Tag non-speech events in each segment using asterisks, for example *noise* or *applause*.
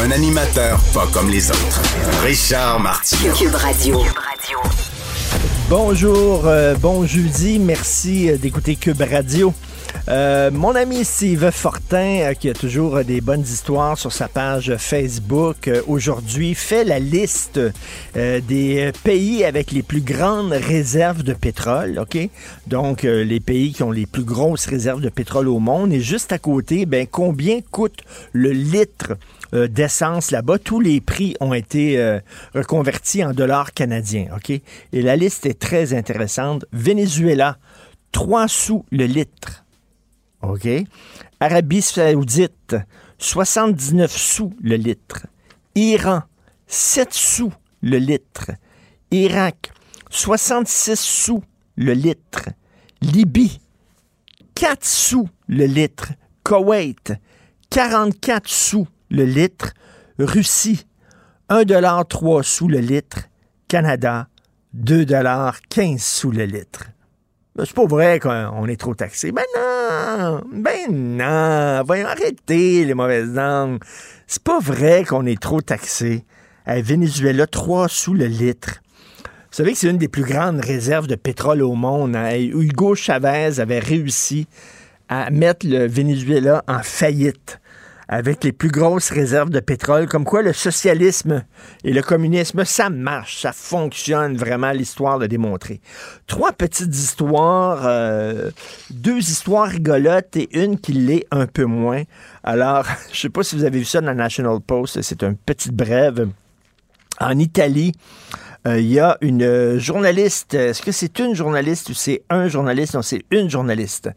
Un animateur pas comme les autres. Richard Martineau. Cube Radio. Bonjour, euh, bon jeudi, merci euh, d'écouter Cube Radio. Euh, mon ami Steve Fortin, euh, qui a toujours euh, des bonnes histoires sur sa page Facebook, euh, aujourd'hui fait la liste euh, des pays avec les plus grandes réserves de pétrole, OK? Donc, euh, les pays qui ont les plus grosses réserves de pétrole au monde. Et juste à côté, ben, combien coûte le litre euh, d'essence là-bas. Tous les prix ont été euh, reconvertis en dollars canadiens, OK? Et la liste est très intéressante. Venezuela, 3 sous le litre. OK? Arabie saoudite, 79 sous le litre. Iran, 7 sous le litre. Irak, 66 sous le litre. Libye, 4 sous le litre. Koweït, 44 sous le litre. Russie, 1,3 sous le litre. Canada, 2,15 sous le litre. Ben, c'est pas vrai qu'on est trop taxé. Ben non! Ben non! Voyons, arrêtez les mauvaises langues. C'est pas vrai qu'on est trop taxé. Venezuela, 3 sous le litre. Vous savez que c'est une des plus grandes réserves de pétrole au monde. hein? Hugo Chavez avait réussi à mettre le Venezuela en faillite avec les plus grosses réserves de pétrole, comme quoi le socialisme et le communisme, ça marche, ça fonctionne vraiment, l'histoire l'a démontré. Trois petites histoires, euh, deux histoires rigolotes et une qui l'est un peu moins. Alors, *laughs* je sais pas si vous avez vu ça dans la National Post, c'est un petit brève. En Italie, euh, il y a une euh, journaliste. Est-ce que c'est une journaliste ou c'est un journaliste? Non, c'est une journaliste.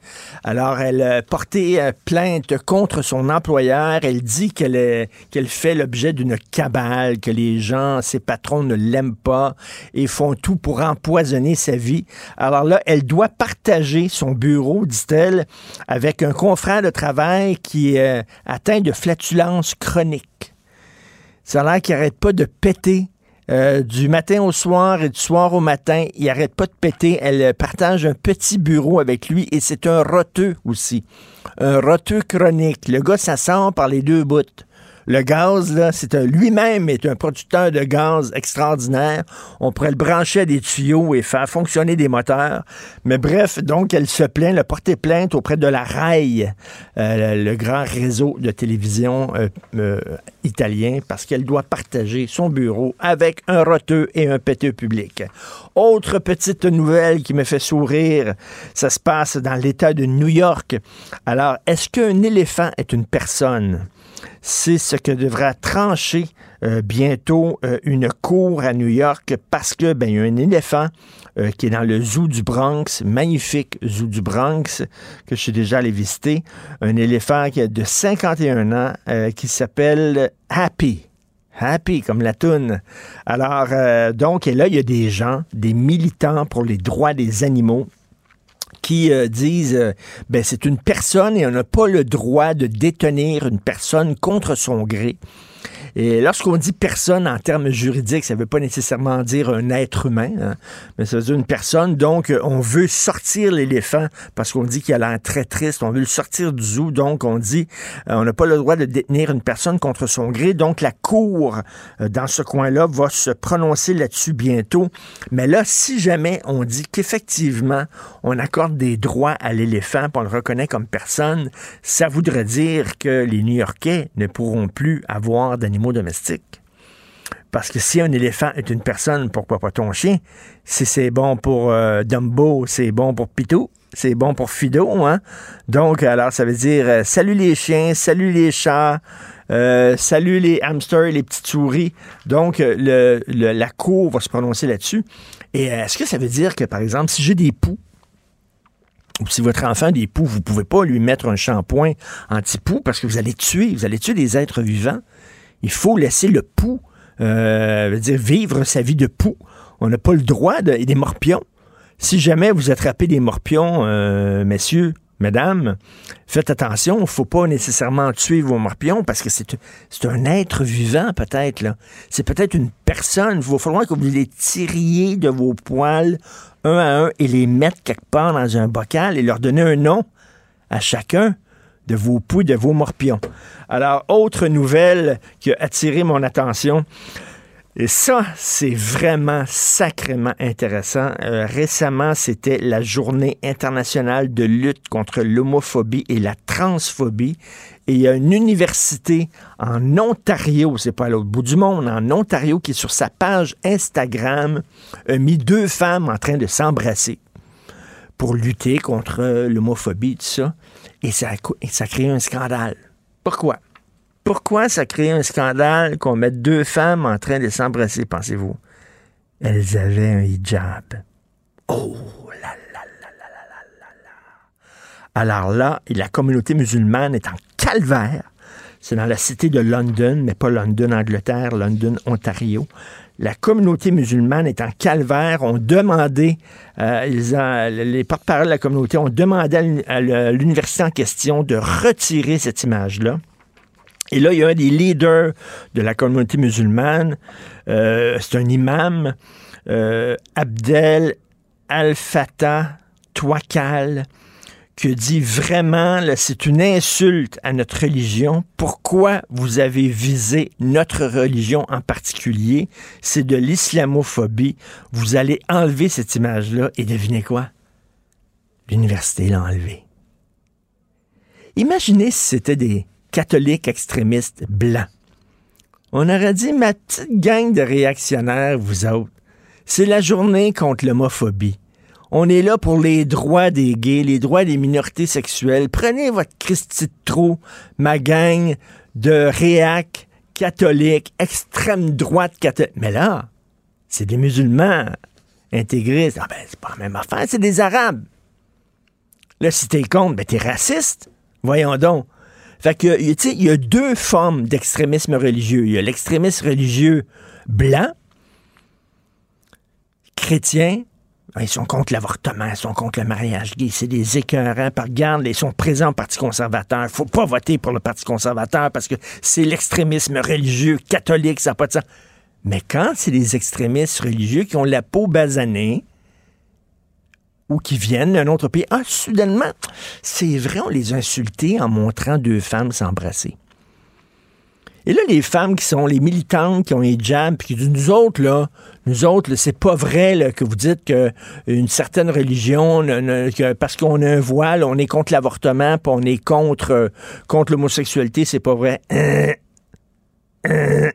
Alors, elle a porté euh, plainte contre son employeur. Elle dit qu'elle qu'elle fait l'objet d'une cabale, que les gens, ses patrons ne l'aiment pas et font tout pour empoisonner sa vie. Alors là, elle doit partager son bureau, dit-elle, avec un confrère de travail qui est atteint de flatulence chronique. Ça a l'air qu'il n'arrête pas de péter euh, du matin au soir et du soir au matin. Il arrête pas de péter. Elle euh, partage un petit bureau avec lui et c'est un roteux aussi. Un roteux chronique. Le gars, ça par les deux bouts. Le gaz, là, c'est lui-même est un producteur de gaz extraordinaire. On pourrait le brancher à des tuyaux et faire fonctionner des moteurs. Mais bref, donc, elle se plaint, elle a porté plainte auprès de la RAI, euh, le, grand réseau de télévision euh, euh, italien, parce qu'elle doit partager son bureau avec un roteux et un péteux public. Autre petite nouvelle qui me fait sourire, ça se passe dans l'État de New York. Alors, est-ce qu'un éléphant est une personne? C'est ce que devra trancher euh, bientôt euh, une cour à New York parce que ben, il y a un éléphant euh, qui est dans le zoo du Bronx, magnifique zoo du Bronx que je suis déjà allé visiter, un éléphant qui a de 51 ans qui s'appelle Happy. Happy, comme la toune. Alors, donc, et là, il y a des gens, des militants pour les droits des animaux qui euh, disent euh, ben c'est une personne et on n'a pas le droit de détenir une personne contre son gré. Et lorsqu'on dit personne en termes juridiques, ça ne veut pas nécessairement dire un être humain, hein, mais ça veut dire une personne. Donc, on veut sortir l'éléphant parce qu'on dit qu'il a l'air très triste. On veut le sortir du zoo. Donc, on dit euh, on n'a pas le droit de détenir une personne contre son gré. Donc, la Cour, euh, dans ce coin-là, va se prononcer là-dessus bientôt. Mais là, si jamais on dit qu'effectivement, on accorde des droits à l'éléphant, on le reconnaît comme personne, ça voudrait dire que les New-Yorkais ne pourront plus avoir d'animaux domestiques. Parce que si un éléphant est une personne, pourquoi pas ton chien? Si c'est bon pour euh, Dumbo, c'est bon pour Pitou, c'est bon pour Fido, hein? Donc, alors, ça veut dire euh, salut les chiens, salut les chats, euh, salut les hamsters les petites souris. Donc, la cour va se prononcer là-dessus. Et est-ce que ça veut dire que, par exemple, si j'ai des poux, ou si votre enfant a des poux, vous pouvez pas lui mettre un shampoing anti-poux parce que vous allez tuer, vous allez tuer des êtres vivants. Il faut laisser le pouls, euh, dire vivre sa vie de pou. On n'a pas le droit de, des morpions. Si jamais vous attrapez des morpions, euh, messieurs, mesdames, faites attention, il ne faut pas nécessairement tuer vos morpions parce que c'est un être vivant peut-être. C'est peut-être une personne. Il va falloir que vous les tiriez de vos poils un à un et les mettre quelque part dans un bocal et leur donner un nom à chacun de vos poux, de vos morpions. Alors, autre nouvelle qui a attiré mon attention, et ça, c'est vraiment sacrément intéressant. Euh, récemment, c'était la journée internationale de lutte contre l'homophobie et la transphobie. Et il y a une université en Ontario, c'est pas à l'autre bout du monde, en Ontario, qui sur sa page Instagram a mis deux femmes en train de s'embrasser pour lutter contre l'homophobie, tout ça. Et ça, et ça a créé un scandale. Pourquoi? Pourquoi ça crée un scandale qu'on mette deux femmes en train de s'embrasser, pensez-vous? Elles avaient un hijab. Oh là là là là là là là. Alors là, la communauté musulmane est en calvaire. C'est dans la cité de London, mais pas London, Angleterre, London, Ontario. La communauté musulmane est en calvaire. Demandé, euh, ont, les porte-parole de la communauté ont demandé à l'université en question de retirer cette image-là. Et là, il y a un des leaders de la communauté musulmane, euh, c'est un imam, euh, Abdel Al-Fattah Touakal, qui dit vraiment, c'est une insulte à notre religion. Pourquoi vous avez visé notre religion en particulier? C'est de l'islamophobie. Vous allez enlever cette image-là et devinez quoi? L'université l'a enlevé. Imaginez si c'était des, catholiques extrémistes blancs. On aurait dit, ma petite gang de réactionnaires, vous autres, c'est la journée contre l'homophobie. On est là pour les droits des gays, les droits des minorités sexuelles. Prenez votre Christie de trou, ma gang de réac catholiques, extrême droite catholique. Mais là, c'est des musulmans intégristes. Ah ben, c'est pas la même affaire, c'est des arabes. Là, si t'es contre, ben t'es raciste. Voyons donc. Fait que, tu sais, il y a deux formes d'extrémisme religieux. Il y a l'extrémisme religieux blanc, chrétien, ils sont contre l'avortement, ils sont contre le mariage gay, c'est des écœurants. Par garde, ils sont présents au Parti conservateur. Faut pas voter pour le Parti conservateur parce que c'est l'extrémisme religieux catholique, ça n'a pas de sens. Mais quand c'est des extrémistes religieux qui ont la peau basanée, ou qui viennent d'un autre pays. Ah, soudainement, c'est vrai, on les a insultés en montrant deux femmes s'embrasser. Et là, les femmes qui sont les militantes, qui ont les jams, puis qui disent, nous autres, là, nous autres, c'est pas vrai que vous dites qu'une certaine religion, parce qu'on a un voile, on est contre l'avortement, puis on est contre, contre l'homosexualité, c'est pas vrai. Hein? Hein?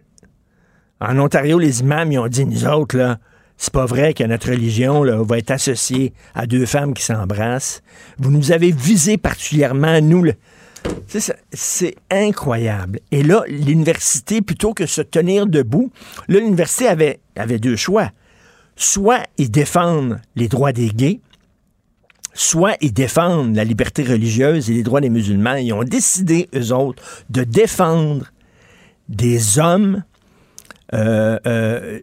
En Ontario, les imams, ils ont dit, nous autres, là, c'est pas vrai que notre religion là, va être associée à deux femmes qui s'embrassent. Vous nous avez visé particulièrement, nous. C'est incroyable. Et là, l'université, plutôt que se tenir debout, l'université avait, avait deux choix. Soit ils défendent les droits des gays, soit ils défendent la liberté religieuse et les droits des musulmans. Ils ont décidé, eux autres, de défendre des hommes euh, euh,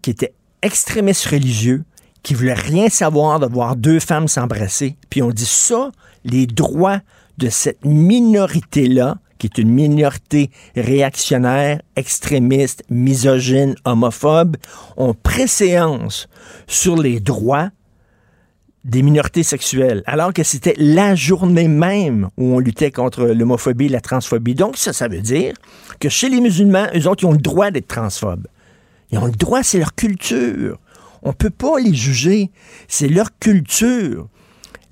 qui étaient extrémistes religieux qui voulaient rien savoir de voir deux femmes s'embrasser. Puis on dit ça, les droits de cette minorité-là, qui est une minorité réactionnaire, extrémiste, misogyne, homophobe, ont préséance sur les droits des minorités sexuelles, alors que c'était la journée même où on luttait contre l'homophobie et la transphobie. Donc ça, ça veut dire que chez les musulmans, eux autres, ils ont le droit d'être transphobes. Ils ont le droit, c'est leur culture. On ne peut pas les juger. C'est leur culture.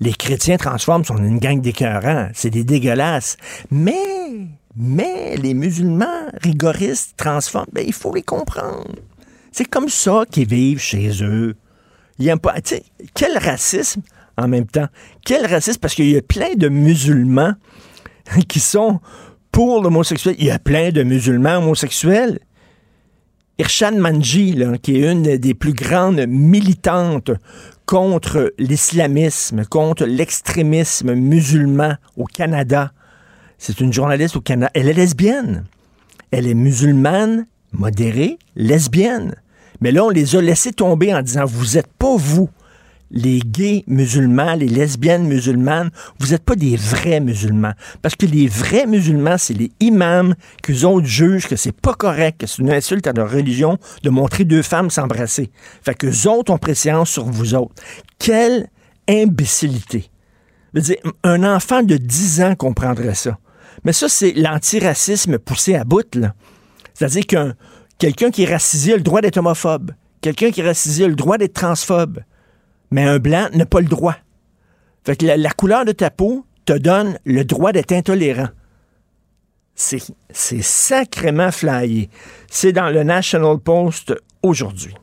Les chrétiens transforment sont une gang d'écœurants. C'est des dégueulasses. Mais, mais les musulmans rigoristes transforment, ben, il faut les comprendre. C'est comme ça qu'ils vivent chez eux. Il y a pas, quel racisme en même temps. Quel racisme parce qu'il y a plein de musulmans *laughs* qui sont pour l'homosexuel. Il y a plein de musulmans homosexuels. Irshan Manji, qui est une des plus grandes militantes contre l'islamisme, contre l'extrémisme musulman au Canada. C'est une journaliste au Canada. Elle est lesbienne. elle est musulmane, modérée, lesbienne. Mais là, on les a laissés tomber en disant, vous n'êtes pas vous les gays musulmans, les lesbiennes musulmanes, vous n'êtes pas des vrais musulmans. Parce que les vrais musulmans, c'est les imams qu'eux autres jugent que c'est pas correct, que c'est une insulte à leur religion de montrer deux femmes s'embrasser. Fait que autres ont préséance sur vous autres. Quelle imbécilité. Je un enfant de 10 ans comprendrait ça. Mais ça, c'est l'antiracisme poussé à bout, là. C'est-à-dire qu'un quelqu'un qui est racisé a le droit d'être homophobe. Quelqu'un qui est racisé a le droit d'être transphobe mais un blanc n'a pas le droit. Fait que la, couleur de ta peau te donne le droit d'être intolérant. C'est sacrément flyé. C'est dans le National Post aujourd'hui.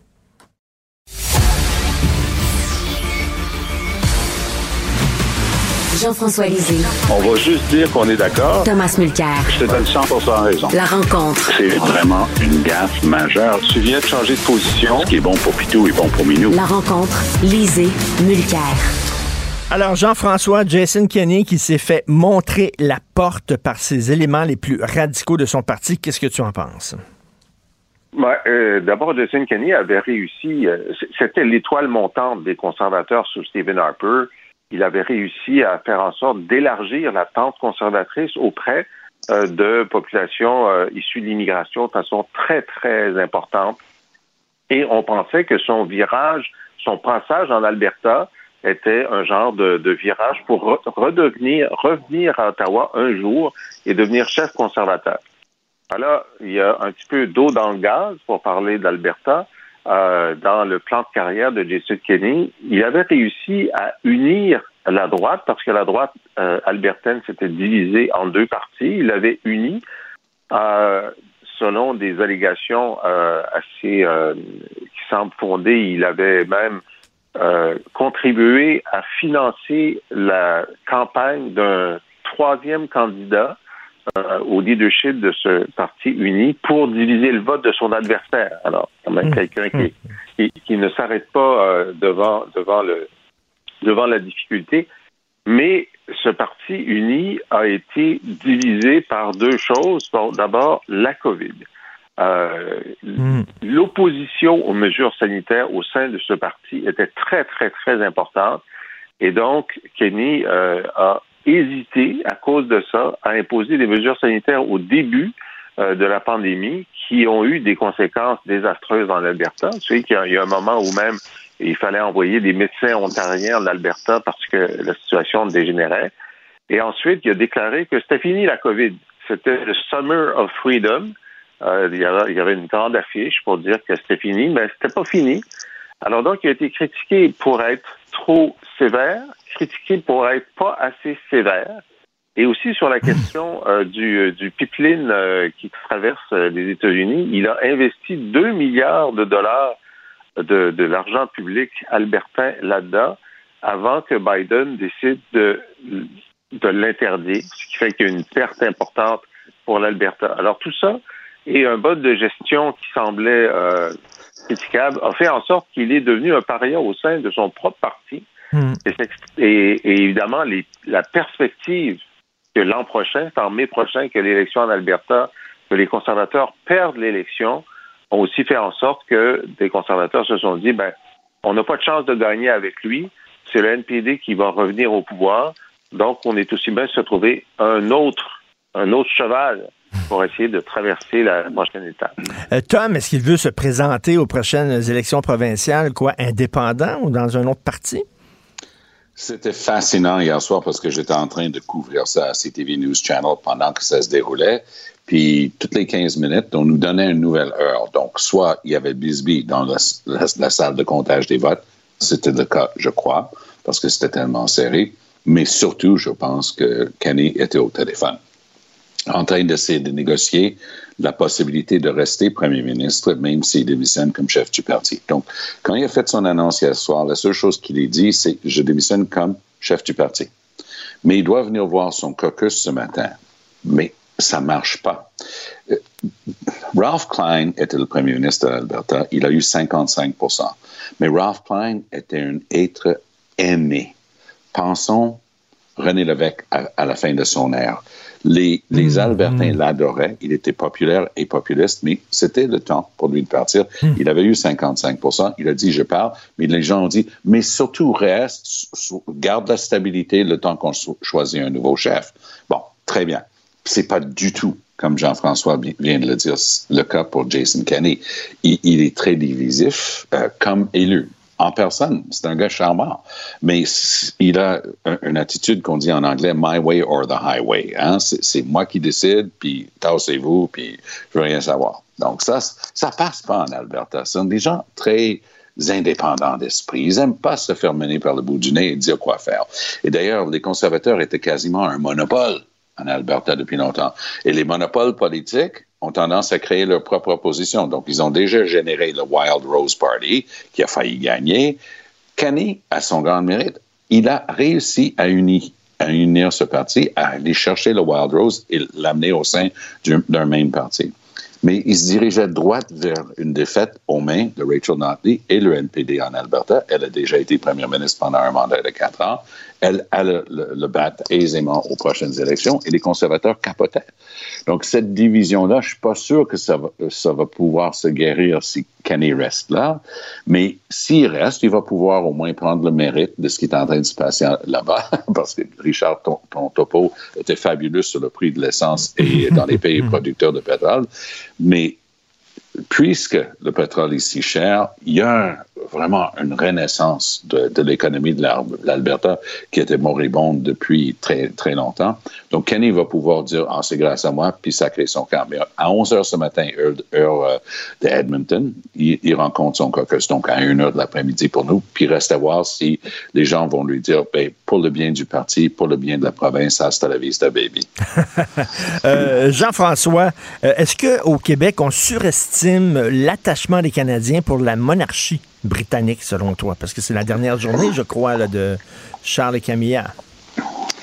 Jean-François Lisée. On va juste dire qu'on est d'accord. Thomas Mulcair. Je te donne 100 raison. La rencontre. C'est vraiment une gaffe majeure. Tu viens de changer de position. Ce qui est bon pour Pitou est bon pour Minou. La rencontre. Lisée. Mulcair. Alors, Jean-François, Jason Kenney qui s'est fait montrer la porte par ses éléments les plus radicaux de son parti, qu'est-ce que tu en penses? Euh, d'abord, Jason Kenney avait réussi, euh, c'était l'étoile montante des conservateurs sous Stephen Harper il avait réussi à faire en sorte d'élargir la tente conservatrice auprès euh, de populations euh, issues de l'immigration de façon très, très importante. Et on pensait que son virage, son passage en Alberta était un genre de, virage pour redevenir, revenir à Ottawa un jour et devenir chef conservateur. Alors, il y a un petit peu d'eau dans le gaz pour parler d'Alberta. Euh, dans le plan de carrière de Jason Kenney, il avait réussi à unir la droite, parce que la droite euh, albertaine s'était divisée en deux parties. Il avait uni, euh, selon des allégations euh, assez qui semblent fondées, il avait même contribué à financer la campagne d'un troisième candidat au leadership de ce parti uni pour diviser le vote de son adversaire. Alors, quand même mmh. quelqu'un qui, qui, qui, ne s'arrête pas devant devant le devant la difficulté. Mais ce parti uni a été divisé par deux choses. D'abord, la COVID. Euh, hmm. L'opposition aux mesures sanitaires au sein de ce parti était très, très, très importante. Et donc, Kenny euh, a hésité, à cause de ça, à imposer des mesures sanitaires au début euh, de la pandémie qui ont eu des conséquences désastreuses dans l'Alberta. Tu sais qu'il y, a un moment où même il fallait envoyer des médecins ontariens en Alberta parce que la situation dégénérait. Et ensuite, il a déclaré que c'était fini la COVID. C'était le Summer of Freedom. Euh, il, y avait, une grande affiche pour dire que c'était fini, mais c'était pas fini. Alors donc, il a été critiqué pour être trop sévère, critiqué pour être pas assez sévère, et aussi sur la question euh, du, du pipeline euh, qui traverse les États-Unis. Il a investi 2 milliards de dollars de, de l'argent public albertain là-dedans avant que Biden décide de, de l'interdire, ce qui fait qu'il y a une perte importante pour l'Alberta. Alors tout ça et un mode de gestion qui semblait euh, critiquable a fait en sorte qu'il est devenu un paria au sein de son propre parti. Hmm. Et, et, évidemment, les, la perspective que l'an prochain, c'est en mai prochain que l'élection en Alberta, que les conservateurs perdent l'élection, ont aussi fait en sorte que des conservateurs se sont dit, ben, on n'a pas de chance de gagner avec lui. C'est le NPD qui va revenir au pouvoir. Donc, on est aussi bien se trouver un autre, un autre cheval pour essayer de traverser la prochaine étape. Euh, Tom, est-ce qu'il veut se présenter aux prochaines élections provinciales, quoi, indépendant ou dans un autre parti? C'était fascinant hier soir parce que j'étais en train de couvrir ça à CTV News Channel pendant que ça se déroulait. Puis toutes les 15 minutes, on nous donnait une nouvelle heure. Donc, soit il y avait Bisbee dans la, salle de comptage des votes, c'était le cas, je crois, parce que c'était tellement serré. Mais surtout, je pense que Kenny était au téléphone, en train d'essayer de négocier la possibilité de rester premier ministre, même s'il démissionne comme chef du parti. Donc, quand il a fait son annonce hier soir, la seule chose qu'il a dit, c'est je démissionne comme chef du parti. Mais il doit venir voir son caucus ce matin. Mais ça marche pas. Euh, Ralph Klein était le premier ministre de l'Alberta. Il a eu 55% Mais Ralph Klein était un être aimé. Pensons René Lévesque à, la fin de son ère. Les, les Albertains l'adoraient. Il était populaire et populiste, mais c'était le temps pour lui de partir. Il avait eu 55% Il a dit, je pars. Mais les gens ont dit, mais surtout reste, garde la stabilité le temps qu'on choisit un nouveau chef. Bon, très bien. C'est pas du tout comme Jean-François vient de le dire, le cas pour Jason Kenney. Il, est très divisif euh, comme élu en personne. C'est un gars charmant. Mais il a une attitude qu'on dit en anglais my way or the highway. Hein? C'est moi qui décide, puis tassez-vous, puis je veux rien savoir. Donc ça, ça passe pas en Alberta. Ce sont des gens très indépendants d'esprit. Ils n'aiment pas se faire mener par le bout du nez et dire quoi faire. Et d'ailleurs, les conservateurs étaient quasiment un monopole en Alberta depuis longtemps. Et les monopoles politiques ont tendance à créer leur propre opposition. Donc, ils ont déjà généré le Wild Rose Party, qui a failli gagner. Kenny, à son grand mérite, il a réussi à unir, ce parti, à aller chercher le Wild Rose et l'amener au sein d'un même parti. Mais il se dirigeait droit vers une défaite aux mains de Rachel Notley et le NPD en Alberta. Elle a déjà été première ministre pendant un mandat de quatre ans elle allait le, le, battre aisément aux prochaines élections et les conservateurs capotaient. Donc, cette division-là, je suis pas sûr que ça va, ça va pouvoir se guérir si Kenny reste là, mais s'il reste, il va pouvoir au moins prendre le mérite de ce qui est en train de se passer là-bas, *laughs* parce que Richard, ton, ton, topo était fabuleux sur le prix de l'essence et dans les pays *laughs* producteurs de pétrole, mais puisque le pétrole est si cher, il y a vraiment une renaissance de, l'économie de l'Alberta qui était moribonde depuis très, très longtemps. Donc, Kenny va pouvoir dire, ah, c'est grâce à moi, puis sacrer son camp. Mais à 11 heures ce matin, heure, euh, de Edmonton, il, rencontre son caucus, donc à 1 heure de l'après-midi pour nous, puis reste à voir si les gens vont lui dire, ben, pour le bien du parti, pour le bien de la province, hasta la vista, baby. *laughs* euh, Jean-François, euh, est-ce qu'au Québec, on surestime l'attachement des Canadiens pour la monarchie? britannique, selon toi? Parce que c'est la dernière journée, je crois, de Charles et Camilla.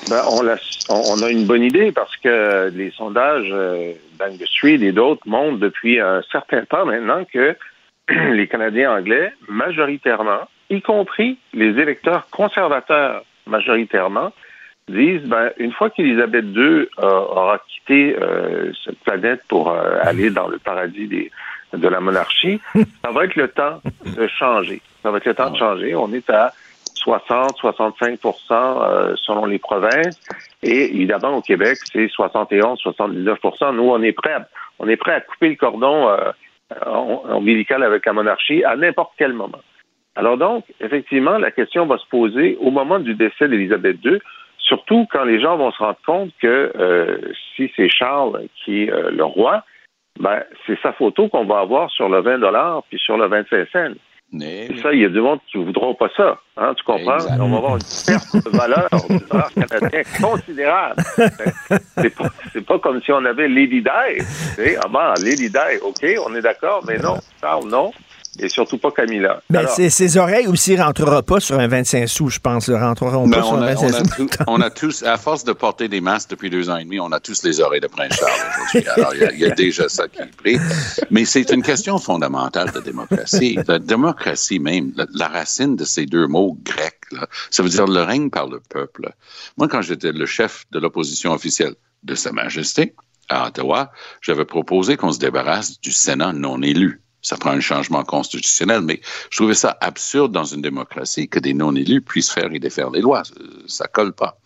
Ben, on, a, une bonne idée parce que les sondages euh, et d'autres montrent depuis un certain temps maintenant que *clears throat* les Canadiens anglais, majoritairement, y compris les électeurs conservateurs majoritairement, disent ben, une fois qu'Élisabeth II euh, aura quitté euh, cette planète pour aller dans le paradis des, de la monarchie, *laughs* ça va être le temps de changer. Ça va être le temps de changer. On est à 60, 65% euh, selon les provinces. Et évidemment, au Québec, c'est 71, 79% Nous, on est prêt à, on est prêt à couper le cordon euh, ombilical avec la monarchie à n'importe quel moment. Alors donc, effectivement, la question va se poser au moment du décès d'Élisabeth II, surtout quand les gens vont se rendre compte que euh, si c'est Charles qui est le roi, ben, c'est sa photo qu'on va avoir sur le 20 puis sur le 25 cents. Et ça, il y a du monde qui ne voudront pas ça. Hein, tu comprends? On va avoir une perte de valeur du dollar canadien *laughs* considérable. c'est pas, pas comme si on avait Lady Di. Ah ben, Lady Di, OK, on est d'accord, mais non, Charles, non et surtout pas Camilla. Ben, ses, oreilles aussi ne rentrera pas sur un 25 sous, je pense. Ne rentreront ben, pas sur un 25 sous. on a tous, à force de porter des masques depuis deux ans et demi, on a tous les oreilles de Prince Charles aujourd'hui. *laughs* Alors, il y, a déjà ça qui est pris. Mais c'est une question fondamentale de démocratie. La démocratie même, la, racine de ces deux mots grecs, là, ça veut dire le règne par le peuple. Moi, quand j'étais le chef de l'opposition officielle de Sa Majesté, à Ottawa, j'avais proposé qu'on se débarrasse du Sénat non élu ça prend un changement constitutionnel, mais je trouvais ça absurde dans une démocratie que des non-élus puissent faire et défaire les lois. Ça colle pas.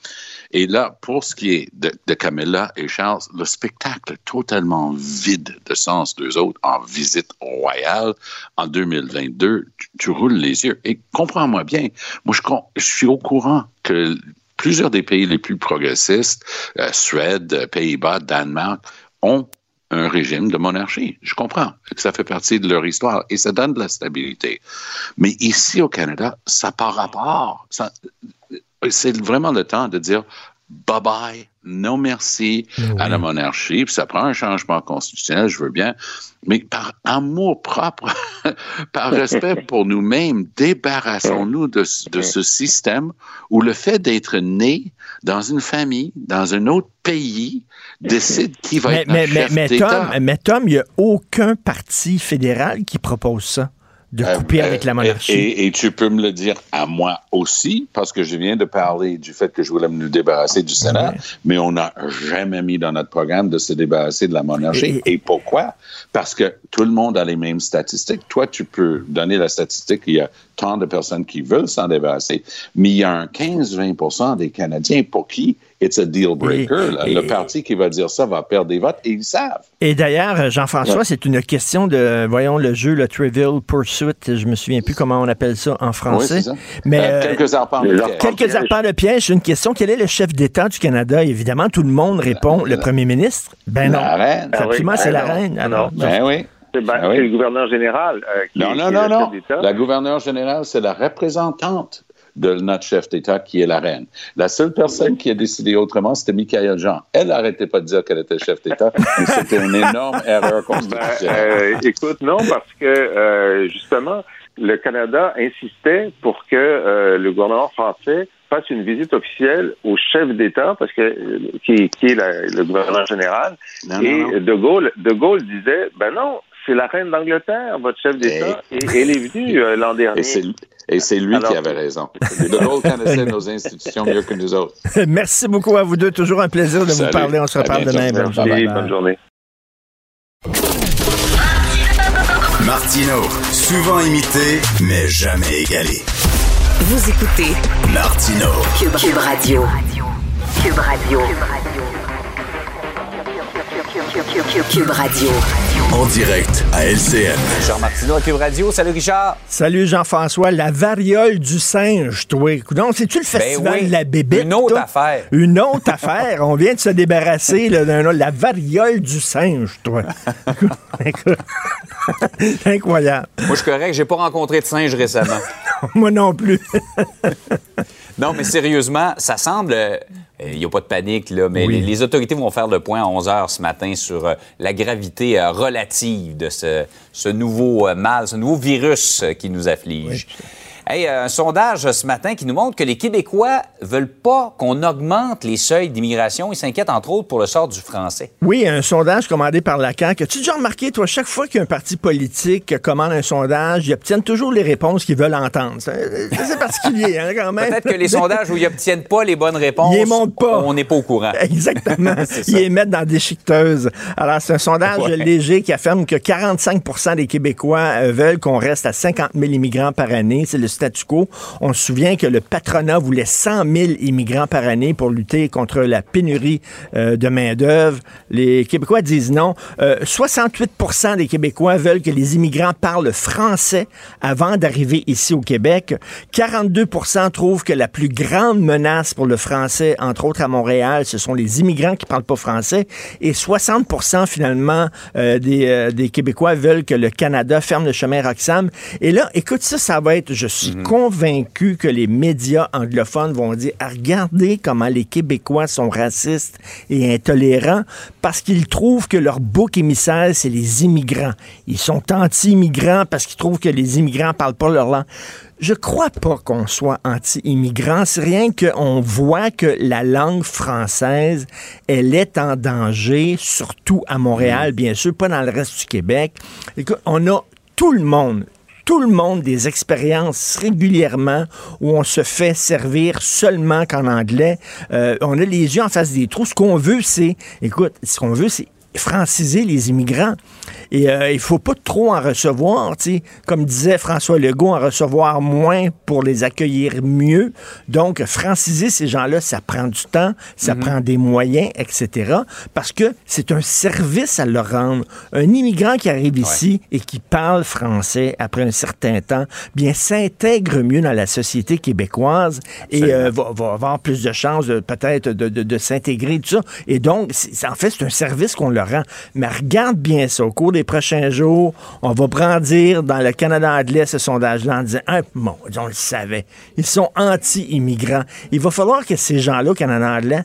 Et là, pour ce qui est de, Camilla et Charles, le spectacle totalement vide de sens d'eux autres en visite royale en 2022, tu, roules les yeux. Et comprends-moi bien, moi je, je suis au courant que plusieurs des pays les plus progressistes, euh, Suède, Pays-Bas, Danemark, ont un régime de monarchie. Je comprends que ça fait partie de leur histoire et ça donne de la stabilité. Mais ici au Canada, ça par rapport. C'est vraiment le temps de dire bye bye, non merci à la monarchie. Puis ça prend un changement constitutionnel, je veux bien, mais par amour propre, *laughs* par respect *laughs* pour nous-mêmes, débarrassons-nous de, de, ce système où le fait d'être né dans une famille, dans un autre pays, décide qui va être mais, chef mais, Tom, mais Tom, il n'y a aucun parti fédéral qui propose ça. De Euh, couper euh, avec la et- monarchie. Et, et tu peux me le dire à moi aussi, parce que je viens de parler du fait que je voulais me débarrasser du Sénat, Ouais. mais on n'a jamais mis dans notre programme de se débarrasser de la monarchie. Et- Et, pourquoi? Parce que tout le monde a les mêmes statistiques. Toi, tu peux donner la statistique qu'il y a tant de personnes qui veulent s'en débarrasser, mais il y a un 15-20 des Canadiens pour qui it's a deal breaker. Et- le parti qui va dire ça va perdre des votes et ils savent. Et d'ailleurs, Jean-François, Ouais. c'est une question de, voyons, le jeu, le Trivial Pursuit, je me souviens plus comment on appelle ça en français. Oui, c'est ça. Mais Euh, euh, quelques arpents de les pierre. arpents- quelques piège. arpents de piège, une question. Quel est le chef d'État du Canada? Évidemment, tout le monde répond, le premier ministre? Ben non. La reine. Ah oui. Absolument, c'est Ah la non. reine. Ah non. Ben oui. C'est ben, Ah oui. le gouverneur général euh, qui, Non, qui non, est non, le non. chef d'État. La gouverneure générale, c'est la représentante de notre chef d'État qui est la reine. La seule personne qui a décidé autrement, c'était Michael Jean. Elle n'arrêtait pas de dire qu'elle était chef d'État, *laughs* mais c'était une énorme erreur Ben, constitutionnelle. euh, écoute, non, parce que euh, justement, le Canada insistait pour que euh, le gouvernement français fasse une visite officielle au chef d'État, parce que qui, qui est la- le gouverneur général. Non, et non, non. De Gaulle, De Gaulle disait, ben non, c'est la reine d'Angleterre, votre chef d'État, et, elle est venue euh, l'an dernier. Et c'est et c'est lui Alors- qui avait raison. *laughs* De Gaulle connaissait nos institutions mieux que nous autres. *laughs* Merci beaucoup à vous deux. Toujours un plaisir de vous parler. On se reparle demain. Bonne journée. bonne journée. Martino, souvent imité, mais jamais égalé. Vous écoutez Martino, Cube, Cube Radio. Cube Radio. Cube Radio. En direct à LCN. Jean Martineau à Cube Radio. Salut Richard. Salut Jean-François. La variole du singe, toi. Donc, c'est-tu le festival Ben oui. de la bébête? Une autre toi? affaire. Une autre affaire. On vient de se débarrasser d'un la variole du singe, toi. *laughs* Écoute. Incroyable. Moi, je suis correct. J'ai pas rencontré de singe récemment. *laughs* Moi non plus. *laughs* Non, mais sérieusement, ça semble. Il n'y a pas de panique, là, mais Oui. les, les autorités vont faire le point à 11 h ce matin sur euh, la gravité euh, relative de ce, ce nouveau euh, mal, ce nouveau virus euh, qui nous afflige. Hey, un sondage ce matin qui nous montre que les Québécois veulent pas qu'on augmente les seuils d'immigration. Ils s'inquiètent entre autres pour le sort du français. Oui, un sondage commandé par la CAQ. As-tu déjà remarqué, toi, chaque fois qu'un parti politique commande un sondage, ils obtiennent toujours les réponses qu'ils veulent entendre? C'est particulier, hein, quand même. Peut-être que les sondages où ils obtiennent pas les bonnes réponses, Ils les montrent pas. on n'est pas au courant. *laughs* Exactement. *laughs* Ils les mettent dans des chiqueteuses. Alors, c'est un sondage Ouais. léger qui affirme que 45% des Québécois euh, veulent qu'on reste à 50 000 immigrants par année. C'est le statu quo. On se souvient que le patronat voulait 100 000 immigrants par année pour lutter contre la pénurie euh, de main-d'œuvre. Les Québécois disent non. Euh, 68% des Québécois veulent que les immigrants parlent français avant d'arriver ici au Québec. 42% trouvent que la plus grande menace pour le français, entre autres à Montréal, ce sont les immigrants qui parlent pas français. Et 60% finalement euh, des, euh, des Québécois veulent que le Canada ferme le chemin Roxham. Et là, écoute ça, ça va être, je suis convaincu que les médias anglophones vont dire, Ah, regardez comment les Québécois sont racistes et intolérants parce qu'ils trouvent que leur bouc émissaire, c'est les immigrants. Ils sont anti-immigrants parce qu'ils trouvent que les immigrants parlent pas leur langue. Je crois pas qu'on soit anti-immigrant. C'est rien qu'on voit que la langue française, elle est en danger, surtout à Montréal, bien sûr, pas dans le reste du Québec. Écoute, on a tout le monde, tout le monde des expériences régulièrement où on se fait servir seulement qu'en anglais. Euh, on a les yeux en face des trous. Ce qu'on veut, c'est, écoute, ce qu'on veut, c'est franciser les immigrants. Et euh, il faut pas trop en recevoir, tu sais. Comme disait François Legault, en recevoir moins pour les accueillir mieux. Donc, franciser ces gens-là, ça prend du temps, ça prend des moyens, etc. Parce que c'est un service à leur rendre. Un immigrant qui arrive ici et qui parle français après un certain temps, bien, s'intègre mieux dans la société québécoise et euh, va, va avoir plus de chances peut-être de, de- de s'intégrer, tout ça. Et donc, en fait, c'est un service qu'on leur Mais regarde bien ça. Au cours des prochains jours, on va brandir dans le Canada anglais ce sondage-là en disant, ah, mon on le savait. Ils sont anti-immigrants. Il va falloir que ces gens-là, au Canada anglais,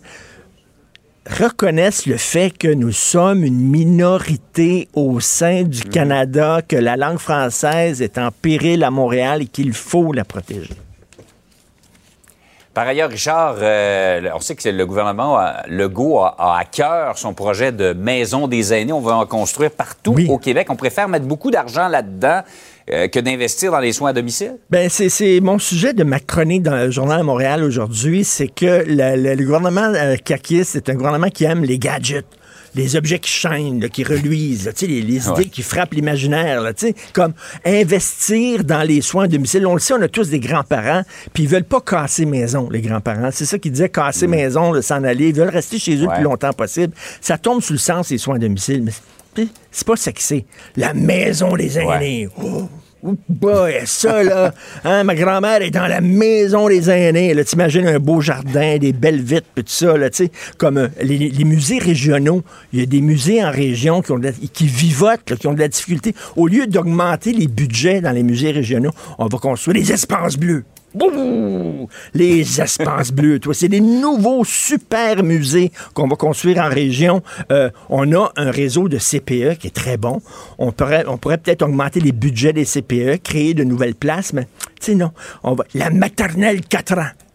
reconnaissent le fait que nous sommes une minorité au sein du Canada, que la langue française est en péril à Montréal et qu'il faut la protéger. Par ailleurs, Richard, euh, on sait que le gouvernement euh, Legault a, a à cœur son projet de maison des aînés. On va en construire partout Oui. au Québec. On préfère mettre beaucoup d'argent là-dedans. euh, que d'investir dans les soins à domicile? Ben, c'est, mon sujet de ma chronique dans le journal à Montréal aujourd'hui, c'est que le, le- le gouvernement euh, caquiste, c'est un gouvernement qui aime les gadgets. Les objets qui chaînent, là, qui reluisent, là, les, les Ouais. idées qui frappent l'imaginaire, comme investir dans les soins à domicile. On le sait, on a tous des grands-parents, puis ils veulent pas casser maison, les grands-parents. C'est ça qu'ils disaient, casser maison, là, s'en aller. Ils veulent rester chez eux le Ouais. plus longtemps possible. Ça tombe sous le sens, les soins à domicile, mais c'est- pas sexy. La maison des Ouais. aînés. Oh, Oh boy, ça là, hein, ma grand-mère est dans la maison des aînés. Là, t'imagines un beau jardin, des belles vitres, puis tout ça, là, tu sais, comme euh, les, musées régionaux. Il y a des musées en région qui, ont qui vivotent, qui ont de la difficulté. Au lieu d'augmenter les budgets dans les musées régionaux, on va construire des espaces bleus. Bouh! Les espaces bleus, toi. C'est des nouveaux super musées qu'on va construire en région. Euh, on a un réseau de CPE qui est très bon. On pourrait, peut-être augmenter les budgets des CPE, créer de nouvelles places, mais tu non. La maternelle 4 ans.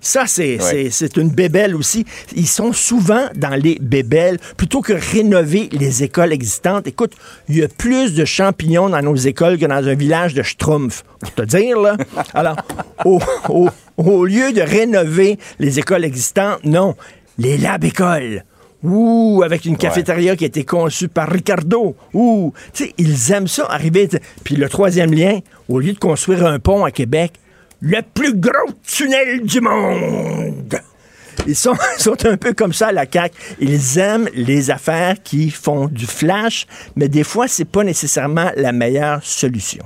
Ça, c'est une bébelle aussi. Ils sont souvent dans les bébelles plutôt que rénover les écoles existantes. Écoute, il y a plus de champignons dans nos écoles que dans un village de Schtroumpf. Pour te dire, là. *laughs* Alors, au, au- au lieu de rénover les écoles existantes, non, les lab-écoles. Ouh, avec une cafétéria qui a été conçue par Ricardo. Ouh, tu sais, ils aiment ça, arriver. Puis le troisième lien, au lieu de construire un pont à Québec, le plus gros tunnel du monde. Ils sont, *laughs* un peu comme ça à la CAQ. Ils aiment les affaires qui font du flash, mais des fois, c'est pas nécessairement la meilleure solution.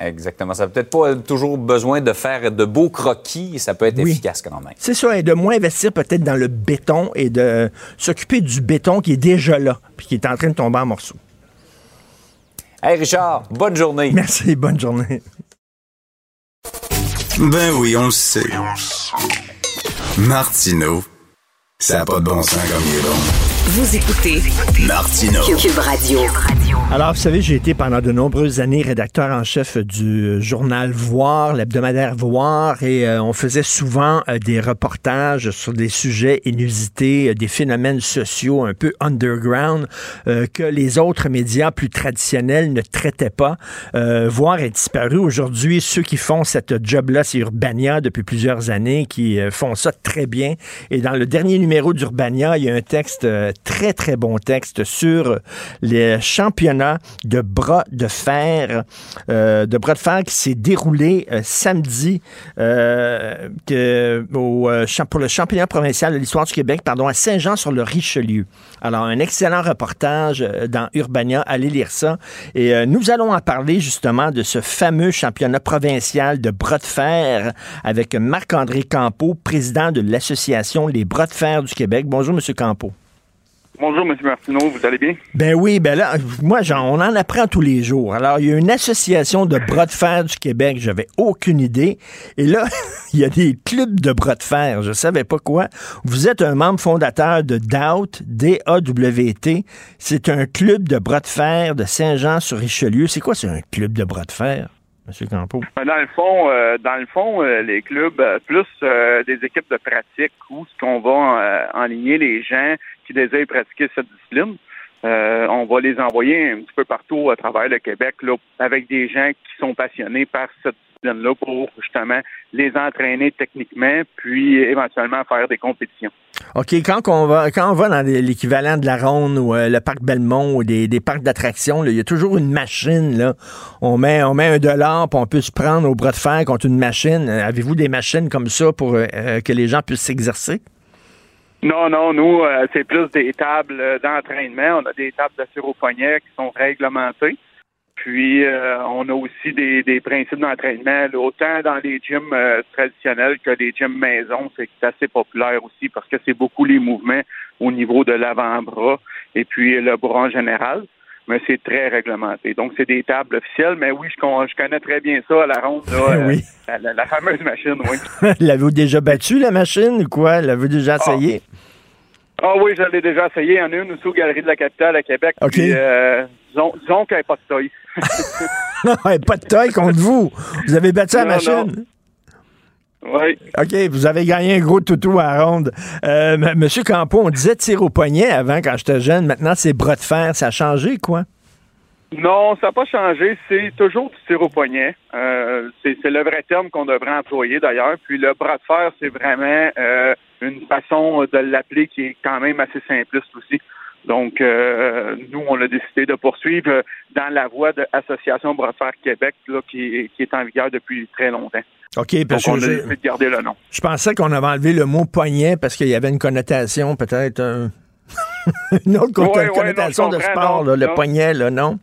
Exactement. Ça n'a peut-être pas toujours besoin de faire de beaux croquis. Ça peut être Oui. efficace quand même. C'est ça, et de moins investir peut-être dans le béton et de s'occuper du béton qui est déjà là, puis qui est en train de tomber en morceaux. Hey Richard, bonne journée. Merci, bonne journée. Ben oui, on le sait. Martineau, ça n'a pas de bon sens comme il est bon. Vous écoutez Martineau. Cube Radio. Alors, vous savez, j'ai été pendant de nombreuses années rédacteur en chef du journal Voir, l'hebdomadaire Voir, et euh, on faisait souvent euh, des reportages sur des sujets inusités, euh, des phénomènes sociaux un peu underground euh, que les autres médias plus traditionnels ne traitaient pas. Euh, Voir est disparu aujourd'hui. Ceux qui font cette job-là, c'est Urbania depuis plusieurs années, qui euh, font ça très bien. Et dans le dernier numéro d'Urbania, il y a un texte, euh, très très bon texte sur les championnats de bras de fer, euh, de bras de fer qui s'est déroulé euh, samedi euh, pour le championnat provincial de l'histoire du Québec, pardon, à Saint-Jean-sur-le-Richelieu. Alors, un excellent reportage dans Urbania. Allez lire ça. Et nous allons en parler justement de ce fameux championnat provincial de bras de fer avec Marc-André Campeau, président de l'Association Les Bras de fer du Québec. Bonjour, Monsieur Campeau. Bonjour, M. Martineau, vous allez bien? Ben oui, ben là, moi, on en apprend tous les jours. Alors, il y a une association de bras de fer du Québec, j'avais aucune idée. Et là, *laughs* il y a des clubs de bras de fer, je savais pas quoi. Vous êtes un membre fondateur de DAWT, D-A-W-T. C'est un club de bras de fer de Saint-Jean-sur-Richelieu. C'est quoi, c'est un club de bras de fer, M. Campeau? Ben, Dans le fond, euh, dans le fond, euh, les clubs, euh, plus euh, des équipes de pratique où ce qu'on va euh, enligner les gens qui désirent pratiquer cette discipline. Euh, on va les envoyer un petit peu partout à travers le Québec là, avec des gens qui sont passionnés par cette discipline-là pour justement les entraîner techniquement, puis éventuellement faire des compétitions. OK, quand on va, quand on va dans l'équivalent de la Ronde ou euh, le parc Belmont ou des, des parcs d'attractions, là, il y a toujours une machine. Là. On, met, on met un dollar, puis on peut se prendre au bras de fer contre une machine. Euh, Avez-vous des machines comme ça pour euh, que les gens puissent s'exercer? Non, non, nous, euh, c'est plus des tables d'entraînement. On a des tables de tir au poignet qui sont réglementées. Puis, euh, on a aussi des, des principes d'entraînement, autant dans les gyms euh, traditionnels que les gyms maison. C'est assez populaire aussi parce que c'est beaucoup les mouvements au niveau de l'avant-bras et puis le bras en général. Mais c'est très réglementé. Donc, c'est des tables officielles. Mais oui, je, con- je connais très bien ça à la ronde. Là, *laughs* euh, Oui. la, la- la fameuse machine, oui. *laughs* L'avez-vous déjà battu, la machine, ou quoi? L'avez-vous déjà essayé? Ah oui, je l'ai déjà essayé. Il y en a une aussi aux Galeries de la Capitale à Québec. OK. Puis, euh, disons, disons qu'elle pas de taille. Non, *laughs* pas de taille contre vous. Vous avez battu la Non, machine? Oui. OK, vous avez gagné un gros toutou à la ronde. Euh, M- Monsieur Campo, on disait tir au poignet avant, quand j'étais jeune. Maintenant, c'est bras de fer. Ça a changé, quoi? Non, ça n'a pas changé. C'est toujours du tir au poignet. Euh, c'est le vrai terme qu'on devrait employer d'ailleurs. Puis le bras de fer, c'est vraiment euh, une façon de l'appeler qui est quand même assez simpliste aussi. Donc, euh, nous, on a décidé de poursuivre dans la voie de l'Association fer Québec, là, qui, qui, est en vigueur depuis très longtemps. OK, parce Donc, on a décidé de garder le nom. je pensais qu'on avait enlevé le mot poignet parce qu'il y avait une connotation, peut-être. euh, *laughs* une autre ouais, connotation non, de sport, non, là, le poignet, là, non?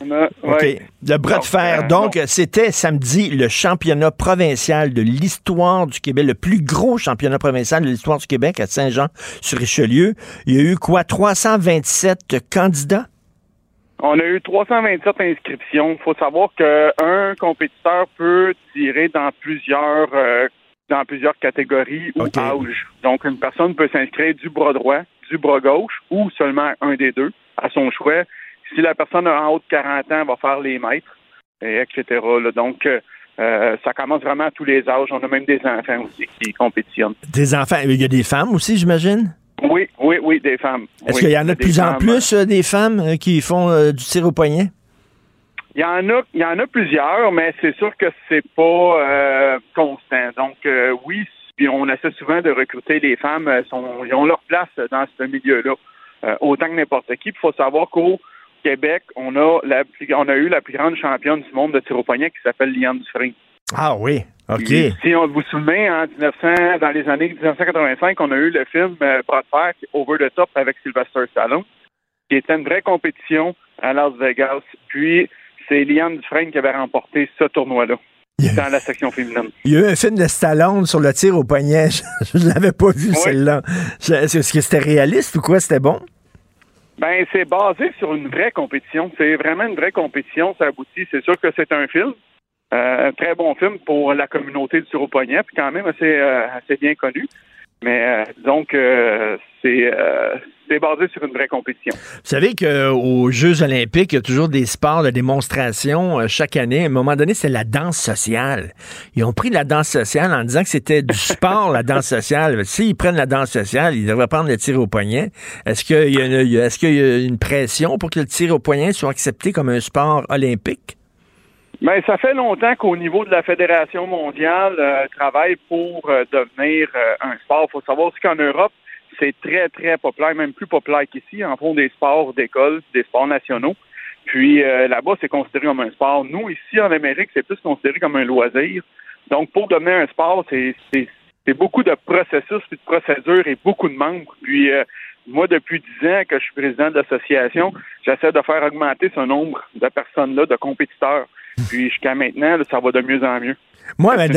Le bras de fer. euh, Donc, c'était samedi le championnat provincial de l'histoire du Québec, le plus gros championnat provincial de l'histoire du Québec à Saint-Jean-sur-Richelieu. Il y a eu quoi? 327 candidats? On a eu 327 inscriptions. Il faut savoir qu'un compétiteur peut tirer dans plusieurs euh, dans plusieurs catégories ou âges. Donc, une personne peut s'inscrire du bras droit, du bras gauche ou seulement un des deux à son choix. Si la personne a en haut de 40 ans, va faire les mètres, et etc. là. Donc, euh, euh, ça commence vraiment à tous les âges. On a même des enfants aussi qui compétitionnent. Des enfants. Il y a des femmes aussi, j'imagine? Oui, oui, oui, des femmes. Est-ce Oui, qu'il y en a de plus en plus euh, des femmes euh, qui font du tir au poignet? Il y en a, il y en a plusieurs, mais c'est sûr que c'est pas constant. Donc oui, puis on essaie souvent de recruter les femmes, sont, ils ont leur place dans ce milieu-là, autant que n'importe qui. Il faut savoir qu'au Québec, on a la plus, on a eu la plus grande championne du monde de tir au poignet qui s'appelle Liane Dufresne. Ah oui, OK. Si on vous souvenez, en 1900, dans les années 1985, on a eu le film euh, Bras de fer, Over the Top avec Sylvester Stallone, qui était une vraie compétition à Las Vegas. Puis, c'est Liane Dufresne qui avait remporté ce tournoi-là dans la section féminine. Il y a eu un film de Stallone sur le tir au poignet. *laughs* Je ne l'avais pas vu, Oui. celle-là. Est-ce que c'était réaliste ou quoi? C'était bon? Ben, c'est basé sur une vraie compétition. C'est vraiment une vraie compétition. Ça aboutit. C'est sûr que c'est un film. Euh, un très bon film pour la communauté du poignet, puis quand même assez, euh, assez bien connu. Mais euh, donc, euh, c'est euh, basé sur une vraie compétition. Vous savez qu'aux Jeux olympiques, il y a toujours des sports de démonstration euh, chaque année. À un moment donné, c'est la danse sociale. Ils ont pris la danse sociale en disant que c'était du *laughs* sport, la danse sociale. S'ils prennent la danse sociale, ils devraient prendre le tir au poignet. Est-ce qu'il y, est-ce qu'il y a une pression pour que le tir au poignet soit accepté comme un sport olympique? Ben, ça fait longtemps qu'au niveau de la Fédération mondiale, euh, travaille pour euh, devenir euh, un sport. Il faut savoir aussi qu'en Europe, c'est très, très populaire, même plus populaire qu'ici. En font des sports d'école, des sports nationaux. Puis euh, là-bas, c'est considéré comme un sport. Nous, ici, en Amérique, c'est plus considéré comme un loisir. Donc, pour devenir un sport, c'est beaucoup de processus, puis de procédures et beaucoup de membres. Puis, euh, moi, depuis dix ans que je suis président de l'association, j'essaie de faire augmenter ce nombre de personnes-là, de compétiteurs. Puis, jusqu'à maintenant, là, ça va de mieux en mieux. Moi, une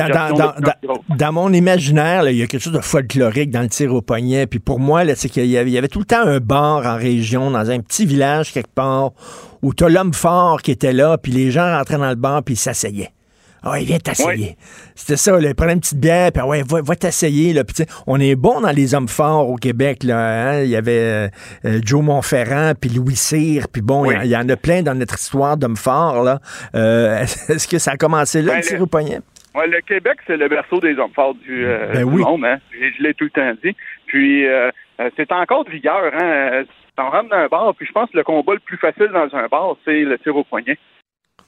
dans, mon imaginaire, il y a quelque chose de folklorique dans le tir au poignet. Puis pour moi, c'est qu'il y avait, il y avait tout le temps un bar en région, dans un petit village quelque part, où tu as l'homme fort qui était là, puis les gens rentraient dans le bar, puis ils s'asseyaient. Ah, il vient t'asseyer. C'était ça, là, prenait une petite bière, puis ah ouais, va, va t'asseyer. Là. Puis, on est bon dans les hommes forts au Québec. Là, hein. Il y avait euh, euh, Joe Montferrand, puis Louis Cyr, puis bon, il y a- Oui. il y, en a plein dans notre histoire d'hommes forts. Là. Euh, *laughs* est-ce que ça a commencé là, Ben, le tir au poignet? Ouais, le Québec, c'est le berceau des hommes forts du, euh, Ben du oui. monde. Hein? Je, je l'ai tout le temps dit. Puis, euh, c'est encore de vigueur. Hein? On rentre dans un bar, puis je pense que le combat le plus facile dans un bar, c'est le tir au poignet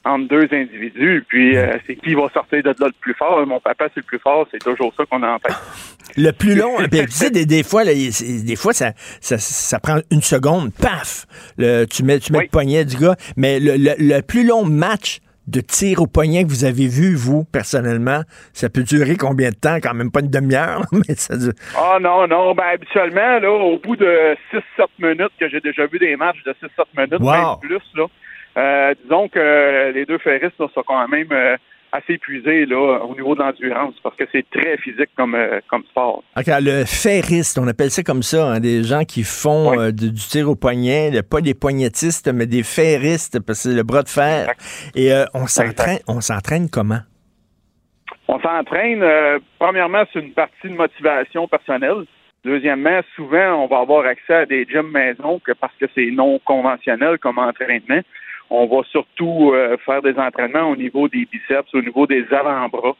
entre deux individus. Puis, euh, c'est qui va sortir de là le plus fort. Mon papa, c'est le plus fort. C'est toujours ça qu'on a en tête. *laughs* Le plus long, puis tu sais, des, des fois, là, des fois, ça, ça, ça prend une seconde, paf, le- tu mets, tu mets Oui. le poignet du gars. Mais le, le- le plus long match de tir au poignet que vous avez vu, vous, personnellement, ça peut durer combien de temps? Quand même pas une demi-heure, *laughs* mais ça dure. Ah non, non, ben habituellement, là, au bout de 6-7 minutes, que j'ai déjà vu des matchs de 6-7 minutes, Wow. même plus, là, euh, disons que euh, les deux ferristes là, sont quand même euh, assez épuisés là, au niveau de l'endurance, parce que c'est très physique comme, euh, comme sport. Le ferriste, on appelle ça comme ça, hein, des gens qui font Oui. du, du tir au poignet, le- pas des poignettistes, mais des ferristes, parce que c'est le bras de fer. Et on s'entraîne, on s'entraîne comment? On s'entraîne, premièrement, c'est une partie de motivation personnelle. Deuxièmement, souvent, on va avoir accès à des gyms maison que parce que c'est non conventionnel comme entraînement. On va surtout euh, faire des entraînements au niveau des biceps, au niveau des avant-bras,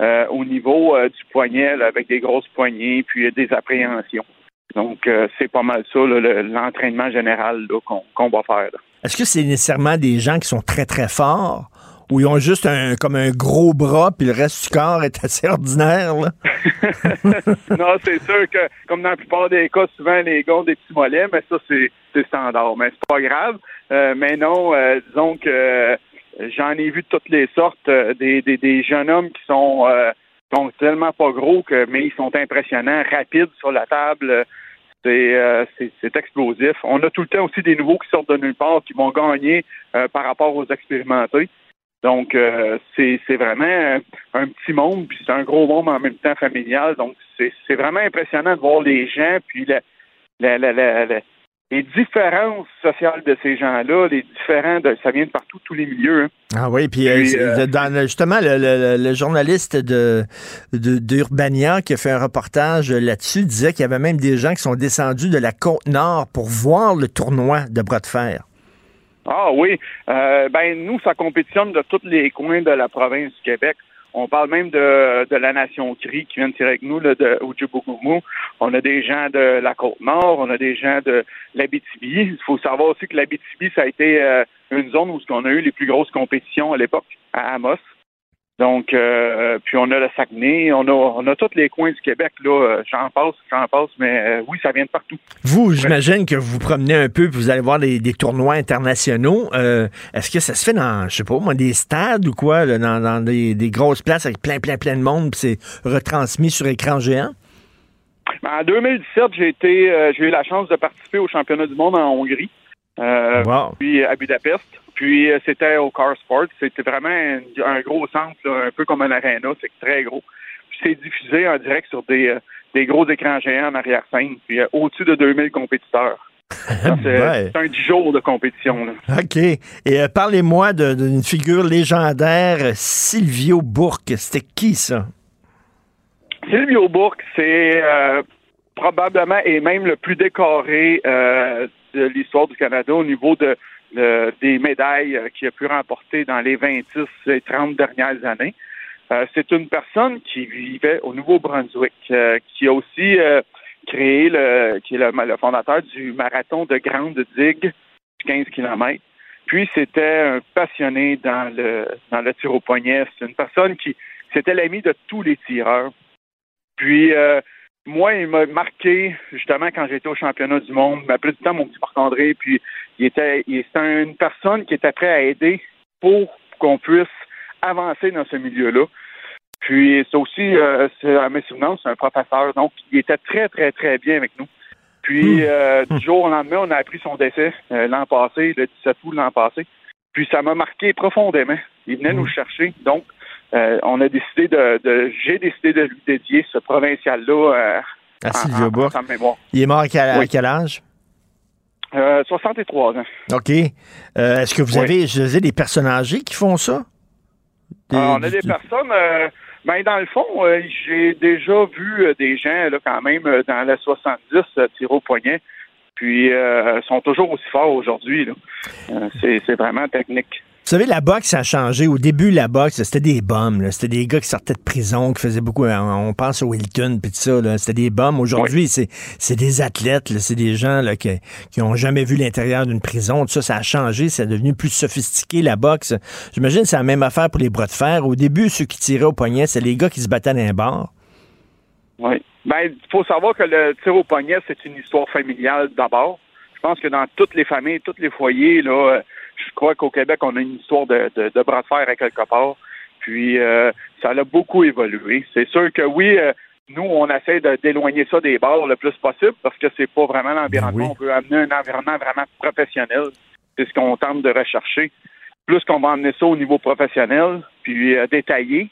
euh, au niveau euh, du poignet avec des grosses poignées, puis des appréhensions. Donc, c'est pas mal ça, l'entraînement général qu'on va faire. est-ce que c'est nécessairement des gens qui sont très, très forts? Ou ils ont juste un, comme un gros bras, puis le reste du corps est assez ordinaire, *laughs* non, c'est sûr que, comme dans la plupart des cas, souvent, les gars ont des petits mollets, mais ça, c'est standard. Mais c'est pas grave. Euh, mais non, euh, disons que euh, j'en ai vu de toutes les sortes, des, des, des, jeunes hommes qui sont, sont tellement pas gros, que mais ils sont impressionnants, rapides sur la table. C'est explosif. On a tout le temps aussi des nouveaux qui sortent de nulle part, qui vont gagner par rapport aux expérimentés. Donc, c'est vraiment un, petit monde, puis c'est un gros monde en même temps familial. Donc, c'est vraiment impressionnant de voir les gens, puis la, la, la, les différences sociales de ces gens-là, les différents, de, ça vient de partout, tous les milieux. Hein. Ah oui, puis, euh, euh, justement, le, journaliste de d'Urbania qui a fait un reportage là-dessus disait qu'il y avait même des gens qui sont descendus de la côte nord pour voir le tournoi de bras de fer. Ah oui, euh, ben nous, ça compétitionne de tous les coins de la province du Québec. On parle même de, de la nation CRI qui vient de tirer avec nous, là, de Ojibwe. On a des gens de la Côte-Nord, on a des gens de l'Abitibi. Il faut savoir aussi que l'Abitibi, ça a été euh, une zone où on a eu les plus grosses compétitions à l'époque, à Amos. Donc, euh, puis on a le Saguenay, on a, on a tous les coins du Québec, là. Euh, j'en passe, j'en passe, mais oui, ça vient de partout. Vous, j'imagine que vous vous promenez un peu, puis vous allez voir des, tournois internationaux. Est-ce que ça se fait dans, je sais pas, moi, des stades ou quoi, dans, des, grosses places avec plein, plein, plein de monde, puis c'est retransmis sur écran géant? En 2017, j'ai été, j'ai eu la chance de participer au championnat du monde en Hongrie, puis à Budapest. Puis euh, c'était au Car Sport. C'était vraiment un, gros centre, un peu comme un arena. C'est très gros. Puis c'est diffusé en direct sur des, euh, des gros écrans géants en arrière-scène. Puis euh, au-dessus de 2000 compétiteurs. *laughs* C'est un 10 jours de compétition. OK. Et parlez-moi d'une figure légendaire, Silvio Bourque. C'était qui ça? Silvio Bourque, c'est probablement et même le plus décoré de l'histoire du Canada au niveau de des médailles euh, qu'il a pu remporter dans les 26 et 30 dernières années. Euh, c'est une personne qui vivait au Nouveau-Brunswick, euh, qui a aussi créé le, qui est le, fondateur du marathon de Grande Digue, 15 km. Puis c'était un passionné dans le dans le tir au poignet. C'est une personne qui c'était l'ami de tous les tireurs. Puis moi, il m'a marqué justement quand j'étais au championnat du monde. Il m'appelait tout le temps mon petit Marc-André, puis il était, il, une personne qui était prête à aider pour qu'on puisse avancer dans ce milieu-là. Puis c'est aussi, euh, c'est, à mes souvenirs, c'est un professeur, donc il était très, très, très bien avec nous. Puis hmm. euh, du jour au lendemain, on a appris son décès euh, l'an passé, le 17 août l'an passé. Puis ça m'a marqué profondément. Il venait nous hmm. chercher, donc euh, on a décidé de, j'ai décidé de lui dédier ce provincial-là à Sylvia Bourg. Il est mort à quel, âge? 63 euh, ans. OK. Est-ce que vous avez, je des personnes âgées qui font ça? on a des personnes. ben, dans le fond, j'ai déjà vu des gens là, quand même dans les 70 tirer au poignet. Puis sont toujours aussi forts aujourd'hui. c'est vraiment technique. Vous savez, la boxe a changé. Au début, la boxe, c'était des bombes. C'était des gars qui sortaient de prison, qui faisaient beaucoup. Euh, on pense au Wilton, puis tout ça. C'était des bombes. Aujourd'hui, c'est des athlètes. C'est des gens là, qui n'ont jamais vu l'intérieur d'une prison. Tout ça, ça a changé. C'est devenu plus sophistiqué, la boxe. J'imagine que c'est la même affaire pour les bras de fer. Au début, ceux qui tiraient au poignet, c'est les gars qui se battaient dans les bars. Oui. Ben, il faut savoir que le tir au poignet, c'est une histoire familiale d'abord. Je pense que dans toutes les familles, tous les foyers, là, je crois qu'au Québec, on a une histoire de, de, bras de fer à quelque part. Puis euh, ça a beaucoup évolué. C'est sûr que oui, euh, nous, on essaie d'éloigner ça des bars le plus possible parce que c'est pas vraiment l'environnement. Ben on veut amener un environnement vraiment professionnel. C'est ce qu'on tente de rechercher. Plus qu'on va emmener ça au niveau professionnel, puis euh, détaillé,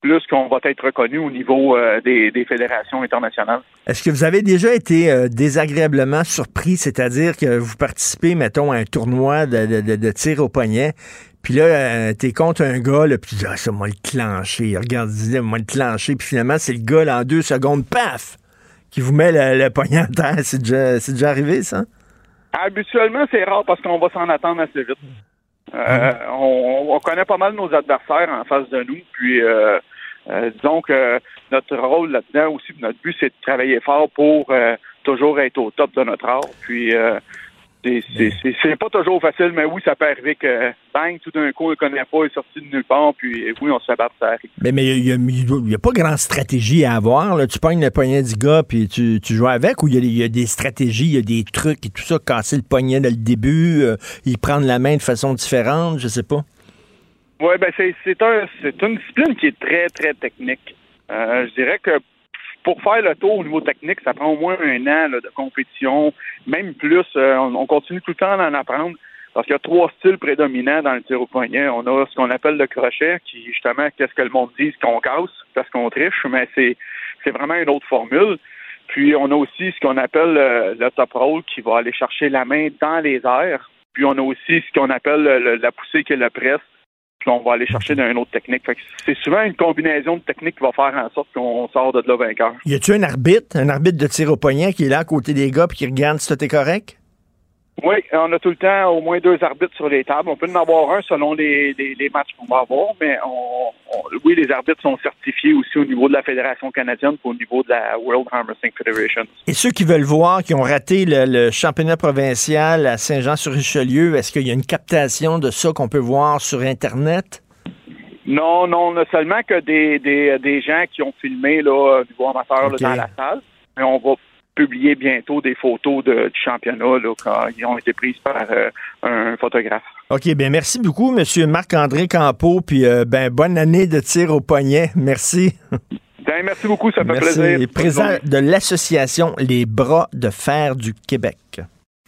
plus qu'on va être reconnu au niveau euh, des, fédérations internationales. Est-ce que vous avez déjà été euh, désagréablement surpris, c'est-à-dire que vous participez, mettons, à un tournoi de, tir au poignet, puis là, euh, t'es contre un gars, là, puis tu dis, ah, ça m'a le clenché, regarde, m'a le clenché, puis finalement, c'est le gars, là, en deux secondes, paf, qui vous met le, poignet en terre. C'est déjà, déjà arrivé, ça? Habituellement, c'est rare parce qu'on va s'en attendre assez vite. Euh, on, connaît pas mal nos adversaires en face de nous, puis euh, euh, disons que notre rôle là-dedans aussi, notre but, c'est de travailler fort pour toujours être au top de notre art. Puis C'est, c'est, pas toujours facile, mais oui, ça peut arriver que, bang, tout d'un coup, on le connaît pas, il est sorti de nulle part, puis oui, on se bat, ça arrive. Mais mais il y, a- il pas grande stratégie à avoir. Là. Tu pognes le poignet du gars puis tu, tu joues avec ou il y, a, il y a des stratégies, il y a des trucs et tout ça, casser le poignet dès le début, euh, y prendre la main de façon différente, je sais pas. Oui, ben c'est c'est un c'est une discipline qui est très très technique. Euh, je dirais que pour faire le tour au niveau technique, ça prend au moins un an là, de compétition, même plus. euh, on, on continue tout le temps d'en apprendre parce qu'il y a trois styles prédominants dans le tir au. On a ce qu'on appelle le crochet, qui justement qu'est-ce que le monde dit qu'on casse parce qu'on triche, mais c'est c'est vraiment une autre formule. Puis on a aussi ce qu'on appelle euh, le top roll qui va aller chercher la main dans les airs. Puis on a aussi ce qu'on appelle le- le- la poussée qui est le presse on va aller chercher d'une autre technique. C'est souvent une combinaison de techniques qui va faire en sorte qu'on sort de là vainqueur. Y a-tu un arbitre, un arbitre de tir au poignet qui est là à côté des gars puis qui regarde si tout est correct? Oui, on a tout le temps au moins deux arbitres sur les tables. On peut en avoir un selon les, les, les matchs qu'on va avoir, mais on, on- oui, les arbitres sont certifiés aussi au niveau de la Fédération canadienne et au niveau de la World Arm Wrestling Federation. Et ceux qui veulent voir, qui ont raté le, le championnat provincial à Saint-Jean-sur-Richelieu, est-ce qu'il y a une captation de ça qu'on peut voir sur Internet? Non, non, on a seulement que des, des, des gens qui ont filmé là, au niveau amateur là, dans la salle. Mais on va publier bientôt des photos de, du championnat là, quand ils ont été prises par euh, un photographe. OK, bien merci beaucoup, Monsieur Marc-André Campeau, puis euh, ben, bonne année de tir au poignet. Merci. Ben, merci beaucoup, ça fait merci. plaisir. Président de l'Association Les Bras de Fer du Québec.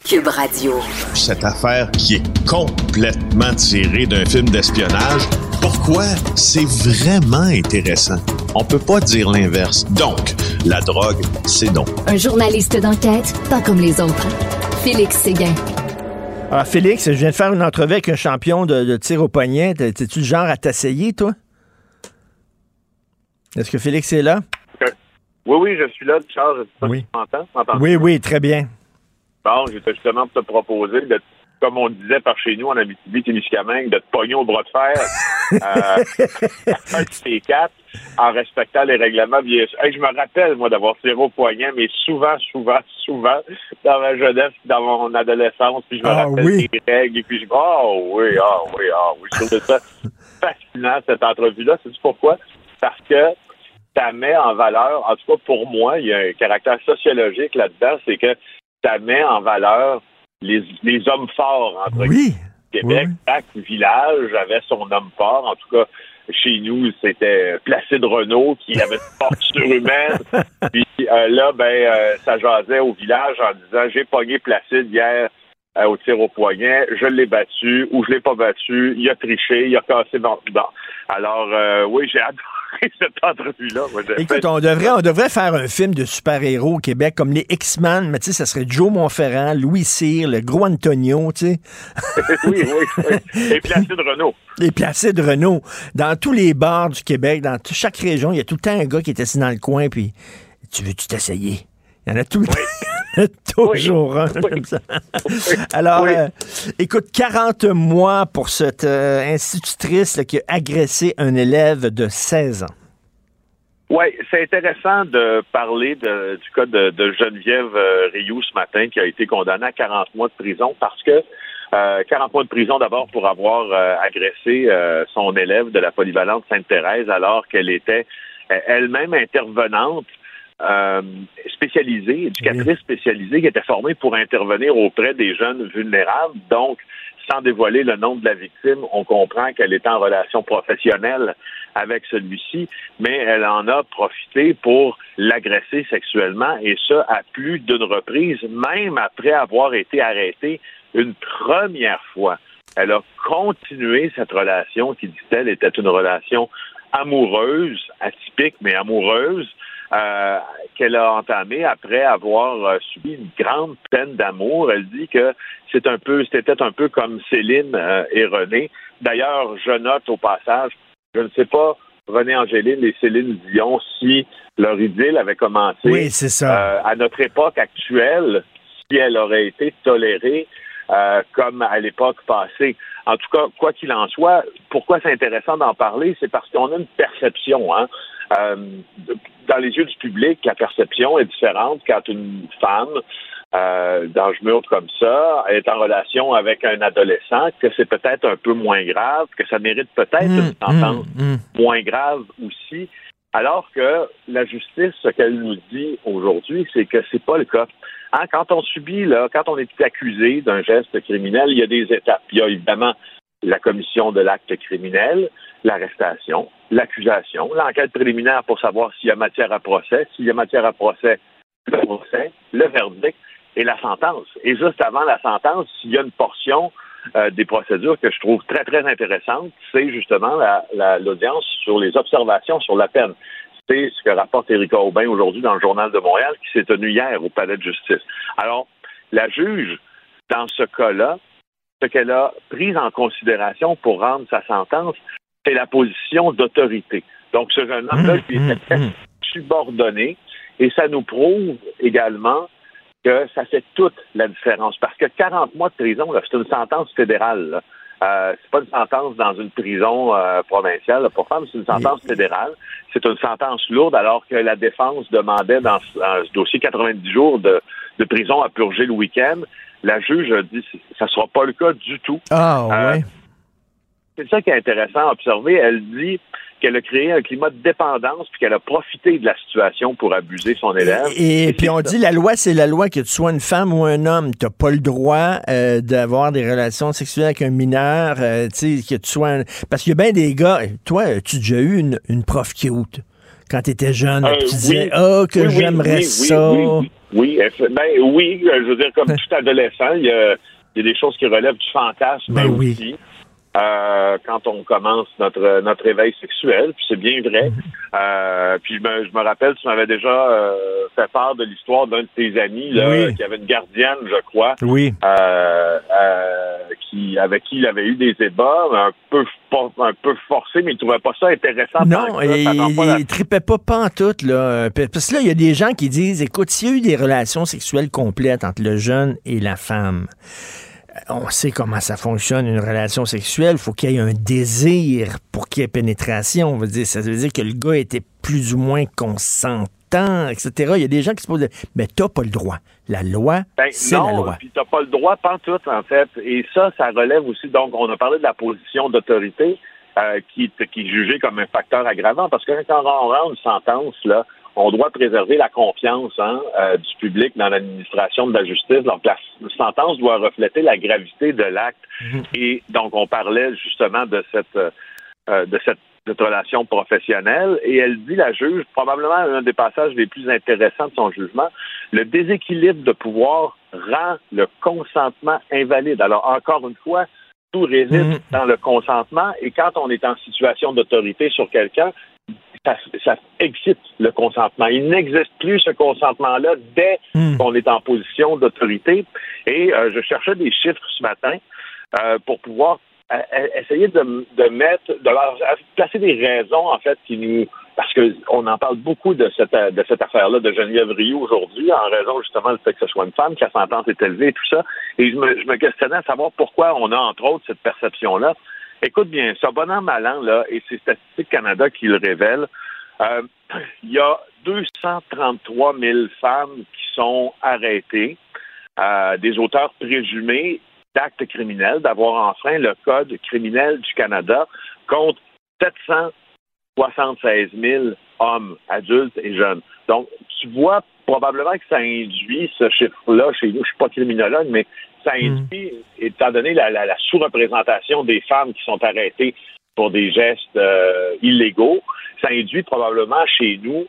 Cube Radio. cette affaire qui est complètement tirée d'un film d'espionnage. Pourquoi? C'est vraiment intéressant? On peut pas dire l'inverse. Donc, la drogue, c'est non. Un journaliste d'enquête, pas comme les autres. Félix Séguin. Alors, Félix, je viens de faire une entrevue avec un champion de, de tir au poignet. T'es- T'es-tu le genre à t'asseyer, toi? Est-ce que Félix est là? Oui, oui, je suis là, Charles. Oui. tu m'entends? Oui, oui, très bien. Bon, j'étais justement pour te proposer, de, comme on disait par chez nous en Abitibi-Témiscamingue, de te pogner au bras de fer *laughs* euh, quatre en respectant les règlements. Bien sûr. Hey, je me rappelle, moi, d'avoir tiré au poignet, mais souvent, souvent, souvent, dans ma jeunesse, dans mon adolescence, puis je me Ah rappelle oui. des règles, et puis je oh oui, ah oui, ah oui. Je trouvais ça fascinant, cette entrevue-là. C'est pourquoi? Parce que ça met en valeur, en tout cas pour moi, il y a un caractère sociologique là-dedans, c'est que ça met en valeur les, les hommes forts, entre Oui. Québec. Oui. Chaque village avait son homme fort. En tout cas, chez nous, c'était Placide Renault qui avait une force surhumaine. *laughs* Puis euh, là, ben, euh, ça jasait au village en disant j'ai pogné Placide hier euh, au tir au poignet, je l'ai battu ou je l'ai pas battu, il a triché, il a cassé bon. Alors euh, oui, j'ai adoré *laughs* cette entrevue-là. Écoute, on devrait, on devrait faire un film de super-héros au Québec, comme les X-Men, mais tu sais, ça serait Joe Montferrand, Louis Cyr, le gros Antonio, tu sais, *laughs* oui, oui, oui. Et Placide Renault. *laughs* et Placide Renault. Dans tous les bars du Québec, dans chaque région, il y a tout le temps un gars qui est assis dans le coin, puis tu veux-tu t'essayer? Il y en a tout le temps. *laughs* Toujours un Oui. comme ça. Alors, Oui. euh, écoute, 40 mois pour cette euh, institutrice là, qui a agressé un élève de 16 ans. Oui, c'est intéressant de parler de- du cas de, de Geneviève euh, Rioux ce matin qui a été condamnée à 40 mois de prison parce que euh, 40 mois de prison d'abord pour avoir euh, agressé son élève de la polyvalente Sainte-Thérèse alors qu'elle était elle-même intervenante euh, spécialisée, éducatrice spécialisée qui était formée pour intervenir auprès des jeunes vulnérables. Donc, sans dévoiler le nom de la victime, on comprend qu'elle est en relation professionnelle avec celui-ci, mais elle en a profité pour l'agresser sexuellement et ça à plus d'une reprise, même après avoir été arrêtée une première fois. Elle a continué cette relation qui, dit-elle, était une relation amoureuse, atypique, mais amoureuse, euh, qu'elle a entamée après avoir euh, subi une grande peine d'amour. Elle dit que c'est un peu, c'était un peu comme Céline euh, et René. D'ailleurs, je note au passage, je ne sais pas, René Angéline et Céline Dion, si leur idylle avait commencé Oui, ça. euh, à notre époque actuelle, si elle aurait été tolérée euh, comme à l'époque passée. En tout cas, quoi qu'il en soit, pourquoi c'est intéressant d'en parler, c'est parce qu'on a une perception. Hein? Euh, dans les yeux du public, la perception est différente quand une femme euh, d'âge comme ça est en relation avec un adolescent, que c'est peut-être un peu moins grave, que ça mérite peut-être Mmh, une sentence moins grave aussi. Alors que la justice, ce qu'elle nous dit aujourd'hui, c'est que c'est pas le cas. Hein, quand on subit, là, quand on est accusé d'un geste criminel, il y a des étapes. Il y a évidemment la commission de l'acte criminel, l'arrestation, l'accusation, l'enquête préliminaire pour savoir s'il y a matière à procès, s'il y a matière à procès, le procès, le verdict et la sentence. Et juste avant la sentence, s'il y a une portion euh, des procédures que je trouve très, très intéressante, c'est justement la- la- l'audience sur les observations sur la peine. C'est ce que rapporte Éric Aubin aujourd'hui dans le Journal de Montréal qui s'est tenu hier au Palais de justice. Alors, la juge, dans ce cas-là, ce qu'elle a pris en considération pour rendre sa sentence, c'est la position d'autorité. Donc, ce jeune homme-là qui était subordonné, et ça nous prouve également que ça fait toute la différence. Parce que 40 mois de prison, c'est une sentence fédérale. là. Euh, c'est pas une sentence dans une prison euh, provinciale là, pour femmes, c'est une sentence fédérale. C'est une sentence lourde, alors que la défense demandait dans ce, dossier 90 jours de, de prison à purger le week-end. La juge a dit que ça sera pas le cas du tout. Ah, Euh, ouais. C'est ça qui est intéressant à observer. Elle dit qu'elle a créé un climat de dépendance puis qu'elle a profité de la situation pour abuser son élève. Et, puis on dit la loi, c'est la loi que tu sois une femme ou un homme. Tu n'as pas le droit euh, d'avoir des relations sexuelles avec un mineur. euh, tu sais, que tu sois un- Parce qu'il y a bien des gars. Toi, as-tu déjà eu une, une prof cute? Quand tu étais jeune? Euh, tu oui. disais, oh, que Oui, j'aimerais oui, ça. Oui, ben, oui, je veux dire, comme tout adolescent, il y a, il y a des choses qui relèvent du fantasme Ben oui. Euh, quand on commence notre notre éveil sexuel, puis c'est bien vrai. *laughs* Euh, puis je me, je me rappelle, tu m'avais déjà euh, fait part de l'histoire d'un de tes amis là, Oui. qui avait une gardienne, je crois, Oui. qui avec qui il avait eu des débats un peu un peu forcés, mais il trouvait pas ça intéressant. Non, et ça pas la- il tripait pas pantoute, là. Parce que là, il y a des gens qui disent, écoute, s'il y a eu des relations sexuelles complètes entre le jeune et la femme, on sait comment ça fonctionne, une relation sexuelle. faut qu'il y ait un désir pour qu'il y ait pénétration. On veut dire, ça veut dire que le gars était plus ou moins consentant, etc. Il y a des gens qui se posent, mais t'as pas le droit. La loi, Ben, c'est la non, loi. puis t'as pas le droit pantoute, en fait. Et ça, ça relève aussi, donc, on a parlé de la position d'autorité euh, qui, qui est jugée comme un facteur aggravant, parce que quand on rend une sentence, là, on doit préserver la confiance hein, euh, du public dans l'administration de la justice. Donc, la sentence doit refléter la gravité de l'acte. Et donc, on parlait justement de cette, euh, de cette, cette relation professionnelle. Et elle dit, la juge, probablement un des passages les plus intéressants de son jugement, le déséquilibre de pouvoir rend le consentement invalide. Alors, encore une fois, tout réside dans le consentement. Et quand on est en situation d'autorité sur quelqu'un, ça, ça excite le consentement. Il n'existe plus ce consentement-là dès qu'on est en position d'autorité. Et euh, je cherchais des chiffres ce matin euh, pour pouvoir euh, essayer de, de mettre, de leur- placer des raisons en fait qui nous, parce que on en parle beaucoup de cette de cette affaire-là de Geneviève Rioux aujourd'hui en raison justement du fait que ce soit une femme, que la sentence est élevée et tout ça. Et je me, je me questionnais à savoir pourquoi on a entre autres cette perception-là. Écoute bien, ça, bon an, mal an, là, et c'est Statistique Canada qui le révèle, euh, il y a 233 000 femmes qui sont arrêtées, euh, des auteurs présumés d'actes criminels, d'avoir enfreint le Code criminel du Canada contre 776 000 hommes, adultes et jeunes. Donc, tu vois probablement que ça induit ce chiffre-là chez nous. Je ne suis pas criminologue, mais ça induit, étant donné la, la- la sous-représentation des femmes qui sont arrêtées pour des gestes euh, illégaux, ça induit probablement chez nous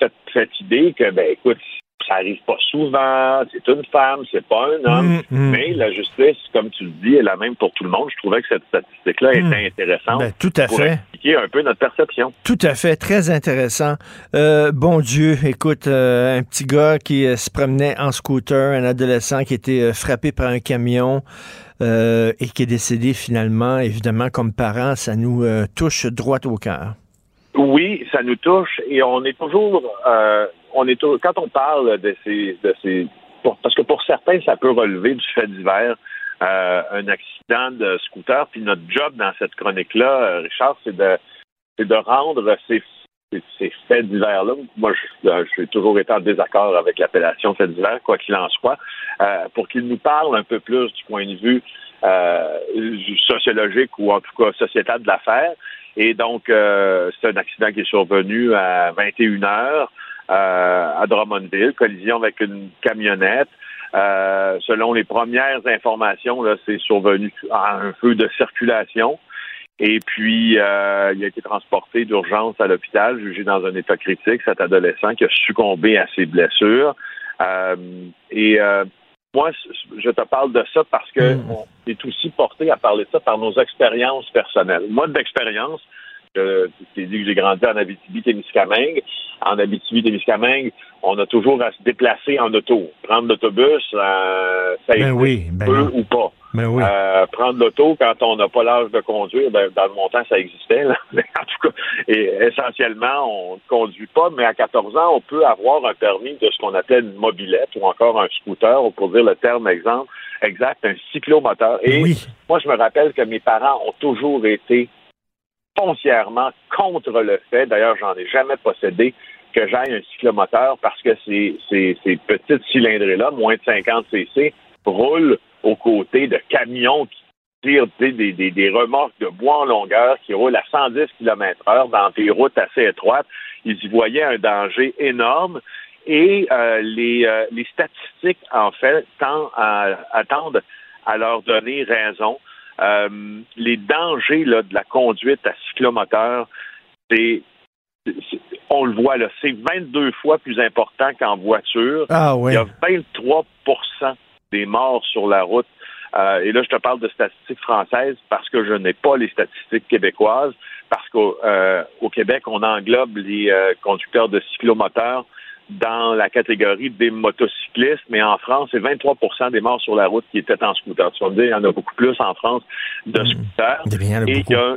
cette, cette idée que, ben, écoute, ça arrive pas souvent, c'est une femme, c'est pas un homme, Mm, mm. mais la justice, comme tu le dis, est la même pour tout le monde. Je trouvais que cette statistique-là Mm. était intéressante Ben, tout à pour fait. expliquer un peu notre perception. Tout à fait, très intéressant. Euh, bon Dieu, écoute, euh, un petit gars qui euh, se promenait en scooter, un adolescent qui était frappé par un camion et qui est décédé finalement, évidemment, comme parents, ça nous touche droit au cœur. Oui, nous touche et on est toujours, euh, on est quand on parle de ces, de ces, parce que pour certains ça peut relever du fait divers, euh, un accident de scooter. Puis notre job dans cette chronique-là, euh, Richard, c'est de, c'est de rendre ces faits divers-là. Moi, je, suis toujours été en désaccord avec l'appellation faits divers, quoi qu'il en soit, pour qu'il nous parle un peu plus du point de vue sociologique ou en tout cas sociétal de l'affaire. Et donc, c'est un accident qui est survenu à 21 heures à Drummondville, collision avec une camionnette. Euh, selon les premières informations, là, c'est survenu à un feu de circulation. Et puis, euh, il a été transporté d'urgence à l'hôpital, jugé dans un état critique, cet adolescent qui a succombé à ses blessures. Euh, et moi, je te parle de ça parce que mm. on est aussi porté à parler de ça par nos expériences personnelles. Moi, d'expérience, je t'ai dit que j'ai grandi en Abitibi-Témiscamingue. En Abitibi-Témiscamingue, on a toujours à se déplacer en auto. Prendre l'autobus, euh, ça ben oui, ben peu ou pas. Ben oui. euh, prendre l'auto quand on n'a pas l'âge de conduire, ben, dans le montant, ça existait. Là. *laughs* en tout cas, et essentiellement, on ne conduit pas, mais à 14 ans, on peut avoir un permis de ce qu'on appelle une mobilette ou encore un scooter, ou pour dire le terme exemple, exact, un cyclomoteur. Et moi, je me rappelle que mes parents ont toujours été foncièrement contre le fait, d'ailleurs, j'en ai jamais possédé, que j'aille un cyclomoteur parce que ces, ces, ces petites cylindrées-là, moins de 50 cc, roulent aux côtés de camions qui tirent des, des, des, remorques de bois en longueur qui roulent à 110 km heure dans des routes assez étroites. Ils y voyaient un danger énorme. Et euh, les, euh, les statistiques, en fait, à, attendent à leur donner raison. Euh, les dangers là, de la conduite à cyclomoteur, c'est on le voit là, c'est 22 fois plus important qu'en voiture. Ah, oui. Il y a 23 des morts sur la route. Euh, et là, je te parle de statistiques françaises parce que je n'ai pas les statistiques québécoises, parce qu'au euh, Québec, on englobe les conducteurs de cyclomoteurs dans la catégorie des motocyclistes, mais en France, c'est 23 des morts sur la route qui étaient en scooter. Tu vas me dire, il y en a beaucoup plus en France de mmh. scooters. Et il y a,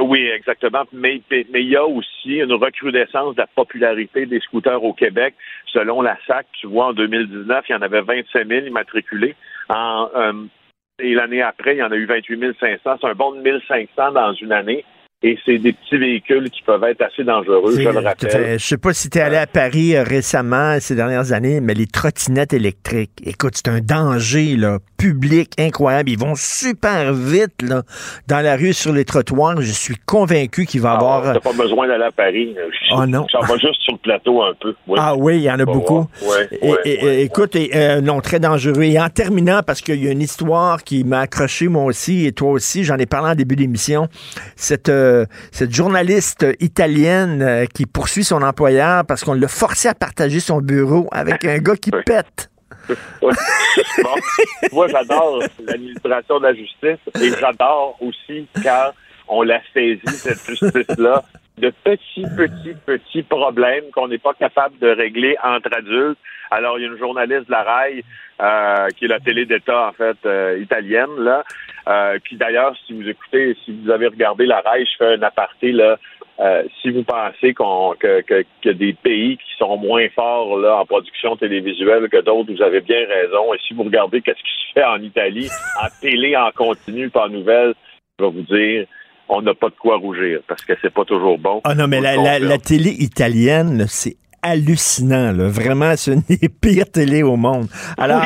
oui, exactement. Mais, il y a aussi une recrudescence de la popularité des scooters au Québec. Selon la SAC, tu vois, en 2019, il y en avait 25 000 immatriculés. Euh, et l'année après, il y en a eu 28 500. C'est un bon de 1500 dans une année. Et c'est des petits véhicules qui peuvent être assez dangereux, je le rappelle. Je sais pas si tu es allé à Paris euh, récemment, ces dernières années, mais les trottinettes électriques, écoute, c'est un danger là, public incroyable. Ils vont super vite là, dans la rue, sur les trottoirs. Je suis convaincu qu'il va y ah, avoir... T'as pas besoin d'aller à Paris. Oh non. Ça va juste sur le plateau un peu. Ah oui, il y en a beaucoup. et, écoute, euh, non, très dangereux. Et en terminant, parce qu'il y a une histoire qui m'a accroché moi aussi, et toi aussi, j'en ai parlé en début d'émission, cette... Euh, cette journaliste italienne euh, qui poursuit son employeur parce qu'on l'a forcé à partager son bureau avec un gars qui pète. moi, j'adore l'administration de la justice et j'adore aussi quand on la saisit, cette justice-là, de petits, petits, petits problèmes qu'on n'est pas capable de régler entre adultes. Alors, il y a une journaliste de la RAI, euh, qui est la télé d'État, en fait, euh, italienne, là. Euh, puis d'ailleurs, si vous écoutez, si vous avez regardé la RAI, je fais un aparté, là. si vous pensez qu'on que, que, que, des pays qui sont moins forts là en production télévisuelle que d'autres, vous avez bien raison. Et si vous regardez qu'est-ce qui se fait en Italie, en télé, en continu, pas en nouvelles, je vais vous dire, on n'a pas de quoi rougir parce que c'est pas toujours bon. Ah non, mais la, la, télé italienne, c'est hallucinant, là. Vraiment, c'est *laughs* une des pires télé au monde. Alors,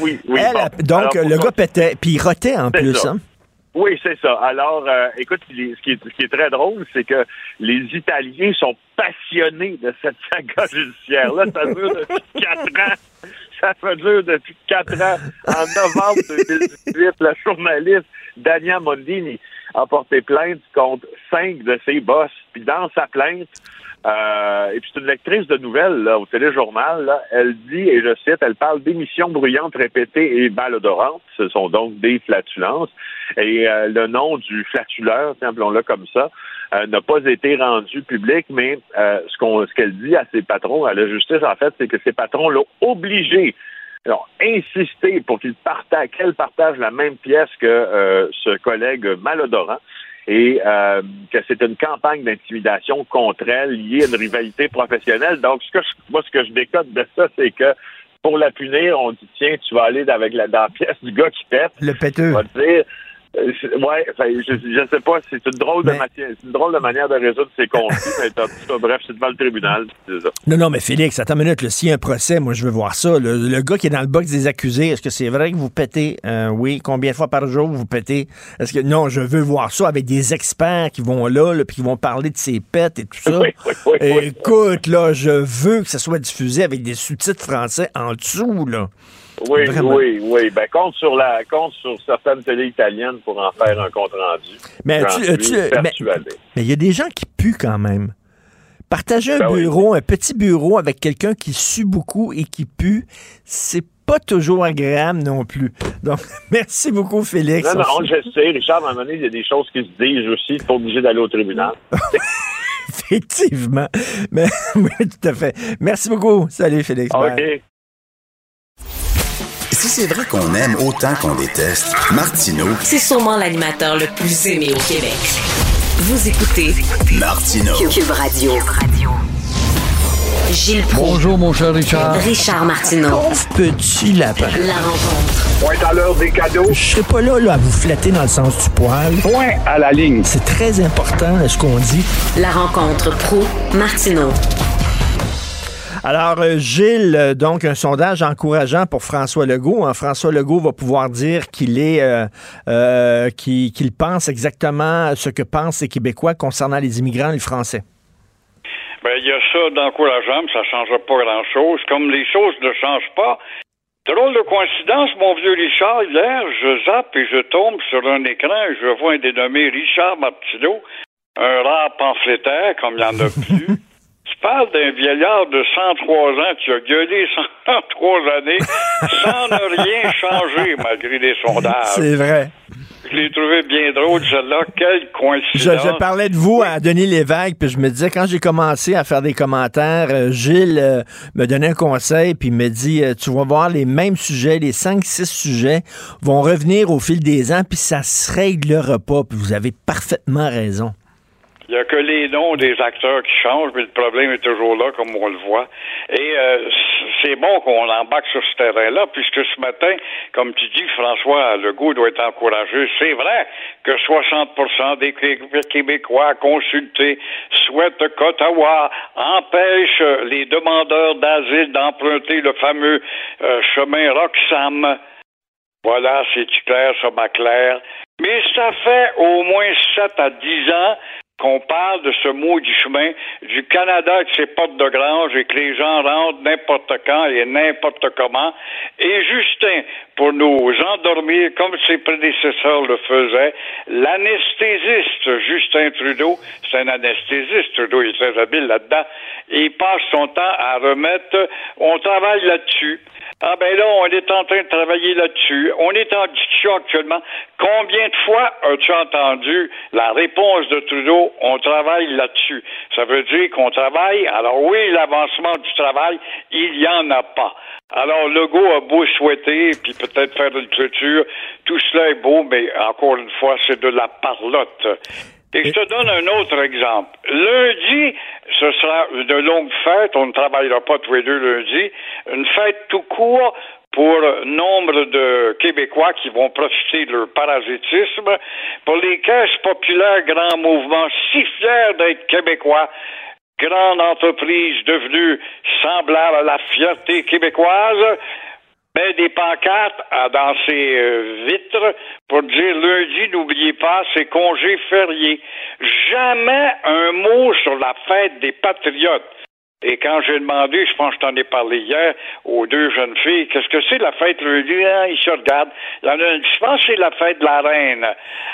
oui, oui, elle, donc, le gars pétait, puis il rotait en plus, hein? Oui, c'est ça. Alors, euh, écoute, ce qui, est, ce qui est très drôle, c'est que les Italiens sont passionnés de cette *laughs* saga judiciaire-là. Ça dure depuis quatre ans. Ça fait dure depuis quatre ans. En novembre 2018, la journaliste Dania Mondini a porté plainte contre cinq de ses boss. Puis dans sa plainte, euh, et puis c'est une lectrice de nouvelles là, au téléjournal, là, elle dit, et je cite, elle parle d'émissions bruyantes répétées et malodorantes, ce sont donc des flatulences, et euh, le nom du flatuleur, appelons-le comme ça, euh, n'a pas été rendu public, mais ce qu'on ce qu'elle dit à ses patrons, à la justice, en fait, c'est que ses patrons l'ont obligé alors, insister pour qu'il partage, qu'elle partage la même pièce que euh, ce collègue malodorant et euh, que c'est une campagne d'intimidation contre elle liée à une rivalité professionnelle. Donc, ce que moi, ce que je décode de ça, c'est que pour la punir, on dit tiens, tu vas aller avec la, dans la pièce du gars qui pète. Le péteux. On va dire c'est- Ouais, enfin, je, sais pas, c'est une drôle de matière, c'est une drôle de manière de résoudre ces conflits, *laughs* mais en tout cas, bref, c'est devant le tribunal, c'est ça. Non, non, mais Félix, attends une minute. là, S'il y a un procès, moi, je veux voir ça. Le, le gars qui est dans le box des accusés, est-ce que c'est vrai que vous pétez? Euh, oui. Combien de fois par jour vous pétez? Est-ce que. Non, je veux voir ça avec des experts qui vont là, là puis qui vont parler de ses pets et tout ça. Oui, oui, oui, oui. Écoute, là, je veux que ça soit diffusé avec des sous-titres français en dessous, là. Oui, Vraiment. oui, oui. Ben, compte sur la, compte sur certaines télé italiennes pour en faire un compte rendu. Mais suis as-tu- mais- il y a des gens qui puent quand même. Partager un Ben oui. bureau, un petit bureau avec quelqu'un qui sue beaucoup et qui pue, c'est pas toujours agréable non plus. Donc, *laughs* merci beaucoup, Félix. Non, non, je sais, Richard, à un moment donné, il y a des choses qui se disent aussi, pas obligé d'aller au tribunal. *laughs* Effectivement. Mais, *laughs* oui, tout à fait. Merci beaucoup. Salut, Félix. OK. C'est vrai qu'on aime autant qu'on déteste, Martineau, C'est sûrement l'animateur le plus aimé au Québec. Vous écoutez Martineau. Cube Radio. Gilles Proulx. Bonjour, mon cher Richard. Richard Martineau. Pauvre petit lapin. La rencontre. Point à l'heure des cadeaux. Je serai pas là, là à vous flatter dans le sens du poil. Point à la ligne. C'est très important là, ce qu'on dit. La rencontre pro martineau Alors, euh, Gilles, euh, donc un sondage encourageant pour François Legault. hein. François Legault va pouvoir dire qu'il est, euh, euh, qu'il pense exactement ce que pensent les Québécois concernant les immigrants et les Français. Ben, il y a ça d'encourageant, mais ça ne changera pas grand-chose. Comme les choses ne changent pas. Drôle de coïncidence, mon vieux Richard, hier, je zappe et je tombe sur un écran et je vois un dénommé Richard Martineau, un rare pamphlétaire, comme il n'y en a *laughs* plus. Tu parles d'un vieillard de 103 ans qui a gueulé 103 années sans ne rien changer malgré les sondages. C'est vrai. Je l'ai trouvé bien drôle, celle-là. Quelle Je, coïncidence. je parlais de vous à Denis Lévesque, puis je me disais, quand j'ai commencé à faire des commentaires, euh, Gilles euh, me donnait un conseil, puis il me dit, euh, tu vas voir, les mêmes sujets, les 5-6 sujets vont revenir au fil des ans, puis ça se réglera pas, puis vous avez parfaitement raison. Il n'y a que les noms des acteurs qui changent, mais le problème est toujours là, comme on le voit. Et euh, c'est bon qu'on embarque sur ce terrain-là, puisque ce matin, comme tu dis, François Legault doit être encouragé. C'est vrai que 60% des Qué- Québécois consultés souhaitent qu'Ottawa empêche les demandeurs d'asile d'emprunter le fameux euh, chemin Roxham. Voilà, c'est clair, ça m'a clair. Mais ça fait au moins 7 à 10 ans qu'on parle de ce mot du chemin du Canada avec ses portes de grange et que les gens rentrent n'importe quand et n'importe comment. Et Justin, pour nous endormir comme ses prédécesseurs le faisaient, l'anesthésiste Justin Trudeau, c'est un anesthésiste, Trudeau il est très habile là-dedans, et il passe son temps à remettre, on travaille là-dessus. Ah ben là, on est en train de travailler là-dessus. On est en discussion actuellement. Combien de fois as-tu entendu la réponse de Trudeau? On travaille là-dessus? Ça veut dire qu'on travaille? Alors oui, l'avancement du travail, il y en a pas. Alors, Legault a beau souhaiter, puis peut-être faire une clôture. Tout cela est beau, mais encore une fois, c'est de la parlotte. Et je te donne un autre exemple. Lundi, ce sera une longue fête. On ne travaillera pas tous les deux lundi. Une fête tout court pour nombre de Québécois qui vont profiter de leur parasitisme. Pour les caisses populaires, grand mouvement, si fiers d'être Québécois, grande entreprise devenue semblable à la fierté québécoise, met des pancartes dans ses euh, vitres pour dire lundi, n'oubliez pas, c'est congé férié. Jamais un mot sur la fête des patriotes. Et quand j'ai demandé, je pense que je t'en ai parlé hier, aux deux jeunes filles, qu'est-ce que c'est la fête lundi? Hein, ils se regardent. Il y en a je pense que c'est la fête de la reine.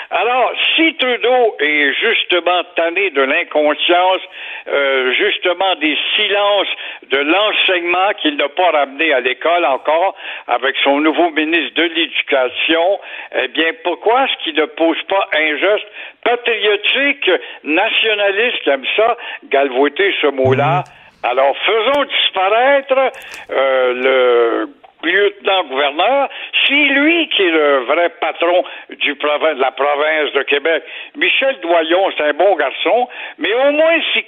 Alors, si Trudeau est justement tanné de l'inconscience, euh, justement des silences de l'enseignement qu'il n'a pas ramené à l'école encore, avec son nouveau ministre de l'Éducation, eh bien, pourquoi est-ce qu'il ne pose pas un geste patriotique, nationaliste, aime ça, galvauter ce mot-là? Alors, faisons disparaître euh, le lieutenant-gouverneur, c'est lui qui est le vrai patron du de la province de Québec. Michel Doyon, c'est un bon garçon, mais au moins si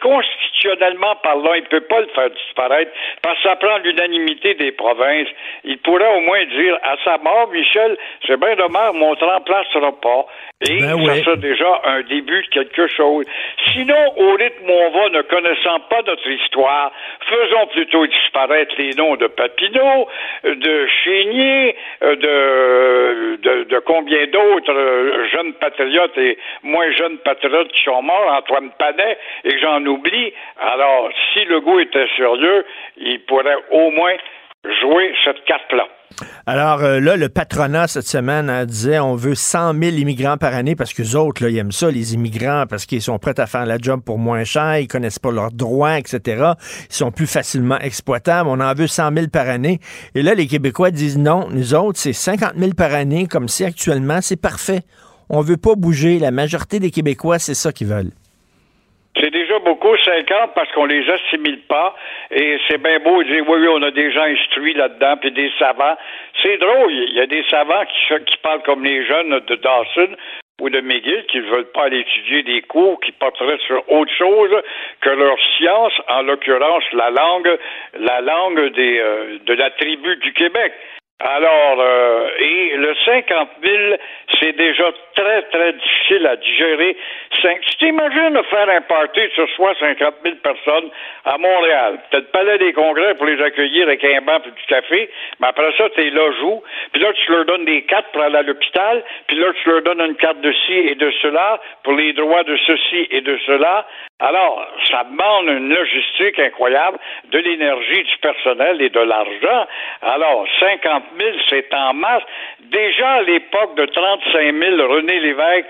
constitutionnellement parlant, il ne peut pas le faire disparaître, parce que ça prend l'unanimité des provinces, il pourrait au moins dire à sa mort, Michel, c'est bien dommage, mon ne remplacera pas. Et Ben ça oui. sera déjà un début de quelque chose. Sinon, au rythme où on va, ne connaissant pas notre histoire, faisons plutôt disparaître les noms de Papineau, de Chénier, euh, de, de, de combien d'autres euh, jeunes patriotes et moins jeunes patriotes qui sont morts, Antoine Panet, et j'en oublie. Alors, si le goût était sérieux, il pourrait au moins jouer cette carte-là. Alors euh, là, le patronat cette semaine hein, disait on veut 100 000 immigrants par année parce que les autres, là, ils aiment ça, les immigrants, parce qu'ils sont prêts à faire la job pour moins cher, ils connaissent pas leurs droits, etc. Ils sont plus facilement exploitables. On en veut 100 000 par année. Et là, les Québécois disent non, nous autres, c'est 50 000 par année, comme si actuellement, c'est parfait. On veut pas bouger. La majorité des Québécois, c'est ça qu'ils veulent. C'est déjà beaucoup, 50, parce qu'on les assimile pas. Et c'est bien beau de dire, oui, oui, on a des gens instruits là-dedans, puis des savants. C'est drôle, il y a des savants qui, parlent comme les jeunes de Dawson ou de McGill qui ne veulent pas aller étudier des cours qui porteraient sur autre chose que leur science, en l'occurrence la langue, la langue des, euh, de la tribu du Québec. Alors, euh, et le 50 000, c'est déjà très, très difficile à digérer. Tu t'imagines faire un party sur soi 50 000 personnes à Montréal? T'as le palais des congrès pour les accueillir avec un banc et du café, mais après ça, t'es là, joue. Puis là, tu leur donnes des cartes pour aller à l'hôpital, puis là, tu leur donnes une carte de ci et de cela pour les droits de ceci et de cela. Alors, ça demande une logistique incroyable, de l'énergie, du personnel et de l'argent. Alors, 50 000, c'est en masse. Déjà à l'époque de 35 000, René Lévesque,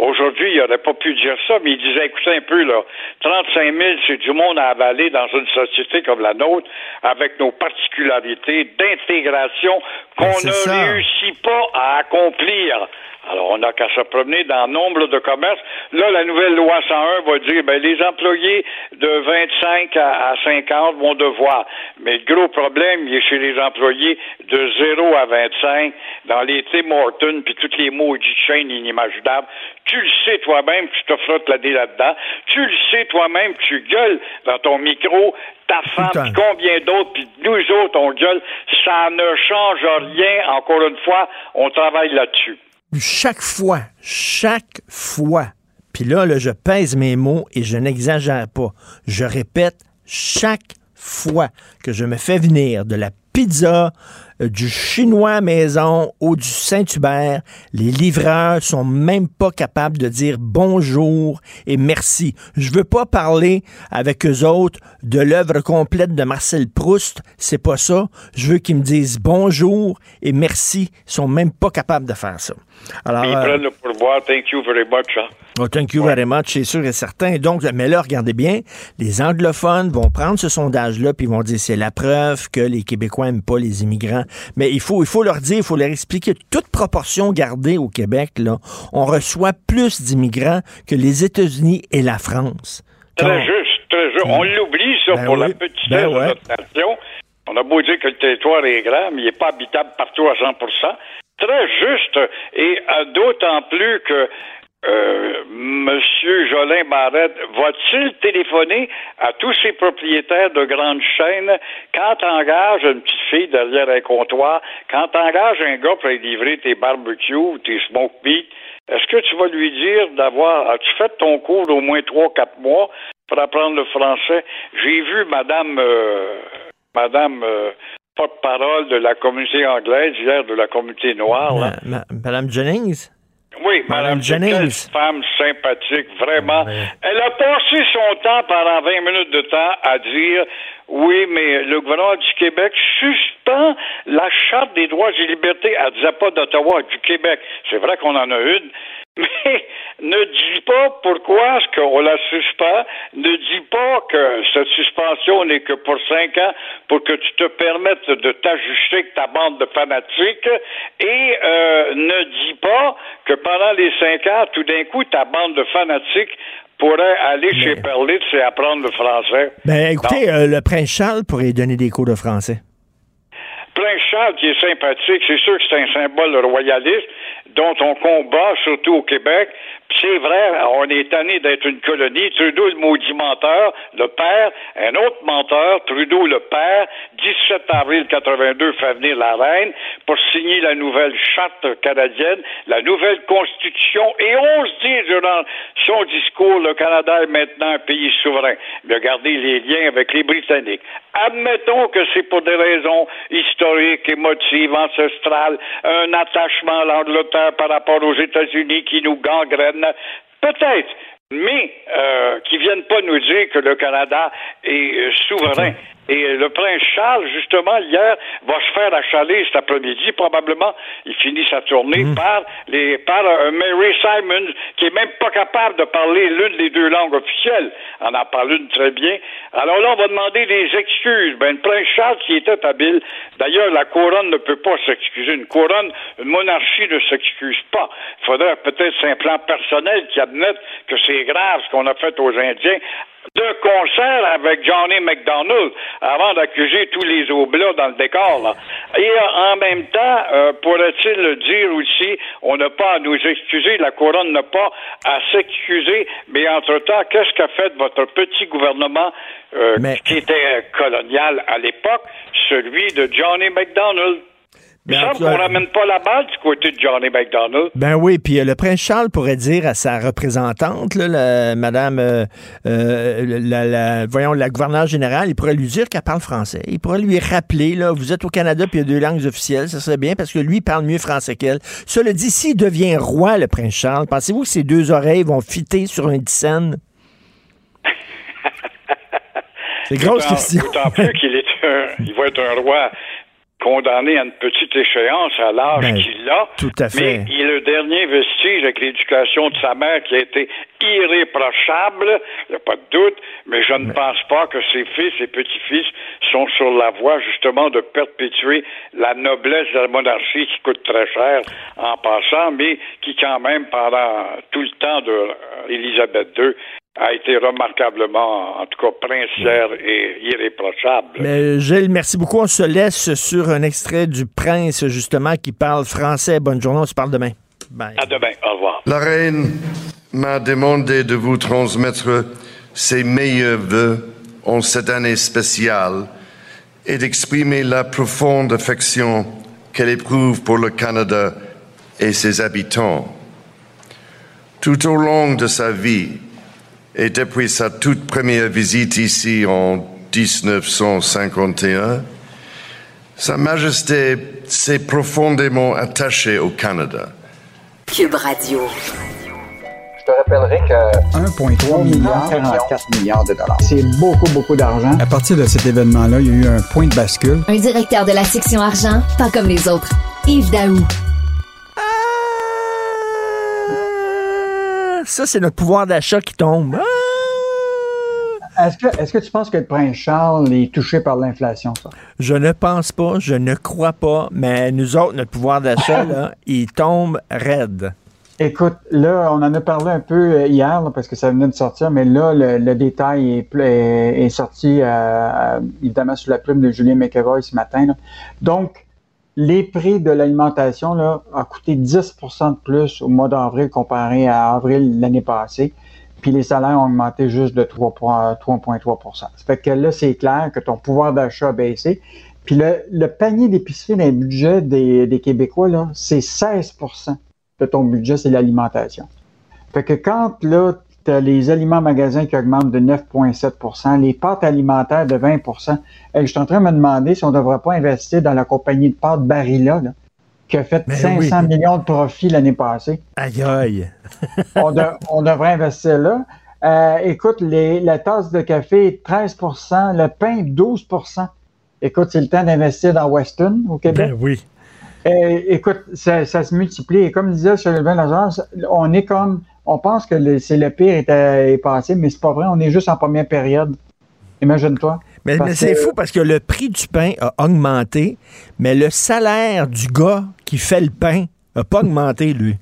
Aujourd'hui, il n'aurait pas pu dire ça, mais il disait, écoutez un peu, là, 35 000, c'est du monde à avaler dans une société comme la nôtre, avec nos particularités d'intégration qu'on Ben, c'est ne réussit pas à accomplir. Alors, on n'a qu'à se promener dans nombre de commerces. Là, la nouvelle loi 101 va dire, ben, les employés de 25 à, à 50 vont devoir. Mais le gros problème, il est chez les employés de 0 à 25, dans les Tim Hortons, puis toutes les maudits chaînes inimaginables. Tu le sais toi-même, tu te frottes la dé là-dedans. Tu le sais toi-même, tu gueules dans ton micro, ta femme, puis combien d'autres, puis nous autres, on gueule. Ça ne change rien. Encore une fois, on travaille là-dessus. Chaque fois, chaque fois, puis là, je pèse mes mots et je n'exagère pas. Je répète, chaque fois que je me fais venir de la pizza, euh, du chinois maison ou du Saint-Hubert, les livreurs sont même pas capables de dire bonjour et merci. Je veux pas parler avec eux autres de l'œuvre complète de Marcel Proust, c'est pas ça. Je veux qu'ils me disent bonjour et merci. Ils sont même pas capables de faire ça. Alors, Ils euh, prennent le pourboire. Thank you very much. hein. Oh, thank you very much, c'est sûr et certain. Donc, mais là, regardez bien, les anglophones vont prendre ce sondage-là puis ils vont dire c'est la preuve que les Québécois n'aiment pas les immigrants. Mais il faut, il faut leur dire, il faut leur expliquer toute proportion gardée au Québec. Là, on reçoit plus d'immigrants que les États-Unis et la France. Très juste, très juste. On l'oublie, ça, Ben pour la oui, petitesse ben de ouais. notre nation. On a beau dire que le territoire est grand, mais il n'est pas habitable partout à 100 Très juste, et euh, d'autant plus que euh, Monsieur Jolin Barrette va-t-il téléphoner à tous ces propriétaires de grandes chaînes quand t'engages une petite fille derrière un comptoir, quand t'engages un gars pour aller livrer tes barbecues ou tes smoke meat, est-ce que tu vas lui dire d'avoir as-tu fait ton cours d'au moins trois, quatre mois pour apprendre le français? J'ai vu Madame euh, Madame euh, porte-parole de la communauté anglaise hier de la communauté noire. là. ma- ma- Madame Jennings? Oui, Madame Madame Jennings. Jennings. femme sympathique, vraiment. Elle a passé son temps pendant 20 minutes de temps à dire oui, mais le gouvernement du Québec suspend la charte des droits et libertés. Elle disait pas d'Ottawa, du Québec. C'est vrai qu'on en a une. Mais ne dis pas pourquoi est-ce qu'on la suspend. Ne dis pas que cette suspension n'est que pour cinq ans pour que tu te permettes de t'ajuster avec ta bande de fanatiques. Et euh, ne dis pas que pendant les cinq ans, tout d'un coup, ta bande de fanatiques pourrait aller chez Perlitz et apprendre le français. Ben, écoutez, euh, le prince Charles pourrait donner des cours de français. Prince Charles qui est sympathique, c'est sûr que c'est un symbole royaliste dont on combat surtout au Québec. C'est vrai, on est tanné d'être une colonie. Trudeau, le maudit menteur, le père, un autre menteur, Trudeau, le père, 17 avril 82, fait venir la reine pour signer la nouvelle charte canadienne, la nouvelle constitution, et on se dit durant son discours, le Canada est maintenant un pays souverain. A gardé les liens avec les Britanniques. Admettons que c'est pour des raisons historiques, émotives, ancestrales, un attachement à l'Angleterre par rapport aux États-Unis qui nous gangrène. Peut-être, mais euh, qui viennent pas nous dire que le Canada est euh, souverain. Et le prince Charles, justement, hier, va se faire achaler cet après-midi, probablement. Il finit sa tournée Hmm. par les par euh, Mary Simon, qui est même pas capable de parler l'une des deux langues officielles. On en parle une très bien. Alors là, on va demander des excuses. Ben, le prince Charles, qui était habile, d'ailleurs, la couronne ne peut pas s'excuser. Une couronne, une monarchie ne s'excuse pas. Il faudrait peut-être, un plan personnel qui admette que c'est grave ce qu'on a fait aux Indiens de concert avec Johnny McDonald avant d'accuser tous les oblats dans le décor. Là. Et euh, en même temps, euh, pourrait-il le dire aussi, on n'a pas à nous excuser, la couronne n'a pas à s'excuser, mais entre-temps, qu'est-ce qu'a fait votre petit gouvernement euh, qui était colonial à l'époque, celui de Johnny McDonald? Il Ben, en semble cas- qu'on ramène pas la balle du côté de Johnny McDonald. Ben oui, puis euh, le prince Charles pourrait dire à sa représentante, là, la- Madame, euh, euh, la, la- voyons, la gouverneure générale, il pourrait lui dire qu'elle parle français. Il pourrait lui rappeler, là, vous êtes au Canada, puis il y a deux langues officielles, ça serait bien parce que lui parle mieux français qu'elle. Cela dit, s'il devient roi, le prince Charles, pensez-vous que ses deux oreilles vont fitter sur un dixaine? *laughs* C'est une grosse question. D'autant plus qu'il est un, il va être un roi condamné à une petite échéance à l'âge Ben, qu'il a. tout à fait. Mais il est le dernier vestige avec l'éducation de sa mère qui a été irréprochable, il n'y a pas de doute, mais je ne pense pas que ses fils et petits-fils sont sur la voie justement de perpétuer la noblesse de la monarchie qui coûte très cher en passant, mais qui quand même pendant tout le temps de euh, Élisabeth II a été remarquablement, en tout cas, princière et irréprochable. Mais Gilles, merci beaucoup. On se laisse sur un extrait du prince, justement, qui parle français. Bonne journée, on se parle demain. Bye. À demain. Au revoir. La reine m'a demandé de vous transmettre ses meilleurs voeux en cette année spéciale et d'exprimer la profonde affection qu'elle éprouve pour le Canada et ses habitants. Tout au long de sa vie et depuis sa toute première visite ici en 1951, Sa Majesté s'est profondément attachée au Canada. Cube Radio. Je te rappellerai que 1,3 milliard, 44 milliards de dollars. C'est beaucoup, beaucoup d'argent. À partir de cet événement-là, il y a eu un point de bascule. Un directeur de la section argent, pas comme les autres. Yves Daou. Ça, c'est notre pouvoir d'achat qui tombe. Ah! Est-ce que, est-ce que tu penses que le prince Charles est touché par l'inflation, ça? Je ne pense pas, je ne crois pas, mais nous autres, notre pouvoir d'achat, là, *laughs* il tombe raide. Écoute, là, on en a parlé un peu euh, hier, là, parce que ça venait de sortir, mais là, le, le détail est, est, est sorti, euh, euh, évidemment, sous la plume de Julien McEvoy ce matin. là. Donc, les prix de l'alimentation là, a coûté 10% de plus au mois d'avril comparé à avril l'année passée. Puis les salaires ont augmenté juste de 3 points- 3,3% Ça fait que là, c'est clair que ton pouvoir d'achat a baissé. Puis le, panier d'épicerie dans le budget des, Québécois, c'est 16% de ton budget, c'est l'alimentation. Fait que quand là, les aliments magasins qui augmentent de 9,7% les pâtes alimentaires de 20 hey, je suis en train de me demander si on ne devrait pas investir dans la compagnie de pâtes Barilla, là, qui a fait Ben 500 oui. millions de profits l'année passée. Aïe aïe. *laughs* on, de- on devrait investir là. Euh, écoute, les- la tasse de café, 13% le pain, 12% Écoute, c'est le temps d'investir dans Weston au Québec. Ben oui. Euh, écoute, ça, ça se multiplie. Et comme disait Sylvain Lazare, on est comme, on pense que le- c'est le pire est, euh, est passé, mais c'est pas vrai. On est juste en première période. Imagine-toi. Mais, c'est fou parce que le prix du pain a augmenté, mais le salaire du gars qui fait le pain n'a pas augmenté, lui.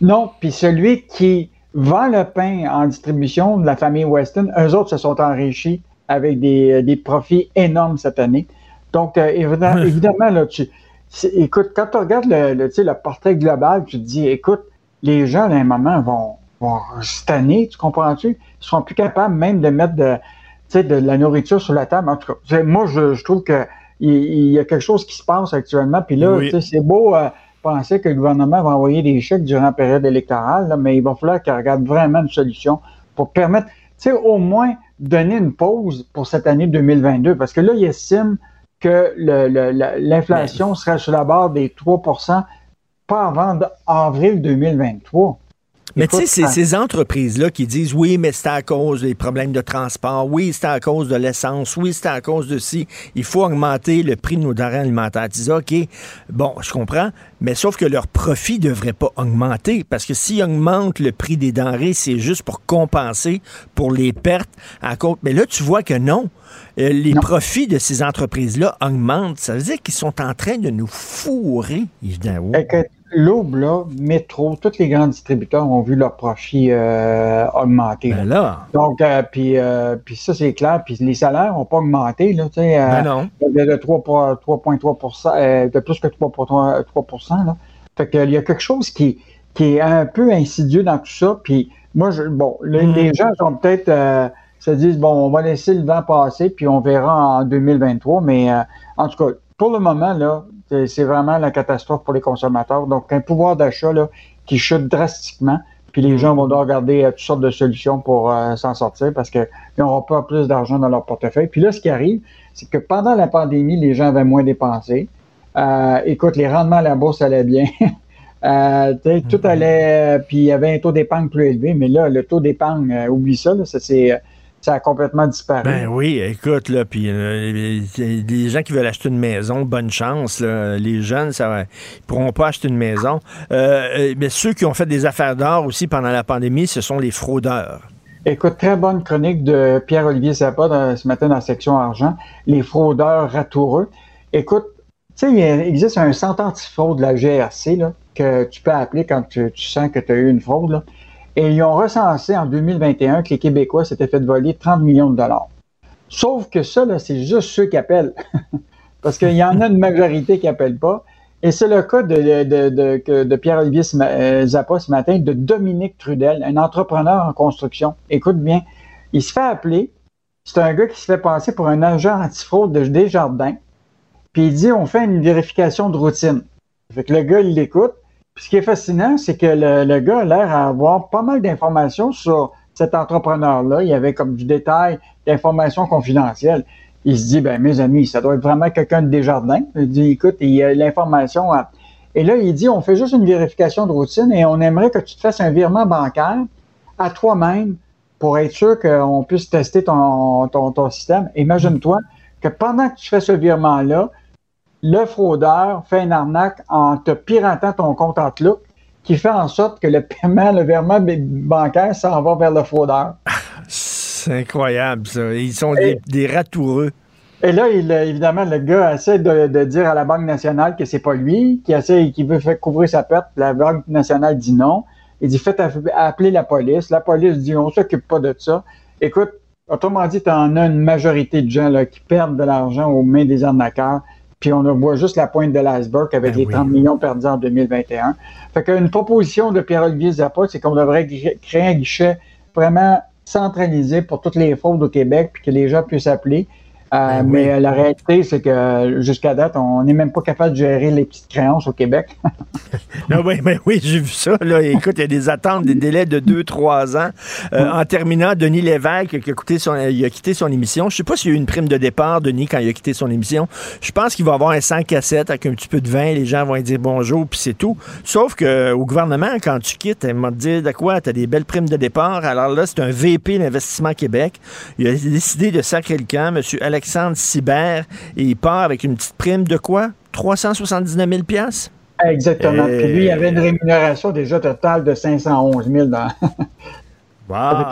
Non, puis celui qui vend le pain en distribution de la famille Weston, eux autres se sont enrichis avec des, des profits énormes cette année. Donc, euh, évidemment, *laughs* évidemment, là, tu, écoute, quand tu regardes le, le, le portrait global, tu te dis, écoute, les gens, à un moment, vont, vont année, tu comprends-tu? Ils seront plus capables même de mettre de, de la nourriture sur la table. En tout cas, moi, je, je trouve que il, y a quelque chose qui se passe actuellement. Puis là, c'est beau euh, penser que le gouvernement va envoyer des chèques durant la période électorale, mais il va falloir qu'il regarde vraiment une solution pour permettre, tu sais, au moins donner une pause pour cette année 2022. Parce que là, il estime que l'inflation serait sur la barre des 3% pas avant avril 2023. Mais tu sais, c'est ces entreprises-là qui disent oui, mais c'est à cause des problèmes de transport, oui, c'est à cause de l'essence, oui, c'est à cause de ci. Il faut augmenter le prix de nos denrées alimentaires. Tu dis, OK, bon, je comprends, mais sauf que leur profit ne devrait pas augmenter parce que s'ils augmentent le prix des denrées, c'est juste pour compenser pour les pertes à cause. Mais là, tu vois que non. Euh, les profits de ces entreprises-là augmentent. Ça veut dire qu'ils sont en train de nous fourrer, évidemment l'aube, là, Métro, tous les grands distributeurs ont vu leurs profits euh, augmenter. Ben là. Donc, euh, puis, euh, puis ça, c'est clair. Puis les salaires n'ont pas augmenté, là, tu sais. Ben non. De 3,3 de plus que 3,3 là. Fait qu'il y a quelque chose qui, qui est un peu insidieux dans tout ça. Puis moi, je, bon, les, mm. les gens sont peut-être se disent, bon, on va laisser le vent passer, puis on verra en 2023. Mais en tout cas, pour le moment, là, c'est vraiment la catastrophe pour les consommateurs. Donc, un pouvoir d'achat qui chute drastiquement, puis les gens vont devoir regarder euh, toutes sortes de solutions pour euh, s'en sortir parce qu'ils n'auront pas plus d'argent dans leur portefeuille. Puis là, ce qui arrive, c'est que pendant la pandémie, les gens avaient moins dépensé. Euh, écoute, les rendements à la bourse allaient bien. *laughs* tout allait, puis il y avait un taux d'épargne plus élevé, mais là, le taux d'épargne, oublie ça, là, ça c'est ça a complètement disparu. Ben oui, écoute, là, puis euh, les gens qui veulent acheter une maison, bonne chance. Les jeunes, ça, ils pourront pas acheter une maison. Euh, euh, mais ceux qui ont fait des affaires d'or aussi pendant la pandémie, ce sont les fraudeurs. Écoute, très bonne chronique de Pierre-Olivier Zappa ce matin dans la section argent. Les fraudeurs ratoureux. Écoute, tu sais, il existe un centre antifraude de la GRC là, que tu peux appeler quand tu, tu sens que tu as eu une fraude. Là. Et ils ont recensé en 2021 que les Québécois s'étaient fait voler 30 millions de dollars. Sauf que ça, c'est juste ceux qui appellent. *laughs* Parce qu'il y en a une majorité qui n'appellent pas. Et c'est le cas de, de, de, Pierre-Olivier euh, Zappa ce matin, de Dominique Trudel, un entrepreneur en construction. Écoute bien, il se fait appeler. C'est un gars qui se fait passer pour un agent antifraude de Desjardins. Puis il dit on fait une vérification de routine. Fait que le gars, il l'écoute ce qui est fascinant, c'est que le, gars a l'air à avoir pas mal d'informations sur cet entrepreneur-là. Il y avait comme du détail d'informations confidentielles. Il se dit, ben mes amis, ça doit être vraiment quelqu'un de Desjardins. Il dit, écoute, il y a l'information. Et là, il dit, on fait juste une vérification de routine et on aimerait que tu te fasses un virement bancaire à toi-même pour être sûr qu'on puisse tester ton système. Imagine-toi que pendant que tu fais ce virement-là, le fraudeur fait une arnaque en te piratant ton compte Outlook qui fait en sorte que le paiement, le virement bancaire s'en va vers le fraudeur. *laughs* C'est incroyable, ça. Ils sont des, ratoureux. Et là, il, évidemment, le gars essaie de, dire à la Banque nationale que c'est pas lui, qui essaie, qui veut faire couvrir sa perte. La Banque nationale dit non. Il dit faites appeler la police. La police dit on s'occupe pas de ça. Écoute, autrement dit, tu en as une majorité de gens là, qui perdent de l'argent aux mains des arnaqueurs puis on voit juste la pointe de l'iceberg avec ben les 30 millions perdus en 2021. Fait qu'une proposition de Pierre-Olivier Zappa, c'est qu'on devrait créer un guichet vraiment centralisé pour toutes les fraudes au Québec, puis que les gens puissent appeler. Euh, ben mais la réalité, c'est que jusqu'à date, on n'est même pas capable de gérer les petites créances au Québec. non, *laughs* oui, mais oui, j'ai vu ça. Là. Écoute, il y a des attentes, des délais de 2-3 ans. Euh, en terminant, Denis Lévesque, qui a, quitté son, il a quitté son émission. Je ne sais pas s'il y a eu une prime de départ, Denis, quand il a quitté son émission. Je pense qu'il va avoir un 100 cassettes avec un petit peu de vin. Les gens vont dire bonjour, puis c'est tout. Sauf qu'au gouvernement, quand tu quittes, ils vont te dire de quoi? Tu as des belles primes de départ. Alors là, c'est un VP d'Investissement Québec. Il a décidé de sacrer le camp, M. Alex Alexandre Sibert et il part avec une petite prime de quoi? 379 000 Exactement. Puis lui, il avait une rémunération déjà totale de 511 000 dans... *laughs* Wow.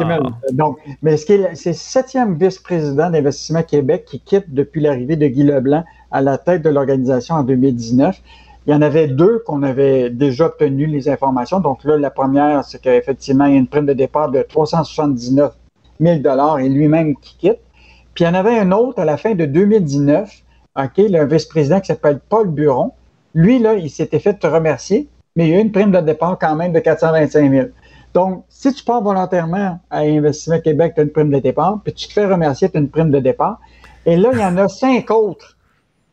Donc, mais ce qui est, c'est le septième vice-président d'Investissement Québec qui quitte depuis l'arrivée de Guy Leblanc à la tête de l'organisation en 2019. Il y en avait deux qu'on avait déjà obtenu les informations. Donc là, la première, c'est qu'effectivement, il y a une prime de départ de 379 000 et lui-même qui quitte. Puis il y en avait un autre à la fin de 2019 OK, le vice-président qui s'appelle Paul Buron, lui, là, il s'était fait te remercier, mais il y a eu une prime de départ quand même de 425 000. Donc, si tu pars volontairement à Investissement Québec, tu as une prime de départ, puis tu te fais remercier, tu as une prime de départ. Et là, il y en a cinq autres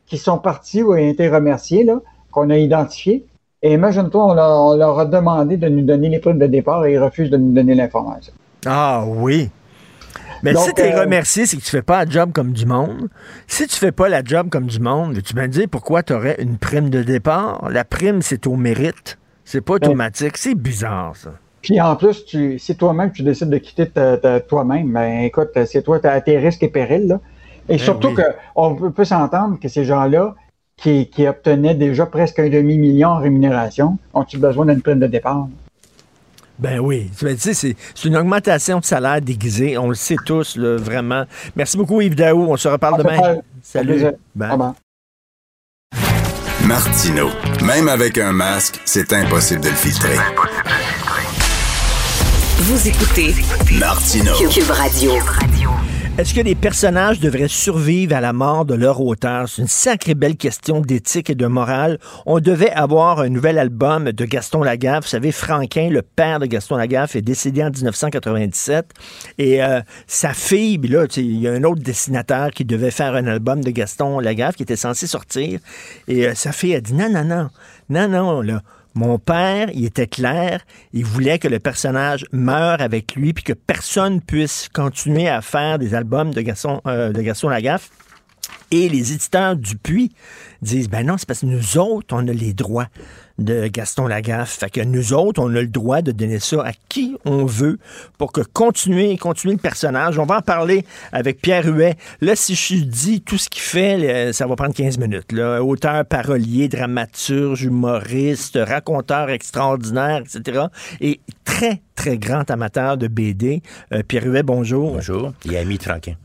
qui sont partis ou ont été remerciés, là, qu'on a identifiés. Et imagine-toi, on, leur- on leur a demandé de nous donner les primes de départ et ils refusent de nous donner l'information. Ah oui. Mais Donc, si tu es euh, remercié, c'est que tu fais pas la job comme du monde. Si tu fais pas la job comme du monde, tu me dire pourquoi tu aurais une prime de départ? La prime, c'est au mérite. C'est pas automatique. C'est bizarre, ça. Puis en plus, tu, si toi-même tu décides de quitter toi-même, ben écoute, c'est toi, tu as tes risques et périls. Là. Et Ben surtout oui. que on peut, peut s'entendre que ces gens-là qui, qui obtenaient déjà presque un demi-million en rémunération ont-ils besoin d'une prime de départ? Ben oui. Tu sais, c'est c'est une augmentation de salaire déguisée. On le sait tous, là, vraiment. Merci beaucoup, Yves Daou. On se reparle fait demain. plaisir. Salut. Bye-bye. Martino. Même avec un masque, c'est impossible de le filtrer. Vous écoutez Martino. Cube Radio. Est-ce que les personnages devraient survivre à la mort de leur auteur? C'est une sacrée belle question d'éthique et de morale. On devait avoir un nouvel album de Gaston Lagaffe. Vous savez, Franquin, le père de Gaston Lagaffe, est décédé en 1997. Et euh, sa fille, là, il y a un autre dessinateur qui devait faire un album de Gaston Lagaffe qui était censé sortir. Et euh, sa fille a dit non, non, non, non, non, là. Mon père, il était clair, il voulait que le personnage meure avec lui puis que personne puisse continuer à faire des albums de Gaston, euh, de Gaston Lagaffe. Et les éditeurs Dupuis disent ben non, c'est parce que nous autres, on a les droits de Gaston Lagaffe. Fait que nous autres, on a le droit de donner ça à qui on veut pour que continuer, continuer le personnage. On va en parler avec Pierre Huet. Là, si je dis tout ce qu'il fait, ça va prendre 15 minutes. Là. Auteur, parolier, dramaturge, humoriste, raconteur extraordinaire, etc. Et très, très grand amateur de BD. Euh, Pierre Huet, bonjour. Bonjour. Et ami de Franquin.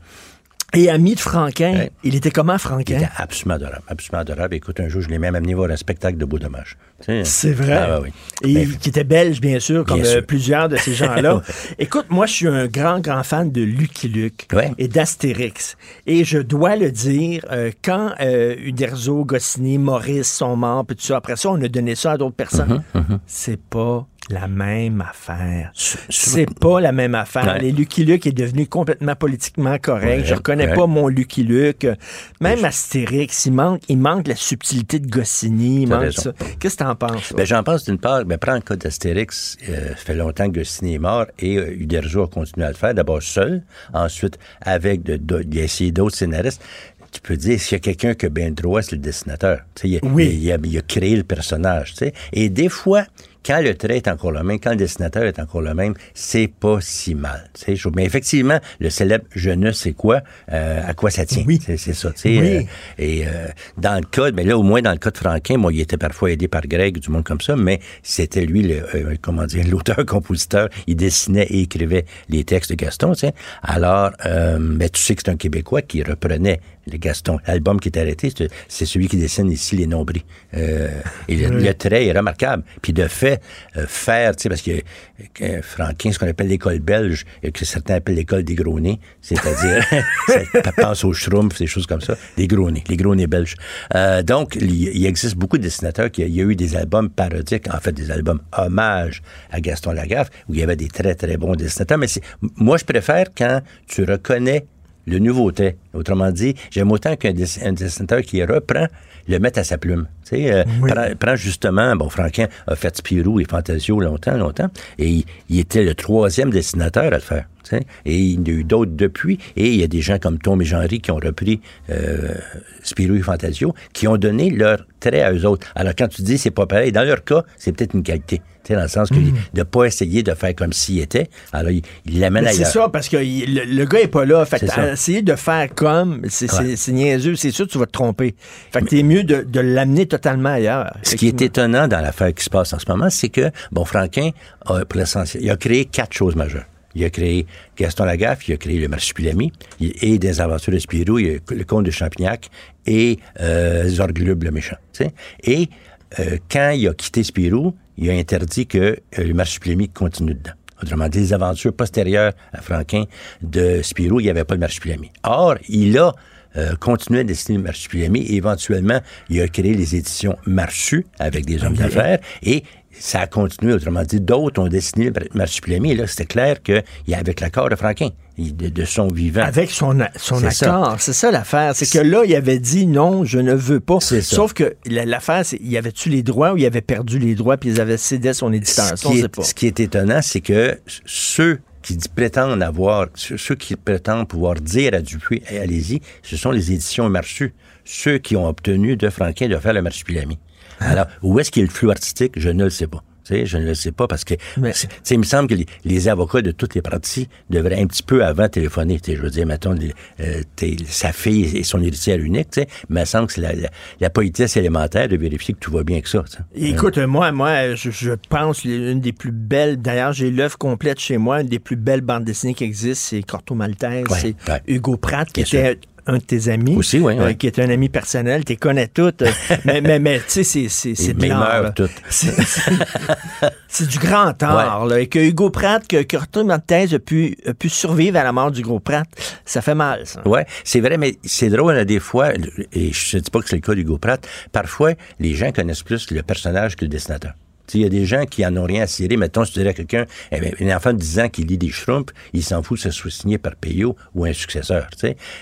Et ami de Franquin. Ouais. Il était comment, Franquin? Il était absolument adorable. Absolument adorable. Écoute, un jour, je l'ai même amené voir un spectacle de Beau Dommage. Sais, C'est vrai. Ah, oui. Et Mais- qui était belge, bien sûr, comme Bien euh, sûr. plusieurs de ces gens-là. *laughs* Écoute, moi, je suis un grand, grand fan de Lucky Luke Ouais. et d'Astérix. Et je dois le dire, euh, quand euh, Uderzo, Goscinny, Maurice sont morts, puis tout ça, après ça, on a donné ça à d'autres personnes. Mhm, C'est pas la même affaire. C'est pas la même affaire. Ouais. Les Lucky Luke est devenu complètement politiquement correct. Ouais, je reconnais ouais. pas mon Lucky Luke. Même Astérix, il manque, il manque la subtilité de Goscinny. Il T'as manque raison. ça. Qu'est-ce que t'en penses? Ben, j'en pense d'une part, ben, prends le cas d'Astérix, euh, ça fait longtemps que Goscinny est mort et euh, Uderzo a continué à le faire, d'abord seul, ensuite avec de, de- d'autres scénaristes. Tu peux dire, s'il y a quelqu'un qui a bien le droit, c'est le dessinateur. Il, a- Oui. il, a, il a créé le personnage. Et des fois, quand le trait est encore le même, quand le dessinateur est encore le même, c'est pas si mal. Mais effectivement, le célèbre je ne sais quoi, euh, à quoi ça tient. Oui. C'est ça. Oui. euh, et euh, dans le cas, mais là, au moins dans le cas de Franquin, moi, il était parfois aidé par Greg, du monde comme ça, mais c'était lui, le, comment dire, *laughs* l'auteur-compositeur. Il dessinait et écrivait les textes de Gaston. Alors, mais tu sais que c'est un Québécois qui reprenait le Gaston. L'album qui est arrêté, c'est- celui qui dessine ici les nombris. Et le, Oui. le trait est remarquable. Puis de fait, euh, faire, tu sais, parce que, que Franquin, ce qu'on appelle l'école belge, et que certains appellent l'école des gros nez, c'est-à-dire, *laughs* ça pense aux schtroumpfs, des choses comme ça, des gros nez, les gros nez belges. Euh, donc, il, existe beaucoup de dessinateurs qui, il y a eu des albums parodiques, en fait, des albums hommages à Gaston Lagaffe, où il y avait des très, très bons dessinateurs. Mais moi, je préfère quand tu reconnais le nouveauté. Autrement dit, j'aime autant qu'un dess- un dessinateur qui reprend, le mettre à sa plume. Tu sais, euh, prend, prend justement, bon, Franquin a fait Spirou et Fantasio longtemps, longtemps, et il, il était le troisième dessinateur à le faire. tu sais. Et il y en a eu d'autres depuis, et il y a des gens comme Tom et Jean-Ry qui ont repris euh, Spirou et Fantasio, qui ont donné leur trait à eux autres. Alors quand tu dis c'est pas pareil, dans leur cas, c'est peut-être une qualité. Dans le sens que de ne pas essayer de faire comme s'il était, alors il l'amène Mais c'est ailleurs. ça, parce que il- le, le gars est pas là. Fait que essayer de faire comme, c'est Ouais. niaiseux, c'est sûr que tu vas te tromper. Fait que t'es mieux de, de l'amener totalement ailleurs. Ce qui est étonnant dans l'affaire qui se passe en ce moment, c'est que, bon, Franquin, a, pour l'essentiel, il a créé quatre choses majeures. Il a créé Gaston Lagaffe, il a créé le Marsupilami, il- et des aventures de Spirou, il a le comte de Champignac et euh, Zorglub le méchant. Et euh, quand il a quitté Spirou, il a interdit que euh, le Marsupilami continue dedans. Autrement dit, les aventures postérieures à Franquin de Spirou, il n'y avait pas de Marsupilami. Or, il a euh, continué à dessiner le marsupilami et éventuellement, il a créé les éditions Marsu avec des hommes d'affaires et ça a continué, autrement dit, d'autres ont dessiné le marsupilami et là, c'était clair qu'il y avait avec l'accord de Franquin. De, de, son vivant. Avec son, son accord. C'est ça l'affaire. C'est que là, il avait dit non, je ne veux pas. Sauf que l'affaire, c'est il avait-tu les droits ou il avait perdu les droits puis ils avaient cédé son éditeur? Ce, qui est, ce qui est étonnant, c'est que ceux qui prétendent avoir, ceux qui prétendent pouvoir dire à Dupuis, allez-y, ce sont les éditions Marsu, ceux qui ont obtenu de Franquin de faire le Marsupilami. Hein? Alors, où est-ce qu'il y a le flou artistique? Je ne le sais pas je ne le sais pas parce que il me semble que les, avocats de toutes les parties devraient un petit peu avant téléphoner. Je veux dire, mettons, euh, sa fille et son héritière unique, mais il me semble que c'est la, la, politesse élémentaire de vérifier que tout va bien que ça. Écoute, moi, moi, je, je pense une des plus belles, d'ailleurs, j'ai l'œuvre complète chez moi, une des plus belles bandes dessinées qui existent, c'est Corto Maltese, c'est Hugo Pratt, qui était un de tes amis, Aussi, oui, euh, qui est un ami personnel, tu connais toutes, *laughs* mais, mais, mais tu sais, c'est, de l'art. *laughs* C'est, du grand art, là, et que Hugo Pratt, que, que Arthur a pu, a pu survivre à la mort d'Hugo Pratt, ça fait mal, ça. Oui, c'est vrai, mais c'est drôle, là, des fois, et je ne dis pas que c'est le cas d'Hugo Pratt, parfois, les gens connaissent plus le personnage que le dessinateur. Il y a des gens qui en ont rien à cirer. Mettons, si tu dirais à quelqu'un, eh un enfant de 10 ans qui lit des Schtroumpfs, il s'en fout de se signé par Payot ou un successeur.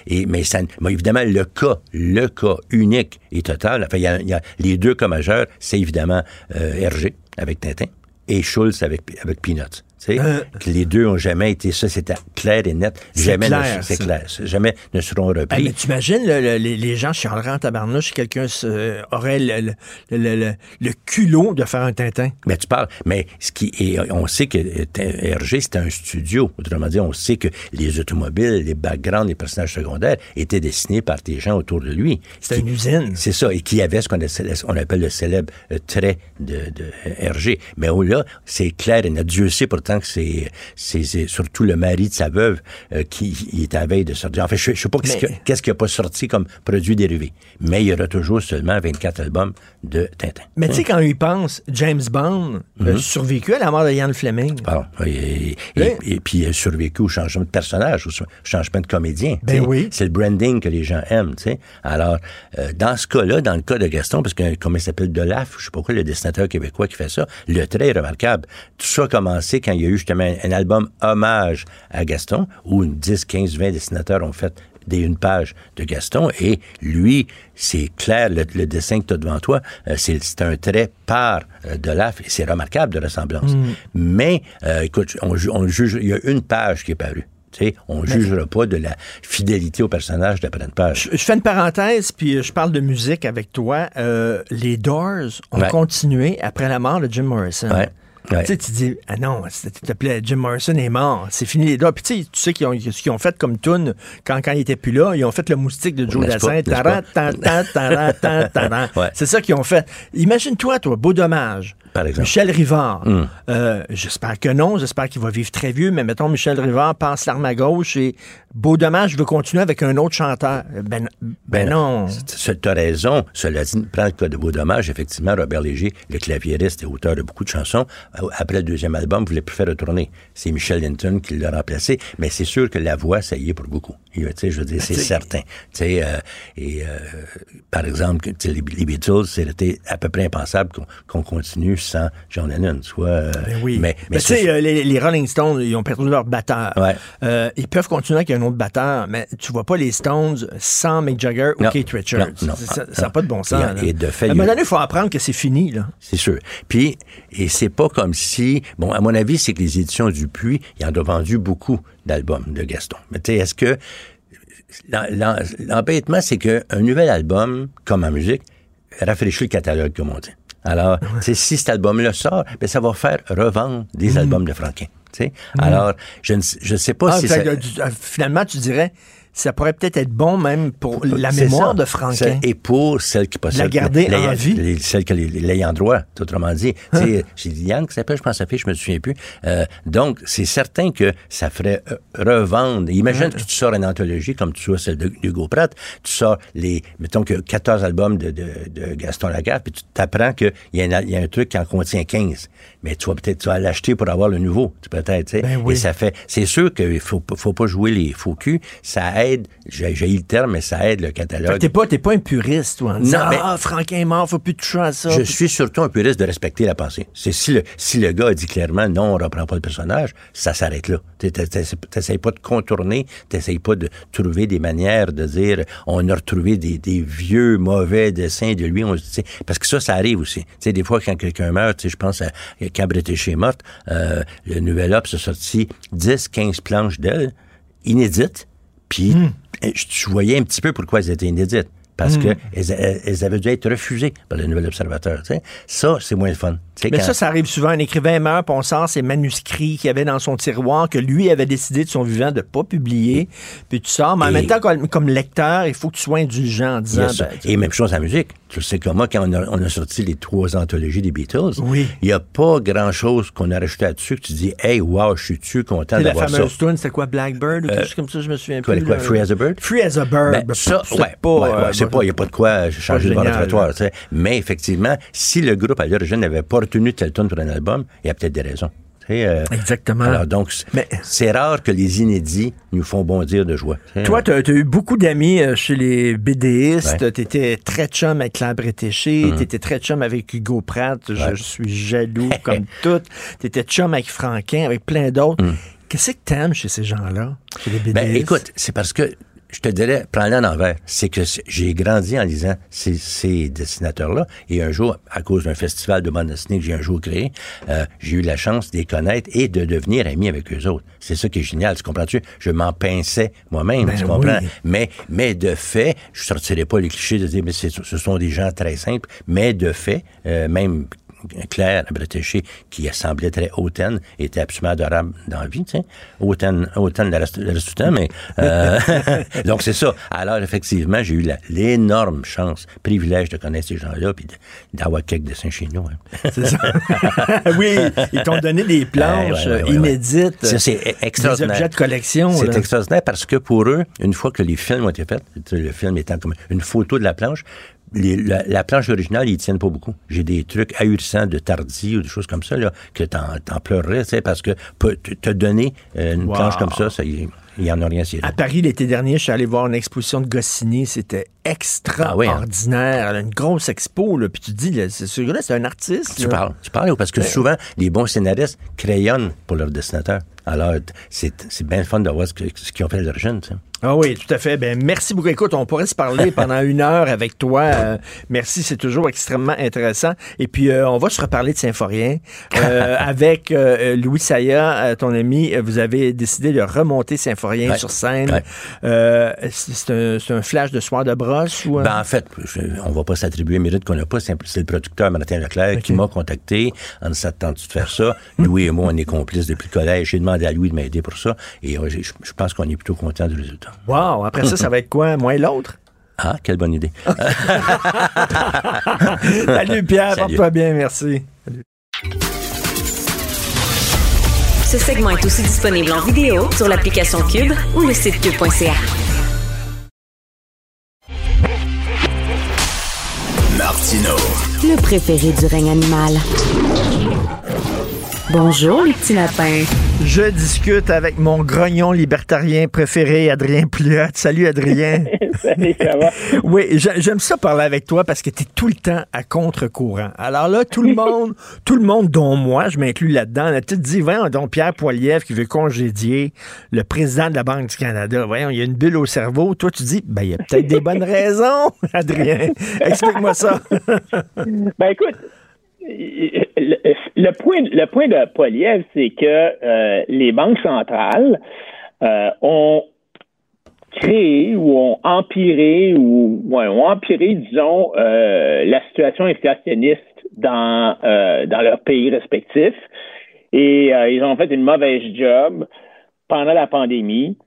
mais, ça, évidemment, le cas, le cas unique et total, enfin, y a, les deux cas majeurs, c'est évidemment euh, Hergé avec Tintin et Schulz avec, avec Peanuts. Euh, que les deux ont jamais été ça, c'était clair et net. Jamais c'est clair, jamais ne seront repris. mais t'imagines, le, les, gens chialeraient en tabarnouche si quelqu'un aurait le, le, culot de faire un Tintin. Mais tu parles, mais ce qui est, on sait que Hergé, c'était un studio. Autrement dit, on sait que les automobiles, les backgrounds, les personnages secondaires étaient dessinés par des gens autour de lui. C'était une usine. C'est ça, et qui avait ce qu'on appelle le célèbre euh, trait de, de Hergé. Mais là, c'est clair et net. Dieu sait que c'est, c'est, surtout le mari de sa veuve euh, qui est à veille de sortir. En fait, je, ne sais pas qu'est-ce qui n'a pas sorti comme produit dérivé. Mais il y aura toujours seulement 24 albums de Tintin. Mais tu sais, quand il pense, James Bond a mhm. survécu à la mort de Ian Fleming. et, puis il a survécu au changement de personnage, au changement de comédien. Ben oui. C'est le branding que les gens aiment. sais. Alors, euh, dans ce cas-là, dans le cas de Gaston, parce que comme il s'appelle Delaf, je sais pas quoi, le dessinateur québécois qui fait ça, le trait est remarquable. Tout ça a commencé quand il y a eu justement un album hommage à Gaston, où 10, 15, 20 dessinateurs ont fait des une page de Gaston et lui, c'est clair, le, dessin que tu as devant toi, euh, c'est un trait par euh, de l'AF et c'est remarquable de ressemblance. Mm. Mais, euh, écoute, on, juge, il y a une page qui est parue. on ne jugera pas de la fidélité au personnage d'après une page. Je, fais une parenthèse, puis je parle de musique avec toi. les Doors ont continué après la mort de Jim Morrison. Tu sais, tu dis, ah non, s'il te plaît, Jim Morrison est mort, c'est fini les doigts. Puis tu sais, tu sais qu'ils ont, ce qu'ils ont fait comme tune quand, quand il était plus là, ils ont fait le moustique de Joe Dassin. C'est ça qu'ils ont fait. Imagine-toi, toi, beau dommage. Michel Rivard. Hmm. Euh, j'espère que non, j'espère qu'il va vivre très vieux, mais mettons, Michel Rivard passe l'arme à gauche et beau dommage, je veux continuer avec un autre chanteur. Ben, ben, ben non. Tu as raison. Cela dit, prends le cas de beau dommage. Effectivement, Robert Léger, le claviériste et auteur de beaucoup de chansons, euh, après le deuxième album, voulait plus faire retourner. C'est Michel Linton qui l'a remplacé, mais c'est sûr que la voix, ça y est pour beaucoup. Tu sais, je veux dire, c'est *laughs* certain. Tu sais, euh, et par exemple, les, Beatles, c'était à peu près impensable qu'on continue sans John Lennon, soit. Euh, ben oui. Mais, mais, tu sais, euh, les, Rolling Stones, ils ont perdu leur batteur. Euh, ils peuvent continuer avec un autre batteur, mais tu vois pas les Stones sans Mick Jagger ou Keith Richards. ça n'a pas de bon sens. Et, de fait, à un moment donné, il faut apprendre que c'est fini. C'est sûr. Puis, et c'est pas comme si. Bon, à mon avis, c'est que les éditions Dupuis, ils en ont vendu beaucoup d'albums de Gaston. Mais tu sais, est-ce que. L'embêtement, c'est qu'un nouvel album, comme en musique, rafraîchit le catalogue, comme on dit. Alors, si cet album-là sort, ben, ça va faire revendre des mhm. albums de Franquin. Mhm. Alors, je ne je sais pas ah, si ça... Euh, finalement, tu dirais, ça pourrait peut-être être bon même pour la mémoire de Franquin. Et pour celles qui possèdent... La garder en vie. celles qui l'ayant droit, autrement dit. Hein? J'ai dit Yann qui s'appelle, je pense, sa fille, je me souviens plus. Euh, donc, c'est certain que ça ferait euh, revendre. Imagine hein? que tu sors une anthologie comme tu sors celle de Hugo Pratt, tu sors les, mettons que 14 albums de, de, de Gaston Lagaffe, puis tu t'apprends qu'il y, a y a un truc qui en contient 15. Mais tu vas peut-être tu vas l'acheter pour avoir le nouveau, peut-être. Ben oui. Et ça fait... C'est sûr qu'il faut, faut pas jouer les faux culs. Ça aide aide, j'ai le terme, mais ça aide le catalogue. T'es pas, pas un puriste, toi, en Non, mais- ah, Franquin est mort, faut plus toucher à ça. Je suis surtout un puriste de respecter la pensée. C'est si le, si le gars a dit clairement non, on reprend pas le personnage, ça s'arrête là. T'es- t'es- t'es- T'essayes pas de contourner, t'essayes pas de trouver des manières de dire on a retrouvé des, des vieux mauvais dessins de lui. On, parce que ça, ça arrive aussi. Des fois, quand quelqu'un meurt, je pense à British est morte, euh, le Nouvel Obs a sorti 10, 15 planches d'elle, inédites, puis euh, je, je voyais un petit peu pourquoi elles étaient inédites. Parce Hmm. que elles, avaient dû être refusées par le Nouvel Observateur. tu. Ça, c'est moins le fun. Mais quand- ça, ça arrive souvent. Un écrivain meurt, puis on sort ses manuscrits qu'il avait dans son tiroir, que lui avait décidé de son vivant de pas publier. Puis tu sors. Mais en Et- même temps, comme, comme lecteur, il faut que tu sois indulgent en disant. Ben, Et même chose en musique. Tu sais comme moi, quand on a, on a sorti les trois anthologies des Beatles, Oui. il n'y a pas grand-chose qu'on a rajouté là-dessus que tu dis « Hey, wow, je suis-tu content la d'avoir ça? fameuse tune, c'était quoi, Blackbird ou quelque Euh, chose comme ça, je me souviens Quoi, plus. quoi. Free as a Bird? Free as a Bird. Ben, Ben, ça, ouais, pas, ouais, ouais, euh, c'est pas, il n'y a pas de quoi changer tu sais. Mais effectivement, si le groupe à l'origine n'avait pas retenu tel tune pour un album, il y a peut-être des raisons. Euh, Exactement. Alors donc, c'est- c'est rare que les inédits nous font bondir de joie. Toi, tu as, eu beaucoup d'amis euh, chez les BDistes. Ouais. Tu étais très chum avec Claire Bretéché. Mhm. Tu étais très chum avec Hugo Pratt. Je, Ouais. je suis jaloux *laughs* comme tout. Tu étais chum avec Franquin, avec plein d'autres. Qu'est-ce que t'aimes chez ces gens-là, chez les BDistes? Ben, écoute, c'est parce que je te dirais, prends-le à l'envers. C'est que j'ai grandi en lisant ces, ces dessinateurs-là. Et un jour, à cause d'un festival de bande dessinée que j'ai un jour créé, euh, j'ai eu la chance de les connaître et de devenir ami avec eux autres. C'est ça qui est génial, tu comprends-tu? Je m'en pinçais moi-même, Ben tu comprends? oui. Mais, mais de fait, je sortirais pas les clichés de dire, mais ce sont des gens très simples. Mais de fait, euh, même Claire Bretéché, qui semblait très hautaine, était absolument adorable dans la vie, tu sais. Hautaine, hautaine le reste, le reste du temps, mais... euh, *laughs* donc, c'est ça. Alors, effectivement, j'ai eu la- l'énorme chance, privilège de connaître ces gens-là, puis d'avoir quelques dessins chez nous. hein. C'est ça. *laughs* oui, ils t'ont donné des *laughs* planches Ouais, ouais, ouais, ouais, ouais. inédites. Ça, c'est extraordinaire. Des objets de collection. C'est extraordinaire parce que pour eux, une fois que les films ont été faits, le film étant comme une photo de la planche, les- la, la planche originale, ils tiennent pas beaucoup. J'ai des trucs ahurissants de Tardy ou des choses comme ça, là, que t'en, t'en pleurerais, tu sais, parce que te donner euh, une Wow. planche comme ça, ça il y en a rien c'est À Paris, l'été dernier, je suis allé voir une exposition de Goscinny. C'était extraordinaire. Une grosse expo. Là. Puis tu te dis, là, c'est- ce gars-là, c'est un artiste. Tu là. parles, tu parles, parce que Ouais. souvent, les bons scénaristes crayonnent pour leurs dessinateurs. Alors, c'est, c'est bien fun de voir ce, que- ce qu'ils ont fait à l'origine, tu sais. Ah oui, tout à fait. Ben, merci beaucoup. Écoute, on pourrait se parler *laughs* pendant une heure avec toi. Euh, merci, c'est toujours extrêmement intéressant. Et puis, euh, on va se reparler de Symphorien. Euh, *laughs* avec euh, Louis Saya, ton ami, vous avez décidé de remonter Symphorien Ouais. sur scène. Ouais. C'est un, flash de soir de brosse ou... Ben, en fait, je- on va pas s'attribuer mérite qu'on n'a pas. C'est le producteur Martin Leclerc qui m'a contacté en s'attendant de faire ça? Louis et moi, on est complices depuis le collège. J'ai demandé à Louis de m'aider pour ça. Et je, je pense qu'on est plutôt content du résultat. Wow, après ça, ça va être quoi? Moi et l'autre? Ah, quelle bonne idée. *laughs* Salut Pierre, porte-toi bien, merci. Ce segment est aussi disponible en vidéo sur l'application Cube ou le site cube.ca. Martino. Le préféré du règne animal. Bonjour, les petits lapins. Je discute avec mon grognon libertarien préféré, Adrien Pliot. Salut, Adrien. *laughs* Salut, ça va? Oui, j'a- j'aime ça parler avec toi parce que tu es tout le temps à contre-courant. Alors là, tout le *laughs* monde, tout le monde, dont moi, je m'inclus là-dedans, là, tu te dis, voyons donc Pierre Poilievre qui veut congédier le président de la Banque du Canada. Voyons, il y a une bulle au cerveau. Toi, tu dis, ben, il y a peut-être des bonnes *laughs* raisons, Adrien. Explique-moi ça. Ben écoute, le, point, le point de Poliev, c'est que euh, les banques centrales euh, ont créé ou ont empiré ou ont empiré, disons, euh, la situation inflationniste dans, dans leurs pays respectifs. Et ils ont fait une mauvaise job pendant la pandémie.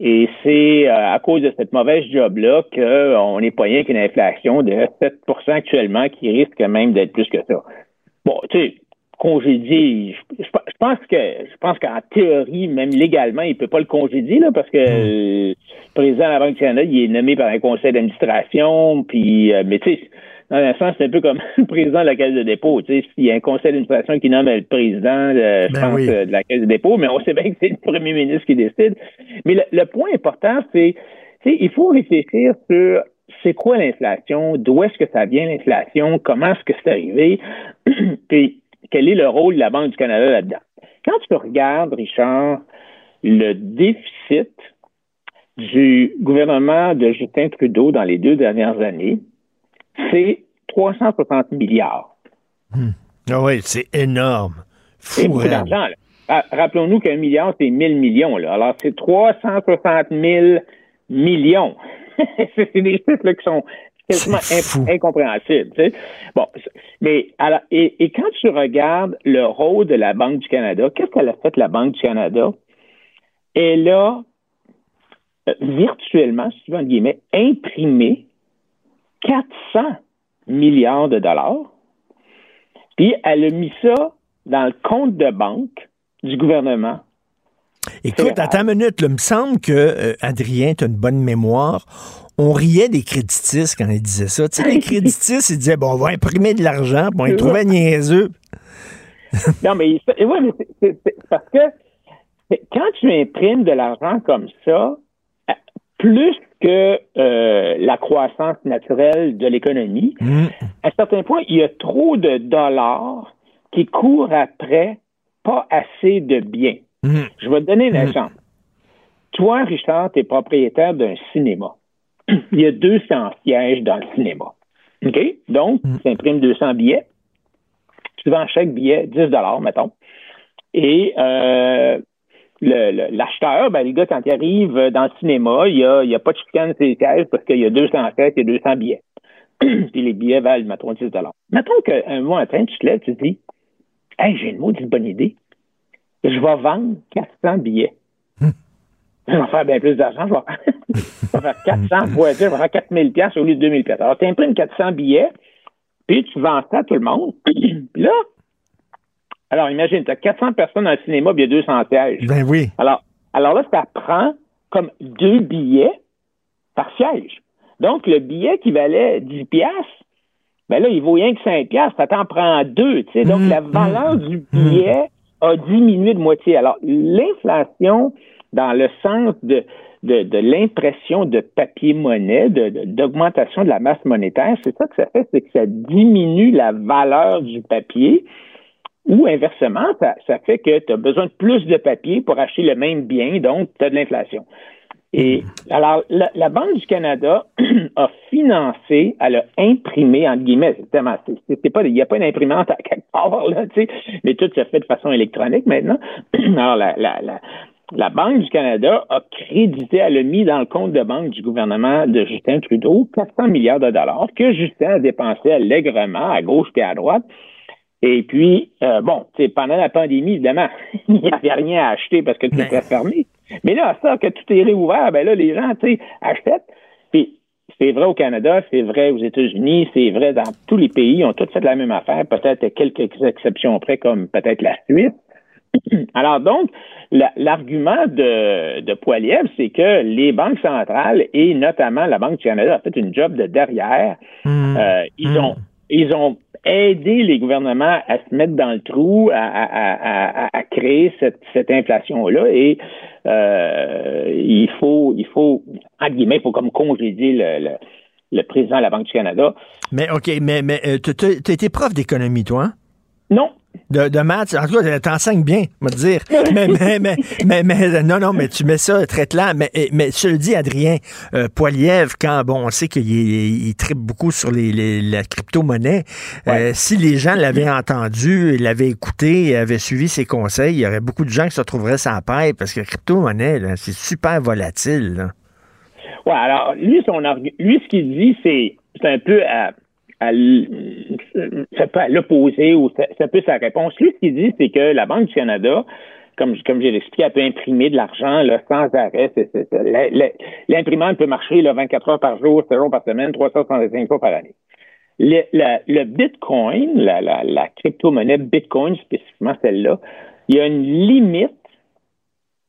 Et c'est à cause de cette mauvaise job-là qu'on est poigné avec une inflation de 7% actuellement qui risque même d'être plus que ça. Bon, tu sais, congédier, je, je- je pense que je pense qu'en théorie, même légalement, il peut pas le congédier, là, parce que euh, le président de la Banque du Canada, il est nommé par un conseil d'administration, puis euh, mais tu sais, dans un sens, c'est un peu comme *laughs* le président de la Caisse de dépôt. Tu sais, il y a un conseil d'administration qui nomme le président, je Ben pense, oui. euh, de la Caisse de dépôt, mais on sait bien que c'est le premier ministre qui décide. Mais le, le point important, c'est tu sais, il faut réfléchir sur c'est quoi l'inflation, d'où est-ce que ça vient l'inflation, comment est-ce que c'est arrivé, *clears throat* puis quel est le rôle de la Banque du Canada là-dedans? Quand tu regardes, Richard, le déficit du gouvernement de Justin Trudeau dans les deux dernières années, c'est 360 milliards. Hmm. Ah oui, c'est énorme. C'est beaucoup d'argent. Ah, rappelons-nous qu'un milliard, c'est 1000 millions. Là. Alors, c'est 360 000 millions. *laughs* c'est des chiffres qui sont quasiment incompréhensibles. Bon, mais alors, et, quand tu regardes le rôle de la Banque du Canada, qu'est-ce qu'elle a fait, la Banque du Canada? Elle a euh, virtuellement, si tu veux, en guillemets, imprimé 400 milliards de dollars, puis elle a mis ça dans le compte de banque du gouvernement. Écoute, attends une minute, il me semble que euh, Adrien, tu as une bonne mémoire. On riait des créditistes quand il disait ça. Tu sais, les créditistes, ils disaient, bon, on va imprimer de l'argent, puis on les trouvait niaiseux. *laughs* non, mais, ouais, mais c'est parce que quand tu imprimes de l'argent comme ça, plus que euh, la croissance naturelle de l'économie, mm. à un certain point, il y a trop de dollars qui courent après pas assez de biens. Mm. Je vais te donner un mm. exemple. Toi, Richard, tu es propriétaire d'un cinéma. *clears throat* il y a 200 sièges dans le cinéma. OK? Donc, tu imprimes 200 billets. Tu vends chaque billet 10 mettons. Et euh, l'acheteur, ben, les gars, quand ils arrivent dans le cinéma, il n'y a, y a pas de chicane sur les sièges parce qu'il y a 200 têtes, il y a 200 billets. *clears throat* Puis les billets valent, mettons, 10 Mettons qu'un mois matin, tu te lèves, tu te dis, hey, j'ai une maudite bonne idée. Je vais vendre 400 billets. Je vais faire bien plus d'argent. Je vais faire 400 fois *laughs* je vais faire 4000 pièces au lieu de 2000 pièces. Alors, tu imprimes 400 billets, puis tu vends ça à tout le monde. *clears throat* puis là, alors, imagine, tu as 400 personnes dans le cinéma, puis il y a 200 sièges. Ben oui. Alors, alors là, ça prend comme deux billets par siège. Donc, le billet qui valait 10 piastres, ben là, il vaut rien que 5 piastres, ça t'en prend deux, tu sais. Donc, mm, la valeur du billet a diminué de moitié. Alors, l'inflation, dans le sens de, de, de l'impression de papier-monnaie, d'augmentation de, de la masse monétaire, c'est ça que ça fait, c'est que ça diminue la valeur du papier. Ou inversement, ça, fait que tu as besoin de plus de papier pour acheter le même bien, donc tu as de l'inflation. Et alors, la, Banque du Canada *clears throat* a financé, elle a imprimé, entre guillemets, c'est pas, il n'y a pas d'imprimante à quelque part, là, tu sais, mais tout se fait de façon électronique maintenant. *clears throat* Alors, la, la, la, la Banque du Canada a crédité, elle a mis dans le compte de banque du gouvernement de Justin Trudeau 400 milliards de dollars que Justin a dépensé allègrement à gauche et à droite et puis, euh, bon, pendant la pandémie, évidemment, *laughs* il n'y avait rien à acheter parce que tout était fermé. Mais là, ça, que tout est réouvert, ben là, les gens, tu sais, achètent. Puis, c'est vrai au Canada, c'est vrai aux États-Unis, c'est vrai dans tous les pays, ils ont tous fait la même affaire, peut-être quelques exceptions près, comme peut-être la Suisse. *clears throat* Alors donc, l'argument de, de Poiliev, c'est que les banques centrales et notamment la Banque du Canada a fait une job de derrière. Mmh. Euh, ils mmh. ont ils ont aidé les gouvernements à se mettre dans le trou, à, créer cette, inflation-là. Et il faut, il faut, entre guillemets, il faut comme congédier le, le, président de la Banque du Canada. Mais OK, mais, mais euh, tu as été prof d'économie, toi? Hein? Non, de, de maths. En tout cas, t'enseignes bien, me dire. *laughs* mais, mais, mais, mais, non, non, mais tu mets ça très clair. Mais, mais je le dis, Adrien, euh, Poiliev, quand, bon, on sait qu'il il, tripe beaucoup sur les, la crypto-monnaie, euh, si les gens l'avaient entendu, l'avaient écouté, avaient suivi ses conseils, il y aurait beaucoup de gens qui se retrouveraient sans paille parce que la crypto-monnaie, c'est super volatile. Là. Ouais, alors, lui, son lui, ce qu'il dit, c'est un peu à à, ça l'opposé ou ça, peut sa réponse. Lui, ce qu'il dit, c'est que la Banque du Canada, comme, comme j'ai expliqué, elle peut imprimer de l'argent sans arrêt. L'imprimante peut marcher là, 24 heures par jour, 7 jours par semaine, 365 fois par année. Le, le Bitcoin, la, la, la crypto-monnaie Bitcoin, spécifiquement celle-là, il y a une limite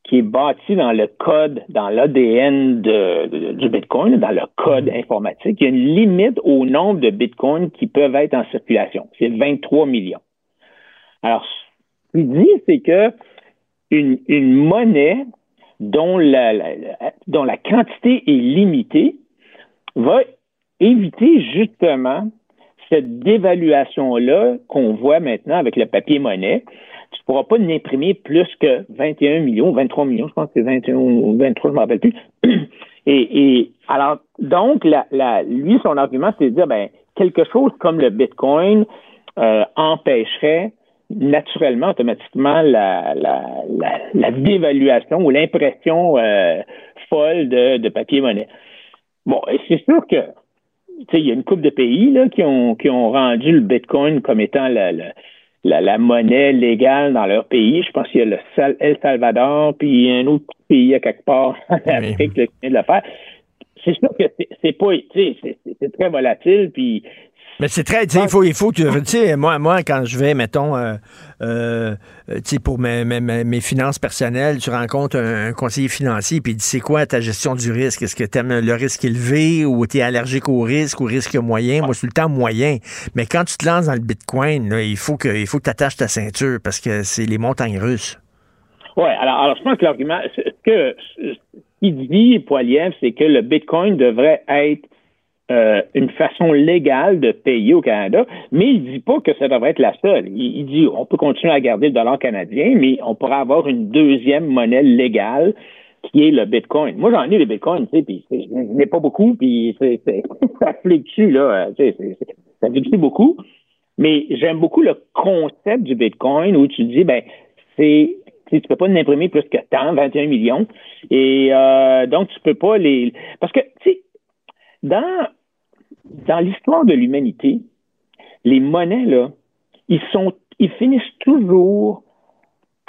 qui est bâti dans le code, dans l'ADN du Bitcoin, dans le code mm-hmm. informatique. Il y a une limite au nombre de Bitcoins qui peuvent être en circulation. C'est 23 millions. Alors, ce qu'il dit, c'est que une, monnaie dont la, dont la quantité est limitée va éviter justement cette dévaluation-là qu'on voit maintenant avec le papier-monnaie. Tu ne pourras pas n'imprimer plus que 21 millions, 23 millions, je pense que c'est 21 ou 23, je ne me rappelle plus. *clears throat* Et, alors, donc, la, lui, son argument, c'est de dire, ben, quelque chose comme le Bitcoin euh, empêcherait naturellement, automatiquement, la, la, dévaluation ou l'impression euh, folle de, de papier-monnaie. Bon, et c'est sûr que il y a une couple de pays là, qui, ont, qui ont rendu le Bitcoin comme étant la, la, la, monnaie légale dans leur pays. Je pense qu'il y a le El Salvador, puis un autre pays à quelque part *laughs* en Afrique qui vient de le faire. C'est sûr que c'est pas, c'est très volatile, puis mais c'est très, il faut, il faut que, tu sais, moi, moi, quand je vais, mettons, euh, euh, tu sais, pour mes, mes, mes, finances personnelles, tu rencontres un, conseiller financier, puis il dit, c'est quoi ta gestion du risque? Est-ce que tu aimes le risque élevé ou tu es allergique au risque ou risque moyen? Moi, c'est le temps moyen. Mais quand tu te lances dans le Bitcoin, là, il faut que, il faut que tu attaches ta ceinture parce que c'est les montagnes russes. Oui, alors, alors je pense que l'argument, ce que, ce qu'il dit, Poiliev, c'est que le Bitcoin devrait être euh, une façon légale de payer au Canada, mais il dit pas que ça devrait être la seule. Il, dit on peut continuer à garder le dollar canadien, mais on pourrait avoir une deuxième monnaie légale qui est le Bitcoin. Moi, j'en ai les Bitcoins, tu sais, puis je n'ai pas beaucoup, puis *laughs* ça fluctue, là, ça fluctue beaucoup. Mais j'aime beaucoup le concept du Bitcoin où tu dis, ben, c'est tu peux pas l'imprimer plus que tant, 21 millions. Et euh, donc, tu peux pas les... Parce que, tu sais, dans dans l'histoire de l'humanité, les monnaies, là, ils sont, ils finissent toujours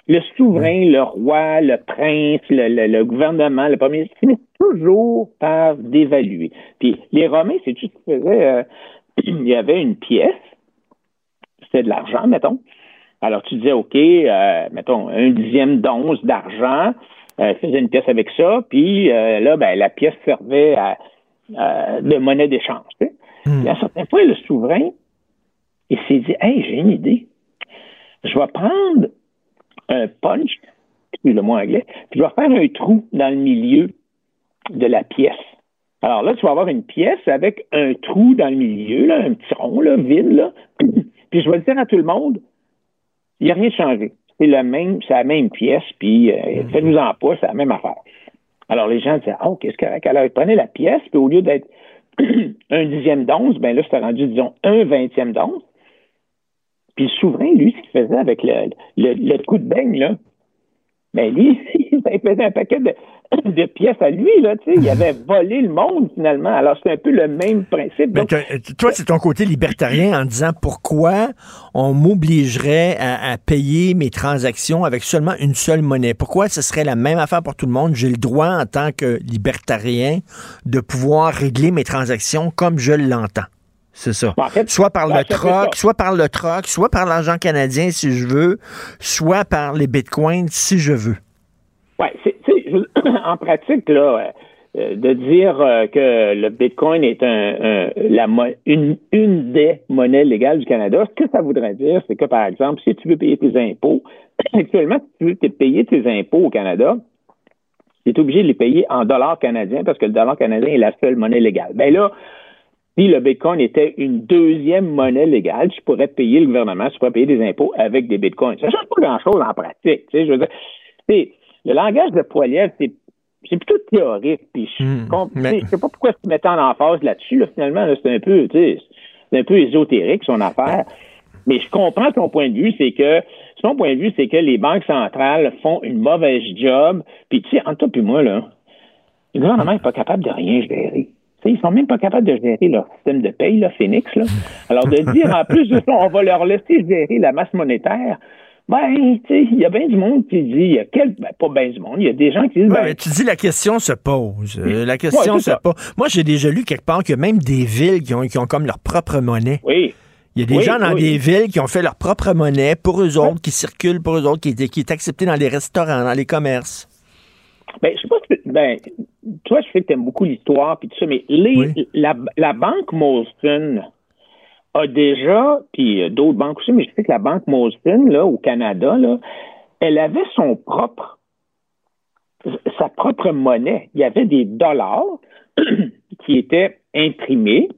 le souverain, le roi, le prince, le, gouvernement, le premier ministre, finissent toujours par dévaluer. Puis les Romains, c'est tout ce qu'ils faisaient. Euh, *clears throat* il y avait une pièce, c'était de l'argent, mettons. Alors tu disais, OK, euh, mettons, un dixième d'once d'argent, euh, faisait une pièce avec ça, puis euh, là, ben, la pièce servait à, euh, de monnaie d'échange. Tu sais. Hmm. à un certain point, le souverain, il s'est dit Hey, j'ai une idée. Je vais prendre un punch, le mot anglais, puis je vais faire un trou dans le milieu de la pièce. Alors là, tu vas avoir une pièce avec un trou dans le milieu, là, un petit rond là, vide, là. *clears throat* puis je vais dire à tout le monde, il n'y a rien de changé. C'est la même, c'est la même pièce, puis euh, hmm. faites-nous en pas, c'est la même affaire. Alors, les gens disaient, oh, qu'est-ce correct. Alors, ils prenaient la pièce, puis au lieu d'être *clears throat* un dixième d'once, ben là, c'était rendu, disons, un vingtième d'once. Puis le souverain, lui, ce qu'il faisait avec le, le, coup de beigne, là, ben lui, *laughs* il faisait un paquet de, *coughs* de pièces à lui, là, tu sais. Il avait *laughs* volé le monde, finalement. Alors, c'est un peu le même principe. toi, c'est ton côté libertarien en disant pourquoi on m'obligerait à, payer mes transactions avec seulement une seule monnaie? Pourquoi ce serait la même affaire pour tout le monde? J'ai le droit, en tant que libertarien, de pouvoir régler mes transactions comme je l'entends. C'est ça. soit par le troc, soit par le troc, soit par l'argent canadien si je veux, soit par les bitcoins si je veux. Oui, *coughs* en pratique, là, euh, de dire euh, que le Bitcoin est une, une, des monnaies légales du Canada, ce que ça voudrait dire, c'est que, par exemple, si tu veux payer tes impôts, *coughs* actuellement, si tu veux payer tes impôts au Canada, tu es obligé de les payer en dollars canadiens parce que le dollar canadien est la seule monnaie légale. Ben là, si le Bitcoin était une deuxième monnaie légale, tu pourrais payer le gouvernement, tu pourrais payer des impôts avec des Bitcoins. Ça ne change pas grand-chose en pratique. Tu sais, je veux dire, le langage de Poiliev, c'est c'est plutôt théorique. Puis je, hmm, sais pas pourquoi se mettait en emphase là-dessus. finalement, c'est un peu, c'est un peu ésotérique son affaire. Mais je comprends ton point de vue, c'est que son point de vue, c'est que les banques centrales font une mauvaise job. Puis tu sais, entre toi et moi là, le gouvernement n'est pas capable de rien gérer. T'sais, ils sont même pas capables de gérer leur système de paye, là, Phoenix. Là. Alors de dire en plus de ça, on va leur laisser gérer la masse monétaire. Ben, tu sais, il y a bien du monde qui dit, il y a quel, ben, pas bien du monde, il y a des gens qui disent, ben, tu dis la question se pose. Euh, la question se pose. Moi, j'ai déjà lu quelque part qu'il y a même des villes qui ont, qui ont comme leur propre monnaie. Oui. Il y a des gens dans des villes qui ont fait leur propre monnaie pour eux autres, qui circulent pour eux autres, qui, qui est acceptée dans les restaurants, dans les commerces. Ben, je sais pas si, ben, toi, je sais que tu aimes beaucoup l'histoire puis tout ça, mais les, la, la banque Molson, a déjà, puis euh, d'autres banques aussi, mais je sais que la banque Molson, là, au Canada, là, elle avait son propre sa propre monnaie. Il y avait des dollars *clears throat* qui étaient imprimés.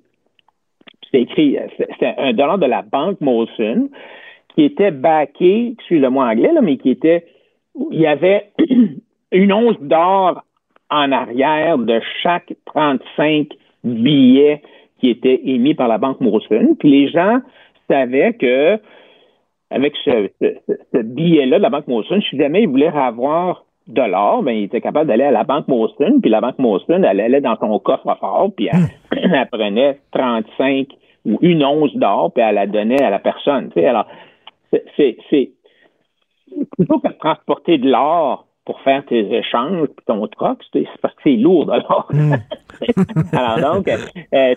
C'était écrit, c'était un dollar de la banque Molson qui était backé, excusez-moi anglais, là, mais qui était, il y avait *clears throat* une once d'or en arrière de chaque 35 billets qui étaient émis par la banque Molson. Puis les gens savaient que avec ce, billet-là de la banque Molson, si jamais ils voulaient avoir de l'or, ben, il était capable d'aller à la banque Molson, puis la banque Molson, elle allait dans son coffre-fort, puis elle, *clears throat* elle, prenait 35 ou une once d'or, puis elle la donnait à la personne. Tu sais, alors, c'est, plutôt que de transporter de l'or pour faire tes échanges puis ton troc, c'est parce que c'est lourd de l'or. Mm. *laughs* Alors donc, euh,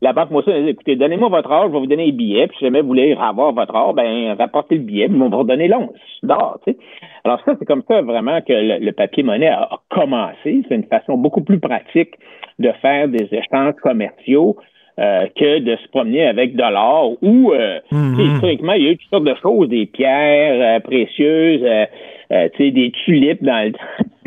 la banque Molson a dit, écoutez, donnez-moi votre or, je vais vous donner les billets, puis si jamais vous voulez avoir votre or, ben rapportez le billet, puis on va vous redonner l'once d'or. Tu sais. Alors ça, c'est comme ça vraiment que le, papier-monnaie a, commencé. C'est une façon beaucoup plus pratique de faire des échanges commerciaux euh, que de se promener avec de l'or ou euh, mm-hmm. historiquement, il y a eu toutes sortes de choses, des pierres euh, précieuses, euh, des tulipes dans le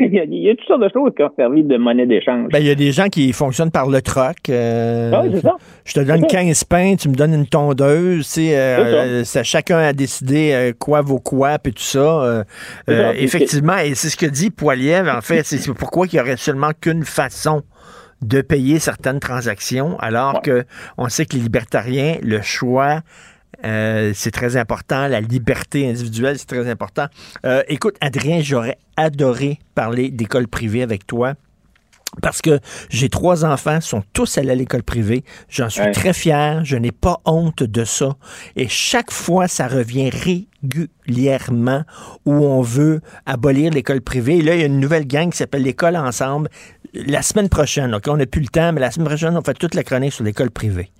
*laughs* il, y a, toutes sortes de choses qui ont servi de monnaie d'échange. Ben, il y a des gens qui fonctionnent par le troc. ah, c'est ça. Je te donne 15 pains, tu me donnes une tondeuse. Euh, ça. chacun a décidé quoi vaut quoi, puis tout ça. effectivement, et c'est ce que dit Poiliev, en fait, c'est pourquoi il y aurait seulement qu'une façon de payer certaines transactions, alors que on sait que les libertariens, le choix, euh, c'est très important. La liberté individuelle, c'est très important. Euh, écoute, Adrien, j'aurais adoré parler d'école privée avec toi. Parce que j'ai trois enfants, sont tous allés à l'école privée. J'en suis très fier. Je n'ai pas honte de ça. Et chaque fois, ça revient régulièrement où on veut abolir l'école privée. Et là, il y a une nouvelle gang qui s'appelle l'école ensemble. La semaine prochaine, OK, on n'a plus le temps, mais la semaine prochaine, on fait toute la chronique sur l'école privée.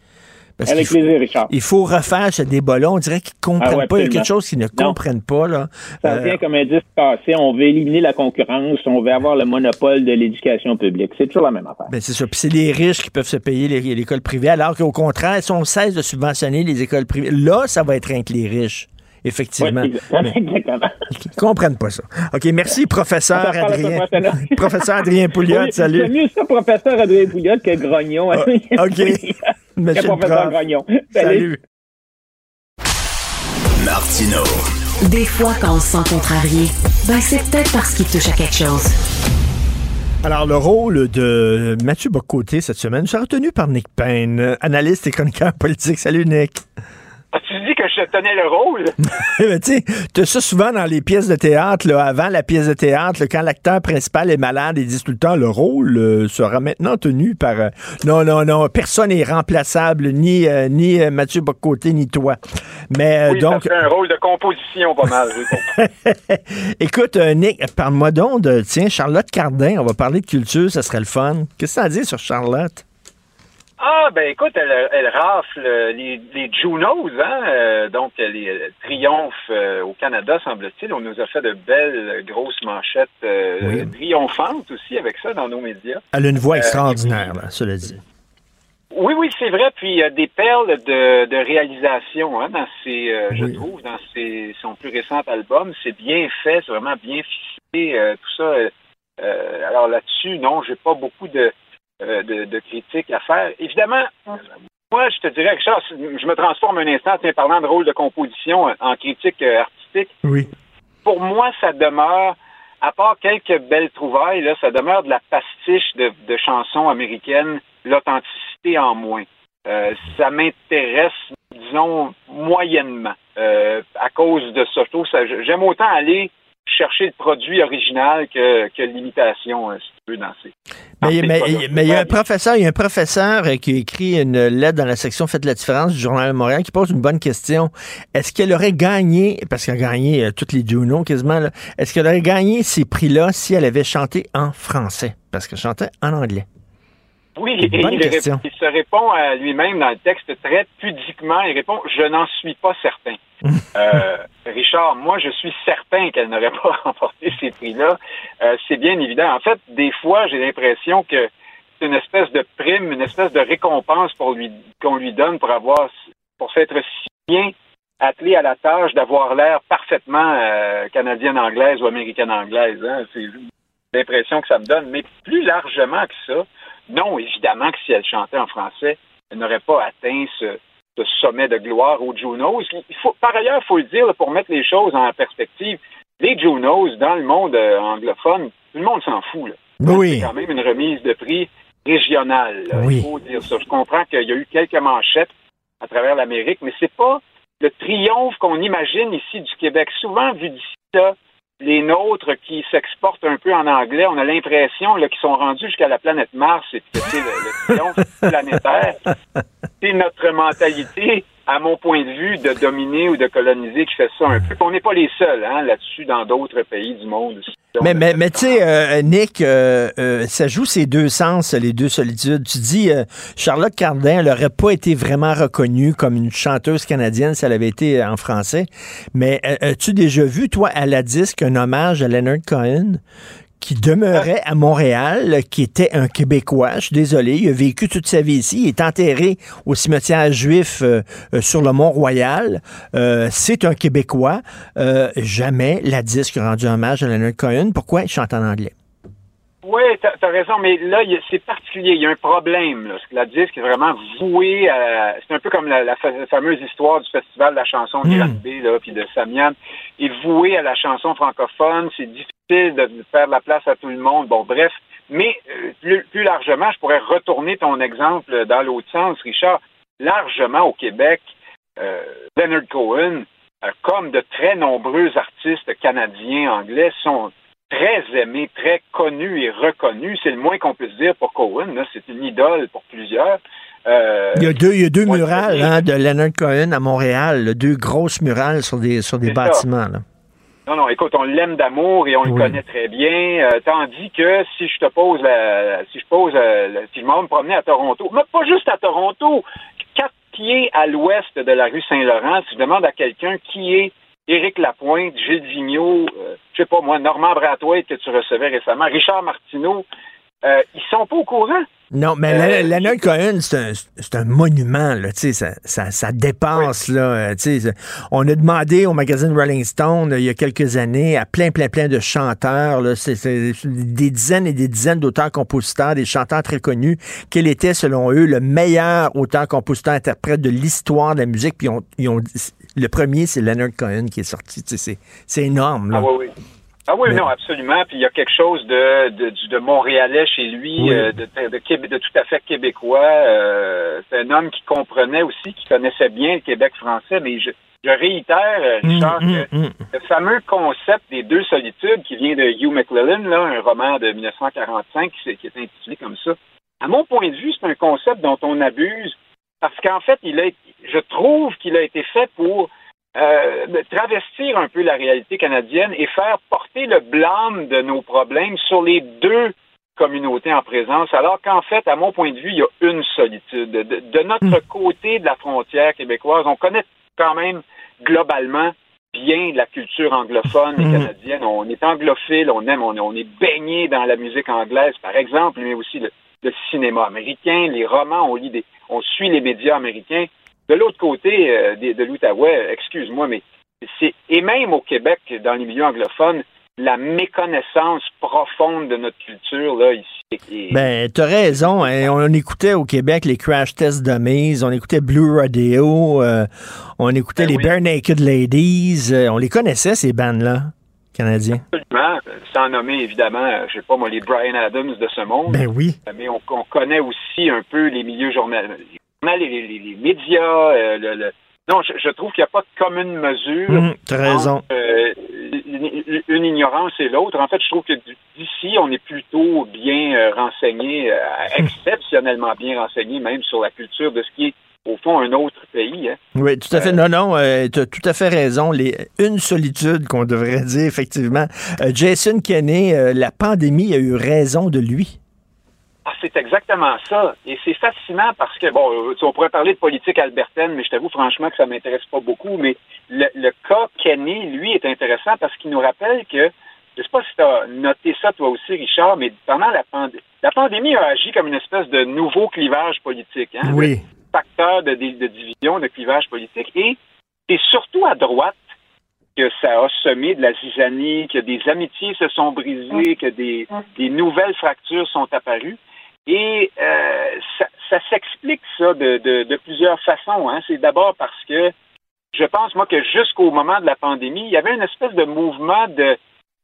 Avec plaisir, Richard. Il faut refaire ce débat-là. On dirait qu'ils ne comprennent ah pas. Il y a quelque chose qu'ils ne comprennent pas. Là. Ça euh, comme un disque passé. On veut éliminer la concurrence. On veut avoir le monopole de l'éducation publique. C'est toujours la même affaire. Ben, c'est ça. Puis c'est les riches qui peuvent se payer l'école privée, alors qu'au contraire, si on cesse de subventionner les écoles privées, là, ça va être rien que les riches. Effectivement. exactement. Ils ne comprennent pas ça. OK, merci, professeur Adrien. *laughs* professeur Adrien Pouliot, salut. C'est mieux ça, professeur Adrien Pouliot, que Grognon. Ah, OK. *laughs* Monsieur professeur Grognon. *laughs* Salut. Martino. Des fois, quand on se sent contrarié, ben c'est peut-être parce qu'il touche à quelque chose. Alors, le rôle de Mathieu Bocoté cette semaine sera retenu par Nick Payne, analyste et chroniqueur politique. Salut, Nick. Tu dis que je tenais le rôle? *laughs* tu as ça souvent dans les pièces de théâtre, là, avant la pièce de théâtre, quand l'acteur principal est malade, ils disent tout le temps le rôle euh, sera maintenant tenu par. Euh, non, non, non, personne n'est remplaçable, ni, euh, ni Mathieu Bocoté, ni toi. Mais oui, donc. Ça un rôle de composition pas mal. *laughs* Écoute, Nick, parle-moi donc de tiens, Charlotte Cardin, on va parler de culture, ça serait le fun. Qu'est-ce que ça a dit sur Charlotte? Ah, ben écoute, elle, elle rafle les, les Junos, hein, euh, donc les euh, triomphes euh, au Canada, semble-t-il. On nous a fait de belles grosses manchettes triomphantes aussi avec ça dans nos médias. Elle a une voix extraordinaire, là, cela dit. Oui, oui, c'est vrai. Puis il y a des perles de, de réalisation hein, dans ses, je trouve, dans ses, son plus récent album. C'est bien fait, c'est vraiment bien ficelé, tout ça. alors là-dessus, non, j'ai pas beaucoup de euh, de, critiques à faire. Évidemment, moi, je te dirais, Richard, je me transforme un instant en parlant de rôle de composition en critique euh, artistique. Oui. Pour moi, ça demeure, à part quelques belles trouvailles, là, ça demeure de la pastiche de, chansons américaines, l'authenticité en moins. Euh, ça m'intéresse, disons, moyennement à cause de ça. J'aime autant aller chercher le produit original que, que l'imitation, euh, si tu veux, dans ces. Mais, il y a un professeur, il y a un professeur euh, qui a écrit une lettre dans la section Faites la différence du Journal de Montréal qui pose une bonne question. Est-ce qu'elle aurait gagné, parce qu'elle a gagné euh, toutes les Juno quasiment, est-ce qu'elle aurait gagné ces prix-là si elle avait chanté en français? Parce qu'elle chantait en anglais. Oui, il, se répond à lui-même dans le texte très pudiquement. Il répond Je n'en suis pas certain. *laughs* euh, Richard, moi, je suis certain qu'elle n'aurait pas *laughs* remporté ces prix-là. Euh, c'est bien évident. En fait, des fois, j'ai l'impression que c'est une espèce de prime, une espèce de récompense pour lui qu'on lui donne pour avoir pour s'être si bien attelé à la tâche d'avoir l'air parfaitement euh, canadienne anglaise ou américaine anglaise. Hein. l'impression que ça me donne. Mais plus largement que ça, non, évidemment que si elle chantait en français, elle n'aurait pas atteint ce, sommet de gloire aux Junos. Il faut, par ailleurs, il faut le dire, pour mettre les choses en perspective, les Junos, dans le monde euh, anglophone, tout le monde s'en fout. Là. Oui. C'est quand même une remise de prix régionale. Il faut dire ça. Je comprends qu'il y a eu quelques manchettes à travers l'Amérique, mais c'est pas le triomphe qu'on imagine ici du Québec. Souvent, vu d'ici là, les nôtres qui s'exportent un peu en anglais, on a l'impression qu'ils sont rendus jusqu'à la planète Mars et que c'est le, le triomphe planétaire. *laughs* C'est notre mentalité à mon point de vue, de dominer ou de coloniser qui fait ça un peu. On n'est pas les seuls hein, là-dessus dans d'autres pays du monde. Mais, mais, mais tu sais, euh, Nick, euh, euh, ça joue ces deux sens, les deux solitudes. Tu dis, Charlotte Cardin, elle n'aurait pas été vraiment reconnue comme une chanteuse canadienne si elle avait été en français. Mais as-tu déjà vu, toi, à la disque, un hommage à Leonard Cohen? Qui demeurait à Montréal, qui était un Québécois. Je suis désolé, il a vécu toute sa vie ici. Il est enterré au cimetière juif euh, euh, sur le Mont-Royal. Euh, c'est un Québécois. jamais la disque rendu hommage à Leonard Cohen. Pourquoi? Il chante en anglais? Oui, tu as, raison, mais là, c'est particulier. Il y a un problème. Là. La disque est vraiment vouée à. C'est un peu comme la, fameuse histoire du Festival de la chanson de mm. là, puis de Samian. Il est voué à la chanson francophone. C'est difficile de faire de la place à tout le monde. Bon, bref. Mais euh, plus, largement, je pourrais retourner ton exemple dans l'autre sens, Richard. Largement au Québec, euh, Leonard Cohen, euh, comme de très nombreux artistes canadiens, anglais, sont très aimé, très connu et reconnu. C'est le moins qu'on puisse dire pour Cohen. C'est une idole pour plusieurs. Euh, il y a deux, il y a deux murales hein, de Leonard Cohen à Montréal, deux grosses murales sur des, sur des bâtiments. Non, non, écoute, on l'aime d'amour et on le connaît très bien. Euh, tandis que si je te pose la, si je pose, euh, si je m'en me promener à Toronto, mais pas juste à Toronto, quatre pieds à l'ouest de la rue Saint-Laurent, si je demande à quelqu'un qui est Éric Lapointe, Gilles Vigneault, euh, je sais pas moi, Normand Bratoit que tu recevais récemment, Richard Martineau, euh, ils sont pas au courant. Non, mais euh, Leonard Cohen, c'est un, monument, là, tu sais, ça, ça, ça, dépasse, là, tu sais. On a demandé au magazine Rolling Stone, il y a quelques années, à plein, plein, plein de chanteurs, là, des dizaines et des dizaines d'auteurs-compositeurs, des chanteurs très connus, quel était, selon eux, le meilleur auteur-compositeur-interprète de l'histoire de la musique, puis ils ont le premier, c'est Leonard Cohen qui est sorti. C'est énorme. Là. Ah oui, oui. Ah oui, non, absolument. Puis il y a quelque chose de, de, de Montréalais chez lui, euh, de, de, de, tout à fait québécois. Euh, c'est un homme qui comprenait aussi, qui connaissait bien le Québec français. Mais je, je réitère, euh, hum, Richard, hum, hum. le fameux concept des deux solitudes qui vient de Hugh McLellan, là, un roman de 1945 qui, qui est intitulé comme ça. À mon point de vue, c'est un concept dont on abuse parce qu'en fait, il a, je trouve qu'il a été fait pour euh, travestir un peu la réalité canadienne et faire porter le blâme de nos problèmes sur les deux communautés en présence, alors qu'en fait, à mon point de vue, il y a une solitude. De, notre hmm. côté de la frontière québécoise, on connaît quand même globalement bien la culture anglophone et hmm. canadienne. On est anglophile, on aime, on, on est baigné dans la musique anglaise, par exemple, mais aussi le, le cinéma américain, les romans, on lit des, on suit les médias américains. De l'autre côté euh, de, l'Outaouais, excuse-moi, mais c'est et même au Québec, dans les milieux anglophones, la méconnaissance profonde de notre culture là ici. Ben, t'as raison. Hein. On écoutait au Québec les Crash Test Dummies, on écoutait Blue Radio, euh, on écoutait ben les Bare Naked Ladies. Euh, on les connaissait ces bandes là canadiens. Absolument. Sans nommer, évidemment, euh, je sais pas moi, les Brian Adams de ce monde. Ben oui. Euh, mais on, connaît aussi un peu les milieux journalistes, les, les, médias, euh, le, Non, je, trouve qu'il n'y a pas de commune mesure. Mmh, tu as raison. une ignorance et l'autre. En fait, je trouve que d'ici, on est plutôt bien renseigné, *laughs* exceptionnellement bien renseigné, même sur la culture de ce qui est au fond, un autre pays. Hein. Oui, tout à fait. non, non, euh, tu as tout à fait raison. Les, une solitude qu'on devrait dire, effectivement. Euh, Jason Kenney, euh, la pandémie a eu raison de lui. Ah, c'est exactement ça. Et c'est fascinant parce que, bon, on pourrait parler de politique albertaine, mais je t'avoue franchement que ça m'intéresse pas beaucoup. Mais le, cas Kenney, lui, est intéressant parce qu'il nous rappelle que, je sais pas si tu as noté ça toi aussi, Richard, mais pendant la pandémie, la pandémie a agi comme une espèce de nouveau clivage politique. Hein? Oui facteur de, division, de clivage politique. Et c'est surtout à droite que ça a semé de la zizanie, que des amitiés se sont brisées, que des, nouvelles fractures sont apparues. Et euh, ça, ça s'explique ça de, plusieurs façons. Hein. C'est d'abord parce que je pense, moi, que jusqu'au moment de la pandémie, il y avait une espèce de mouvement de,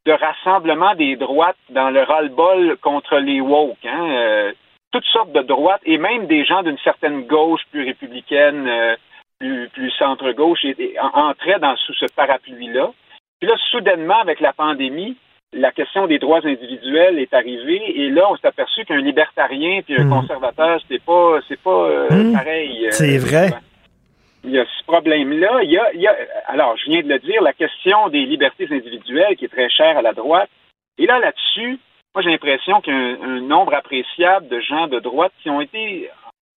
de rassemblement des droites dans le ras-le-bol contre les woke. Hein. Euh, toutes sortes de droites et même des gens d'une certaine gauche plus républicaine, euh, plus, plus centre-gauche, entraient dans, sous ce parapluie-là. Puis là, soudainement, avec la pandémie, la question des droits individuels est arrivée et là, on s'est aperçu qu'un libertarien puis un hmm. conservateur, c'est pas, c'est pas euh, hmm. pareil. Euh, c'est vrai. Il y a ce problème-là. Il y a, il y a, alors, je viens de le dire, la question des libertés individuelles qui est très chère à la droite. Et là, là-dessus, moi, j'ai l'impression qu'il y a un, nombre appréciable de gens de droite qui ont été,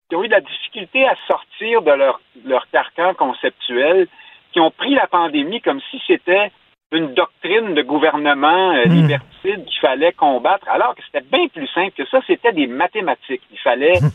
qui ont eu de la difficulté à sortir de leur, leur carcan conceptuel, qui ont pris la pandémie comme si c'était une doctrine de gouvernement euh, hmm. liberticide qu'il fallait combattre, alors que c'était bien plus simple que ça, c'était des mathématiques. Il fallait hmm.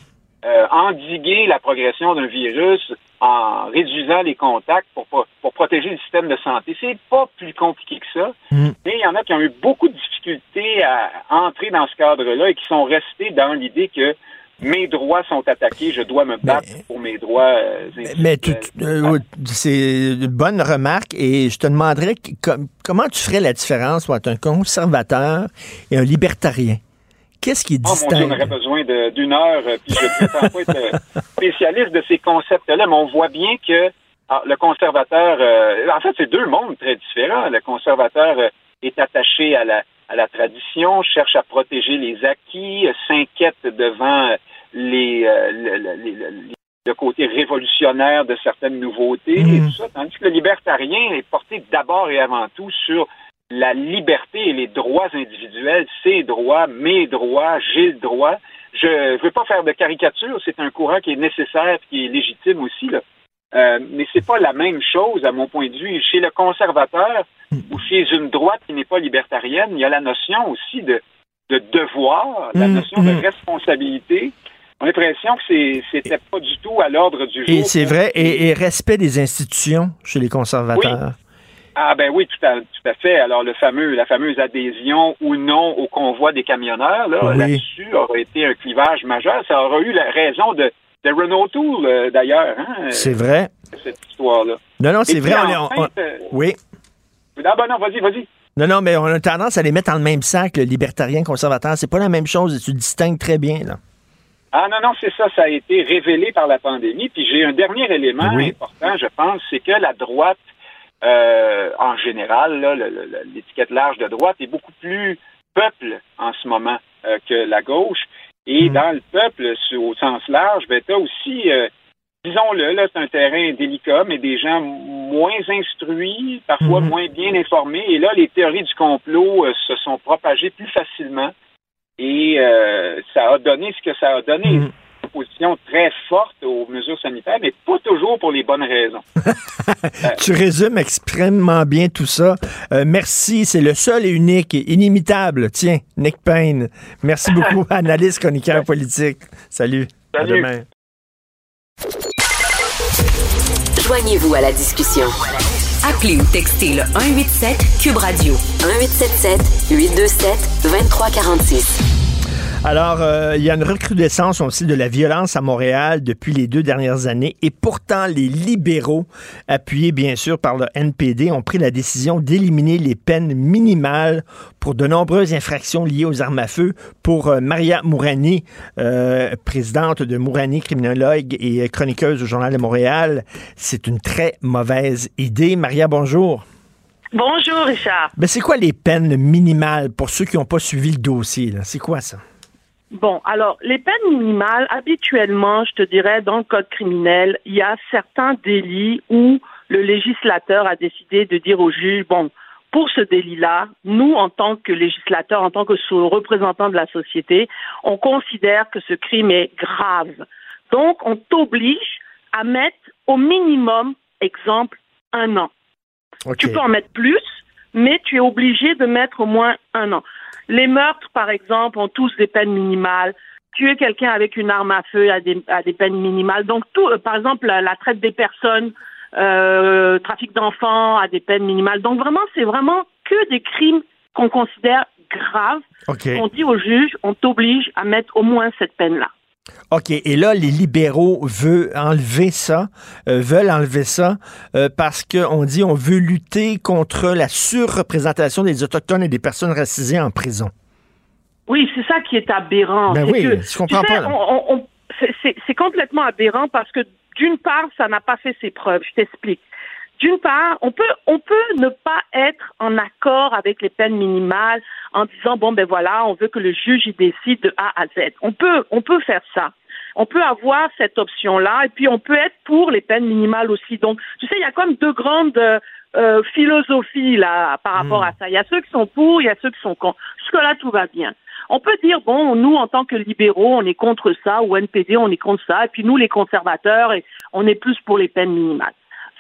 Euh, endiguer la progression d'un virus en réduisant les contacts pour, pour protéger le système de santé. C'est pas plus compliqué que ça, hmm. mais il y en a qui ont eu beaucoup de difficultés à entrer dans ce cadre-là et qui sont restés dans l'idée que mes droits sont attaqués, je dois me battre pour mes droits. Euh, mais euh, c'est une bonne remarque et je te demanderais comment tu ferais la différence entre un conservateur et un libertarien? Qu'est-ce qui distingue? Oh mon Dieu, on aurait besoin d'une heure, euh, puis je ne prétends pas être spécialiste de ces concepts-là, mais on voit bien que ah, le conservateur, en fait, c'est deux mondes très différents. Le conservateur est attaché à la, à la tradition, cherche à protéger les acquis, s'inquiète devant les, euh, le, côté révolutionnaire de certaines nouveautés et mhm. tout ça, tandis que le libertarien est porté d'abord et avant tout sur la liberté et les droits individuels, ses droits, mes droits, j'ai le droit. Je ne veux pas faire de caricature, c'est un courant qui est nécessaire, qui est légitime aussi, là. Euh, mais c'est pas la même chose, à mon point de vue. Chez le conservateur ou chez une droite qui n'est pas libertarienne, il y a la notion aussi de, de devoir, la mhm. notion de responsabilité, on a l'impression que c'était pas du tout à l'ordre du jour. Et c'est vrai, et, respect des institutions chez les conservateurs. Ah ben oui, tout à, tout à fait. Alors le fameux, la fameuse adhésion ou non au convoi des camionneurs, là, là-dessus aurait été un clivage majeur. Ça aurait eu la raison de, de Renault Tool, euh, d'ailleurs. Hein, c'est vrai. Cette histoire-là. Non, non, c'est vrai. Euh, oui. Ah ben non, vas-y, vas-y. Non, non, mais on a tendance à les mettre dans le même sac, le libertarien conservateur. C'est pas la même chose et tu distingues très bien, là. Ah non, non, c'est ça, ça a été révélé par la pandémie. Puis j'ai un dernier élément important, je pense, c'est que la droite, euh, en général, l'étiquette large de droite est beaucoup plus peuple en ce moment euh, que la gauche. Et hmm. dans le peuple, au sens large, ben, tu as aussi, euh, disons-le, là, c'est un terrain délicat, mais des gens moins instruits, parfois hmm. moins bien informés. Et là, les théories du complot se sont propagées plus facilement. Et ça a donné ce que ça a donné. Mm. Une position très forte aux mesures sanitaires, mais pas toujours pour les bonnes raisons. *laughs* tu résumes extrêmement bien tout ça. Euh, merci, c'est le seul et unique et inimitable. Tiens, Nick Payne. Merci beaucoup, *laughs* analyste chroniqueur politique. Salut. Salut. À demain. Joignez-vous à la discussion. Appelez ou textez le 187 Cube Radio 1877 827 2346. Alors, euh, il y a une recrudescence aussi de la violence à Montréal depuis les deux dernières années et pourtant les libéraux, appuyés bien sûr par le NPD, ont pris la décision d'éliminer les peines minimales pour de nombreuses infractions liées aux armes à feu. Pour euh, Maria Mourani, euh, présidente de Mourani, criminologue et chroniqueuse au Journal de Montréal, c'est une très mauvaise idée. Maria, bonjour. Bonjour, Richard. Mais c'est quoi les peines minimales pour ceux qui n'ont pas suivi le dossier? C'est quoi ça? Bon, alors, les peines minimales, habituellement, je te dirais, dans le code criminel, il y a certains délits où le législateur a décidé de dire au juge, bon, pour ce délit-là, nous, en tant que législateur, en tant que représentant de la société, on considère que ce crime est grave. Donc, on t'oblige à mettre au minimum, exemple, un an. Tu peux en mettre plus, mais tu es obligé de mettre au moins un an. Les meurtres, par exemple, ont tous des peines minimales. Tuer quelqu'un avec une arme à feu a des, des peines minimales. Donc, tout, euh, par exemple, la, traite des personnes, euh, trafic d'enfants à des peines minimales. Donc vraiment, c'est vraiment que des crimes qu'on considère graves. On dit au juge, on t'oblige à mettre au moins cette peine-là. OK. Et là, les libéraux veulent enlever ça, euh, veulent enlever ça euh, parce qu'on dit on veut lutter contre la surreprésentation des Autochtones et des personnes racisées en prison. Oui, c'est ça qui est aberrant. Ben oui, je comprends pas. C'est complètement aberrant parce que d'une part, ça n'a pas fait ses preuves. Je t'explique. D'une part, on peut, on peut ne pas être en accord avec les peines minimales en disant bon ben voilà, on veut que le juge y décide de A à Z. On peut, on peut faire ça. On peut avoir cette option-là et puis on peut être pour les peines minimales aussi. Donc, tu sais, il y a comme deux grandes euh, philosophies là par rapport hmm. à ça. Il y a ceux qui sont pour, il y a ceux qui sont contre. Jusque-là, tout va bien. On peut dire, bon, nous, en tant que libéraux, on est contre ça, ou NPD, on est contre ça, et puis nous, les conservateurs, on est plus pour les peines minimales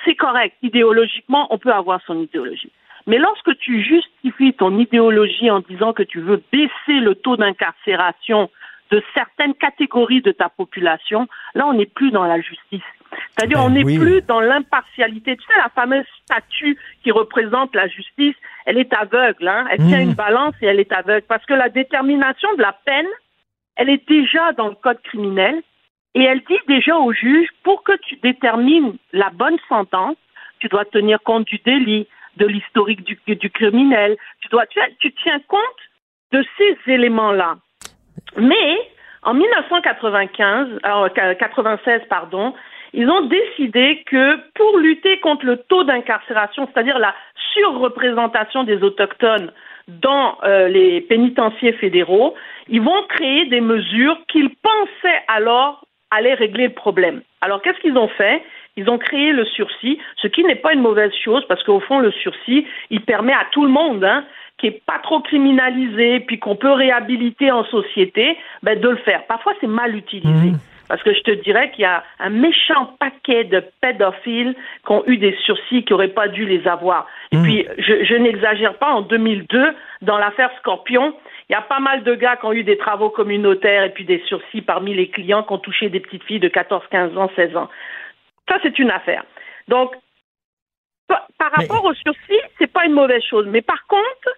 c'est correct. Idéologiquement, on peut avoir son idéologie. Mais lorsque tu justifies ton idéologie en disant que tu veux baisser le taux d'incarcération de certaines catégories de ta population, là, on n'est plus dans la justice. C'est-à-dire, on Ben n'est plus dans l'impartialité. Tu sais, la fameuse statue qui représente la justice, elle est aveugle. Hein? Elle tient Mhm. une balance et elle est aveugle. Parce que la détermination de la peine, elle est déjà dans le code criminel. Et elle dit déjà au juge, pour que tu détermines la bonne sentence, tu dois tenir compte du délit, de l'historique du, criminel. Tu, dois, tu, tiens compte de ces éléments-là. Mais en 1995, alors, 96, pardon, ils ont décidé que pour lutter contre le taux d'incarcération, c'est-à-dire la surreprésentation des autochtones dans euh, les pénitenciers fédéraux, ils vont créer des mesures qu'ils pensaient alors allaient régler le problème. Alors qu'est-ce qu'ils ont fait? Ils ont créé le sursis, ce qui n'est pas une mauvaise chose parce qu'au fond le sursis, il permet à tout le monde hein, qui est pas trop criminalisé, puis qu'on peut réhabiliter en société, ben, de le faire. Parfois c'est mal utilisé. Parce que je te dirais qu'il y a un méchant paquet de pédophiles qui ont eu des sursis qui n'auraient pas dû les avoir. Et puis, je, je n'exagère pas, en 2002, dans l'affaire Scorpion, il y a pas mal de gars qui ont eu des travaux communautaires et puis des sursis parmi les clients qui ont touché des petites filles de 14, 15 ans, 16 ans. Ça, c'est une affaire. Donc, par, par rapport au sursis, c'est pas une mauvaise chose. Mais par contre,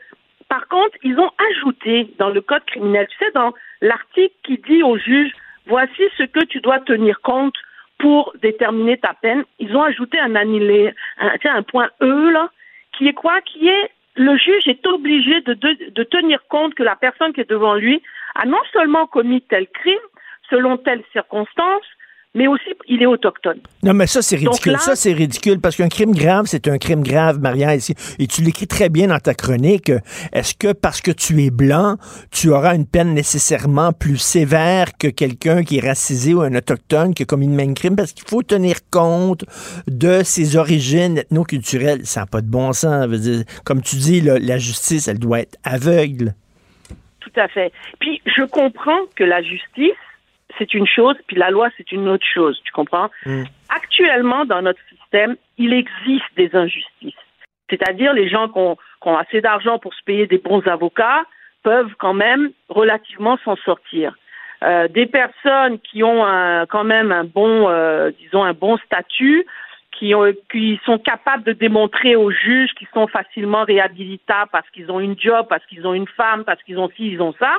par contre, ils ont ajouté dans le code criminel, tu sais, dans l'article qui dit au juge, voici ce que tu dois tenir compte pour déterminer ta peine. Ils ont ajouté un annulé, un, tu sais, un point E là, qui est quoi? Qui est le juge est obligé de, de, de tenir compte que la personne qui est devant lui a non seulement commis tel crime selon telle circonstance, mais aussi il est autochtone. Non, mais ça, c'est Donc ridicule. là- Ça, c'est ridicule parce qu'un crime grave, c'est un crime grave, Maria. Et tu l'écris très bien dans ta chronique. Est-ce que parce que tu es blanc, tu auras une peine nécessairement plus sévère que quelqu'un qui est racisé ou un autochtone qui a commis le même crime? Parce qu'il faut tenir compte de ses origines ethnoculturelles. Ça n'a pas de bon sens. Dire, Comme tu dis, là, la justice, elle doit être aveugle. Tout à fait. Puis je comprends que la justice, c'est une chose, puis la loi, c'est une autre chose. Tu comprends? Actuellement, dans notre système, il existe des injustices. C'est-à-dire les gens qui ont, qui ont assez d'argent pour se payer des bons avocats peuvent quand même relativement s'en sortir. Euh, des personnes qui ont un- quand même un bon, euh, disons un bon statut, qui, ont, qui sont capables de démontrer aux juges qu'ils sont facilement réhabilitables parce qu'ils ont une job, parce qu'ils ont une femme, parce qu'ils ont ci, ils ont ça.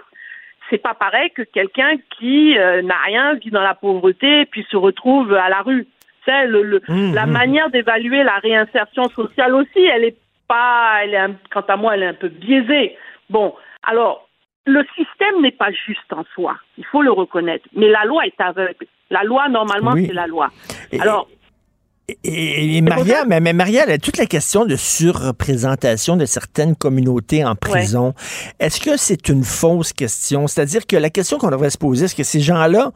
C'est pas pareil que quelqu'un qui euh, n'a rien, vit dans la pauvreté, puis se retrouve à la rue. C'est le, le- la manière d'évaluer la réinsertion sociale aussi, elle est pas, elle est, quant à moi, elle est un peu biaisée. Bon, alors le système n'est pas juste en soi, il faut le reconnaître. Mais la loi est aveugle. La loi, normalement, Oui. c'est la loi. Alors, Et, et Maria, mais, mais Maria, toute la question de surreprésentation de certaines communautés en prison, est-ce que c'est une fausse question? C'est-à-dire que la question qu'on devrait se poser, est-ce que ces gens-là,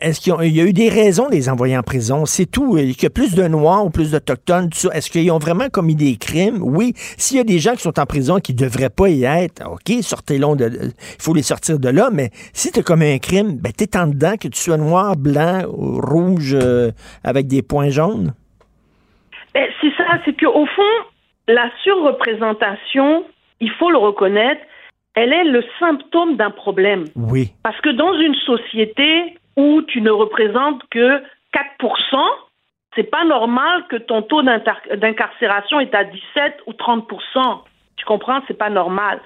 est-ce qu'il y a- eu des raisons de les envoyer en prison? C'est tout. Qu'il y a plus de Noirs ou plus d'Autochtones. Est-ce qu'ils ont vraiment commis des crimes? Oui. S'il y a des gens qui sont en prison qui ne devraient pas y être, OK, sortez-les de... Il faut les sortir de là, mais si tu as commis un crime, ben, t'es en dedans, que tu sois noir, blanc, ou rouge, euh, avec des points jaunes. Ben, c'est ça, c'est qu'au fond, la surreprésentation, il faut le reconnaître, elle est le symptôme d'un problème. Oui. Parce que dans une société où tu ne représentes que 4%, C'est pas normal que ton taux d'incarcération est à 17 ou 30% Tu comprends? C'est pas normal.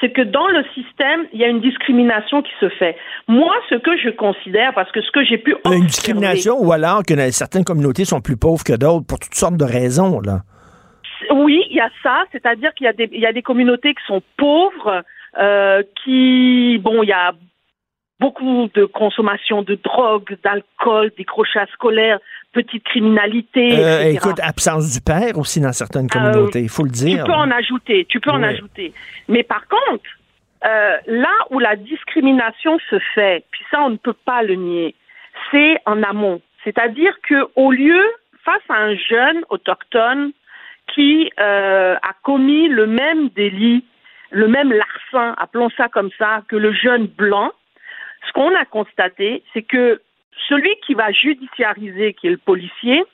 C'est que dans le système, il y a une discrimination qui se fait. Moi, ce que je considère, parce que ce que j'ai pu Une discrimination ou alors que certaines communautés sont plus pauvres que d'autres pour toutes sortes de raisons, là. Oui, il y a ça, c'est-à-dire qu'il y, a des, il y a des communautés qui sont pauvres, euh, qui, bon, il y a beaucoup de consommation de drogue, d'alcool, décrochage scolaire, petite criminalité. Euh, écoute, absence du père aussi dans certaines euh, communautés, il faut le dire. Tu peux en ajouter, tu peux en ajouter. Mais par contre, euh, là où la discrimination se fait, puis ça on ne peut pas le nier, c'est en amont. C'est-à-dire que au lieu, face à un jeune autochtone qui a commis le même délit, le même larcin, appelons ça comme ça, que le jeune blanc, ce qu'on a constaté, c'est que celui qui va judiciariser, qui est le policier,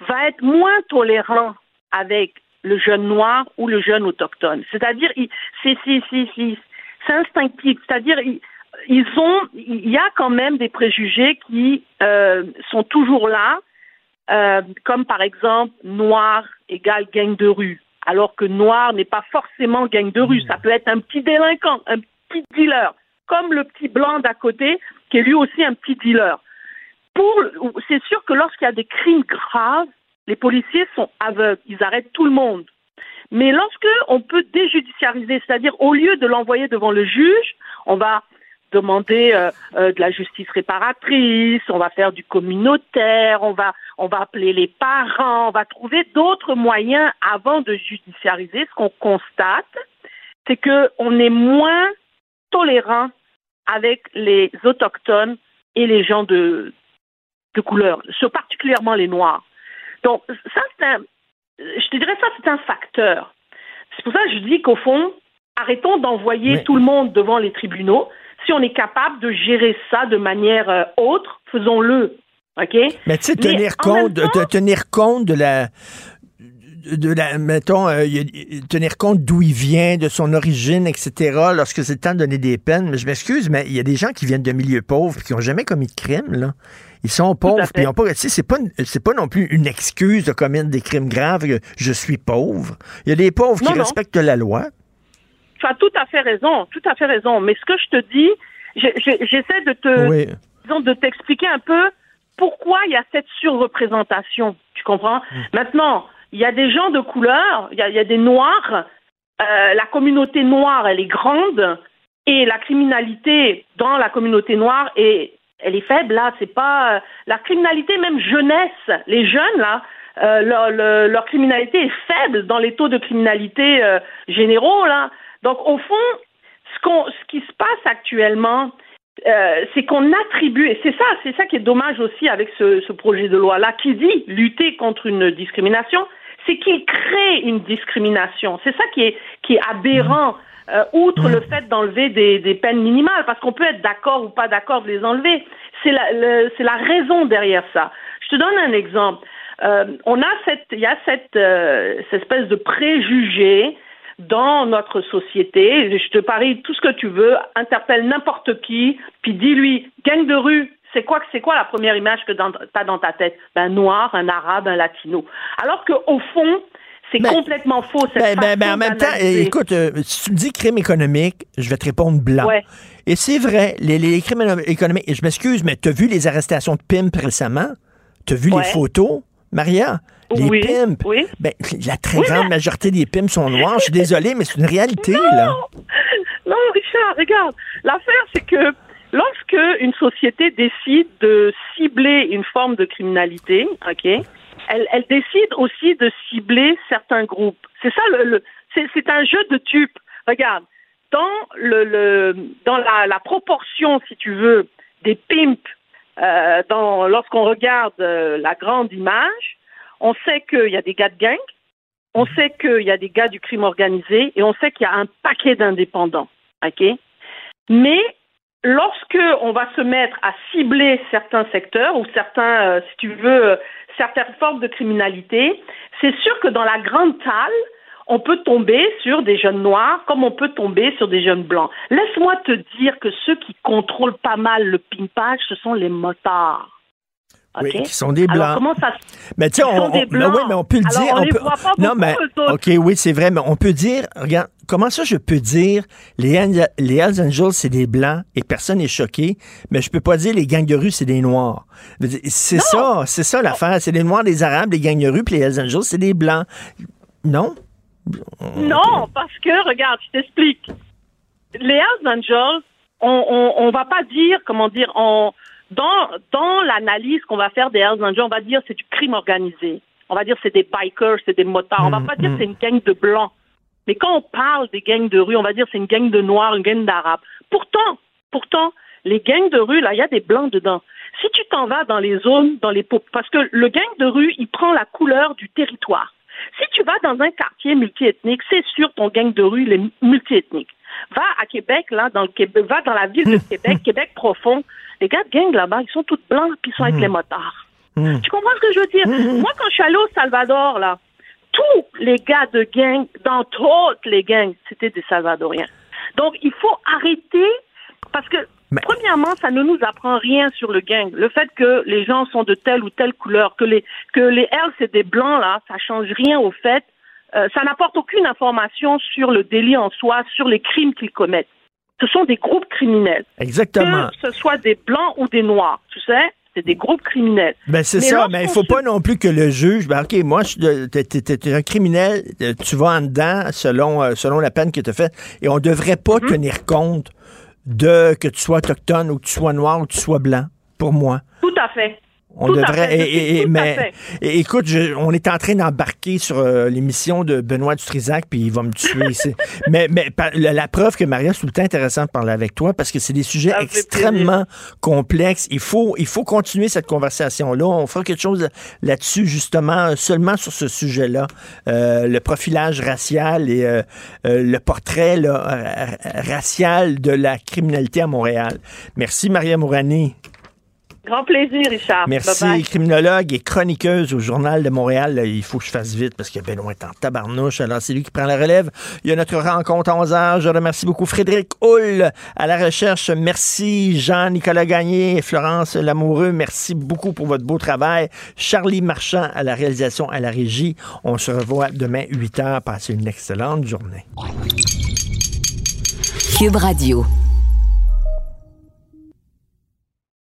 va être moins tolérant avec le jeune noir ou le jeune autochtone. C'est-à-dire, c'est instinctif. C'est-à-dire, ils ont, il y a quand même des préjugés qui euh, sont toujours là, euh, comme par exemple noir égale gang de rue, alors que noir n'est pas forcément gang de rue. Ça peut être un petit délinquant, un petit dealer comme le petit blanc d'à côté, qui est lui aussi un petit dealer. Pour, c'est sûr que lorsqu'il y a des crimes graves, les policiers sont aveugles, ils arrêtent tout le monde. Mais lorsque on peut déjudiciariser, c'est-à-dire au lieu de l'envoyer devant le juge, on va demander euh, euh, de la justice réparatrice, on va faire du communautaire, on va on va appeler les parents, on va trouver d'autres moyens avant de judiciariser. Ce qu'on constate, c'est que on est moins tolérant avec les autochtones et les gens de, de couleur, particulièrement les Noirs. Donc, ça, c'est un, je te dirais ça, c'est un facteur. C'est pour ça que je dis qu'au fond, arrêtons d'envoyer tout le monde devant les tribunaux. Si on est capable de gérer ça de manière euh, autre, faisons-le. OK? Mais tu sais, tenir, compte, de tenir compte de la, de la, mettons, euh, tenir compte d'où il vient, de son origine, etc., lorsque c'est le temps de donner des peines. Mais je m'excuse, mais il y a des gens qui viennent de milieux pauvres et qui n'ont jamais commis de crime, là. Ils sont pauvres, puis ils n'ont pas. Tu sais, c'est pas, c'est pas non plus une excuse de commettre des crimes graves. Je suis pauvre. Il y a des pauvres qui respectent la loi. Tu as tout à fait raison, tout à fait raison. Mais ce que je te dis, j'essaie de te, disons, de t'expliquer un peu pourquoi il y a cette surreprésentation. Tu comprends? Mm. Maintenant, il y a des gens de couleur, il y a, des noirs. Euh, la communauté noire, elle est grande et la criminalité dans la communauté noire elle est faible. Là, c'est pas euh, la criminalité même jeunesse. Les jeunes là, euh, leur, criminalité est faible dans les taux de criminalité généraux là. Donc au fond, ce, qui se passe actuellement, c'est qu'on attribue, et c'est ça, ça qui est dommage aussi avec ce, ce projet de loi-là, qui dit lutter contre une discrimination, c'est qu'il crée une discrimination. C'est ça qui est, qui est aberrant. Euh, outre le fait d'enlever des, des, peines minimales, parce qu'on peut être d'accord ou pas d'accord de les enlever. C'est la, c'est la raison derrière ça. Je te donne un exemple. Euh, on a cette, il y a cette, euh, cette espèce de préjugé dans notre société. Je te parie tout ce que tu veux, interpelle n'importe qui, puis dis-lui, gang de rue, c'est quoi, c'est quoi la première image que tu as dans ta tête? Un noir, un arabe, un latino. Alors qu'au fond, c'est complètement faux. Cette ben, ben, ben en même temps, écoute, euh, si tu me dis crime économique, je vais te répondre blanc. Et c'est vrai, les, crimes économiques, et je m'excuse, mais tu as vu les arrestations de pimp récemment? Tu as vu les photos, Maria? Les oui, pimps, ben, la très grande majorité des pimps sont noirs. Je suis *laughs* désolé, mais c'est une réalité, là. Non, Richard, regarde. L'affaire, c'est que Lorsque une société décide de cibler une forme de criminalité, ok, elle, elle décide aussi de cibler certains groupes. C'est ça le, c'est un jeu de tube. Regarde, dans le, le dans la, la, proportion, si tu veux, des pimps, euh, dans lorsqu'on regarde euh, la grande image, on sait qu'il y a des gars de gang, on sait qu'il y a des gars du crime organisé et on sait qu'il y a un paquet d'indépendants. OK? Mais lorsque on va se mettre à cibler certains secteurs ou certains, euh, si tu veux, certaines formes de criminalité, c'est sûr que dans la grande talle, on peut tomber sur des jeunes noirs comme on peut tomber sur des jeunes blancs. Laisse-moi te dire que ceux qui contrôlent pas mal le pimpage, ce sont les motards. Oui, qui sont des Alors, blancs. comment ça Mais tu sais, on, on- mais blancs. oui, mais on peut le Alors, dire. on les peut, voit pas non, mais ok, oui, c'est vrai, mais on peut dire, regarde, comment ça, je peux dire les, Hells- les Hells Angels c'est des blancs et personne n'est choqué, mais je peux pas dire les gangs de rue c'est des noirs. C'est ça, c'est ça l'affaire, c'est les noirs, les arabes, les gangs de rue, puis les Hells Angels c'est des blancs. Non? Non, parce que, regarde, je t'explique. Les Hells Angels, on, on, on va pas dire, comment dire, on, dans, dans l'analyse qu'on va faire des Hells Angels, on va dire c'est du crime organisé. On va dire c'est des bikers, c'est des motards. On va pas dire c'est une gang de blancs. Mais quand on parle des gangs de rue, on va dire c'est une gang de noirs, une gang d'arabes. Pourtant, pourtant, les gangs de rue, là, il y a des blancs dedans. Si tu t'en vas dans les zones, dans les parce que le gang de rue, il prend la couleur du territoire. Si tu vas dans un quartier multiethnique, c'est sûr ton gang de rue il est multiethnique. Va à Québec, là, dans le Québec, va dans la ville de *laughs* Québec, Québec profond. Les gars de gang là-bas, ils sont tous blancs, puis ils sont avec les motards. Tu comprends ce que je veux dire? Moi, quand je suis allée au Salvador, là, tous les gars de gang, dans toutes les gangs, c'était des Salvadoriens. Donc, il faut arrêter, parce que, premièrement, ça ne nous apprend rien sur le gang. Le fait que les gens sont de telle ou telle couleur, que les, que les L, c'est des blancs, là, ça change rien au fait. euh, ça n'apporte aucune information sur le délit en soi, sur les crimes qu'ils commettent. Ce sont des groupes criminels. Exactement. Que ce soit des blancs ou des noirs, tu sais, c'est des groupes criminels. Ben c'est ça, mais il faut se- pas non plus que le juge, ben ok, moi, t'es- t'es un criminel, euh, tu vas en dedans selon, euh, selon la peine que tu as faite, et on devrait pas Mm-hmm. tenir compte de que tu sois autochtone ou que tu sois noir ou que tu sois blanc, pour moi. Tout à fait. On Tout à devrait. fait, et- et- à mais fait. écoute, je- on est en train d'embarquer sur euh, l'émission de Benoît Dutrisac, puis il va me tuer. *laughs* mais mais par- la, la preuve que Maria, c'est tout le temps intéressant de parler avec toi parce que c'est des sujets extrêmement complexes. Il faut il faut continuer cette conversation là. On fera quelque chose là-dessus justement seulement sur ce sujet-là, Euh, le profilage racial et euh, le portrait là, racial de la criminalité à Montréal. Merci Maria Mourani. Grand plaisir, Richard. Merci, criminologue et chroniqueuse au Journal de Montréal. Là, Il faut que je fasse vite parce que Benoît est en tabarnouche. Alors, c'est lui qui prend la relève. Il y a notre rencontre à 11 heures. Je remercie beaucoup Frédéric Hull à la recherche. Merci Jean-Nicolas Gagné et Florence Lamoureux. Merci beaucoup pour votre beau travail. Charlie Marchand à la réalisation, à la régie. On se revoit demain 8 heures. Passez une excellente journée. Cube Radio.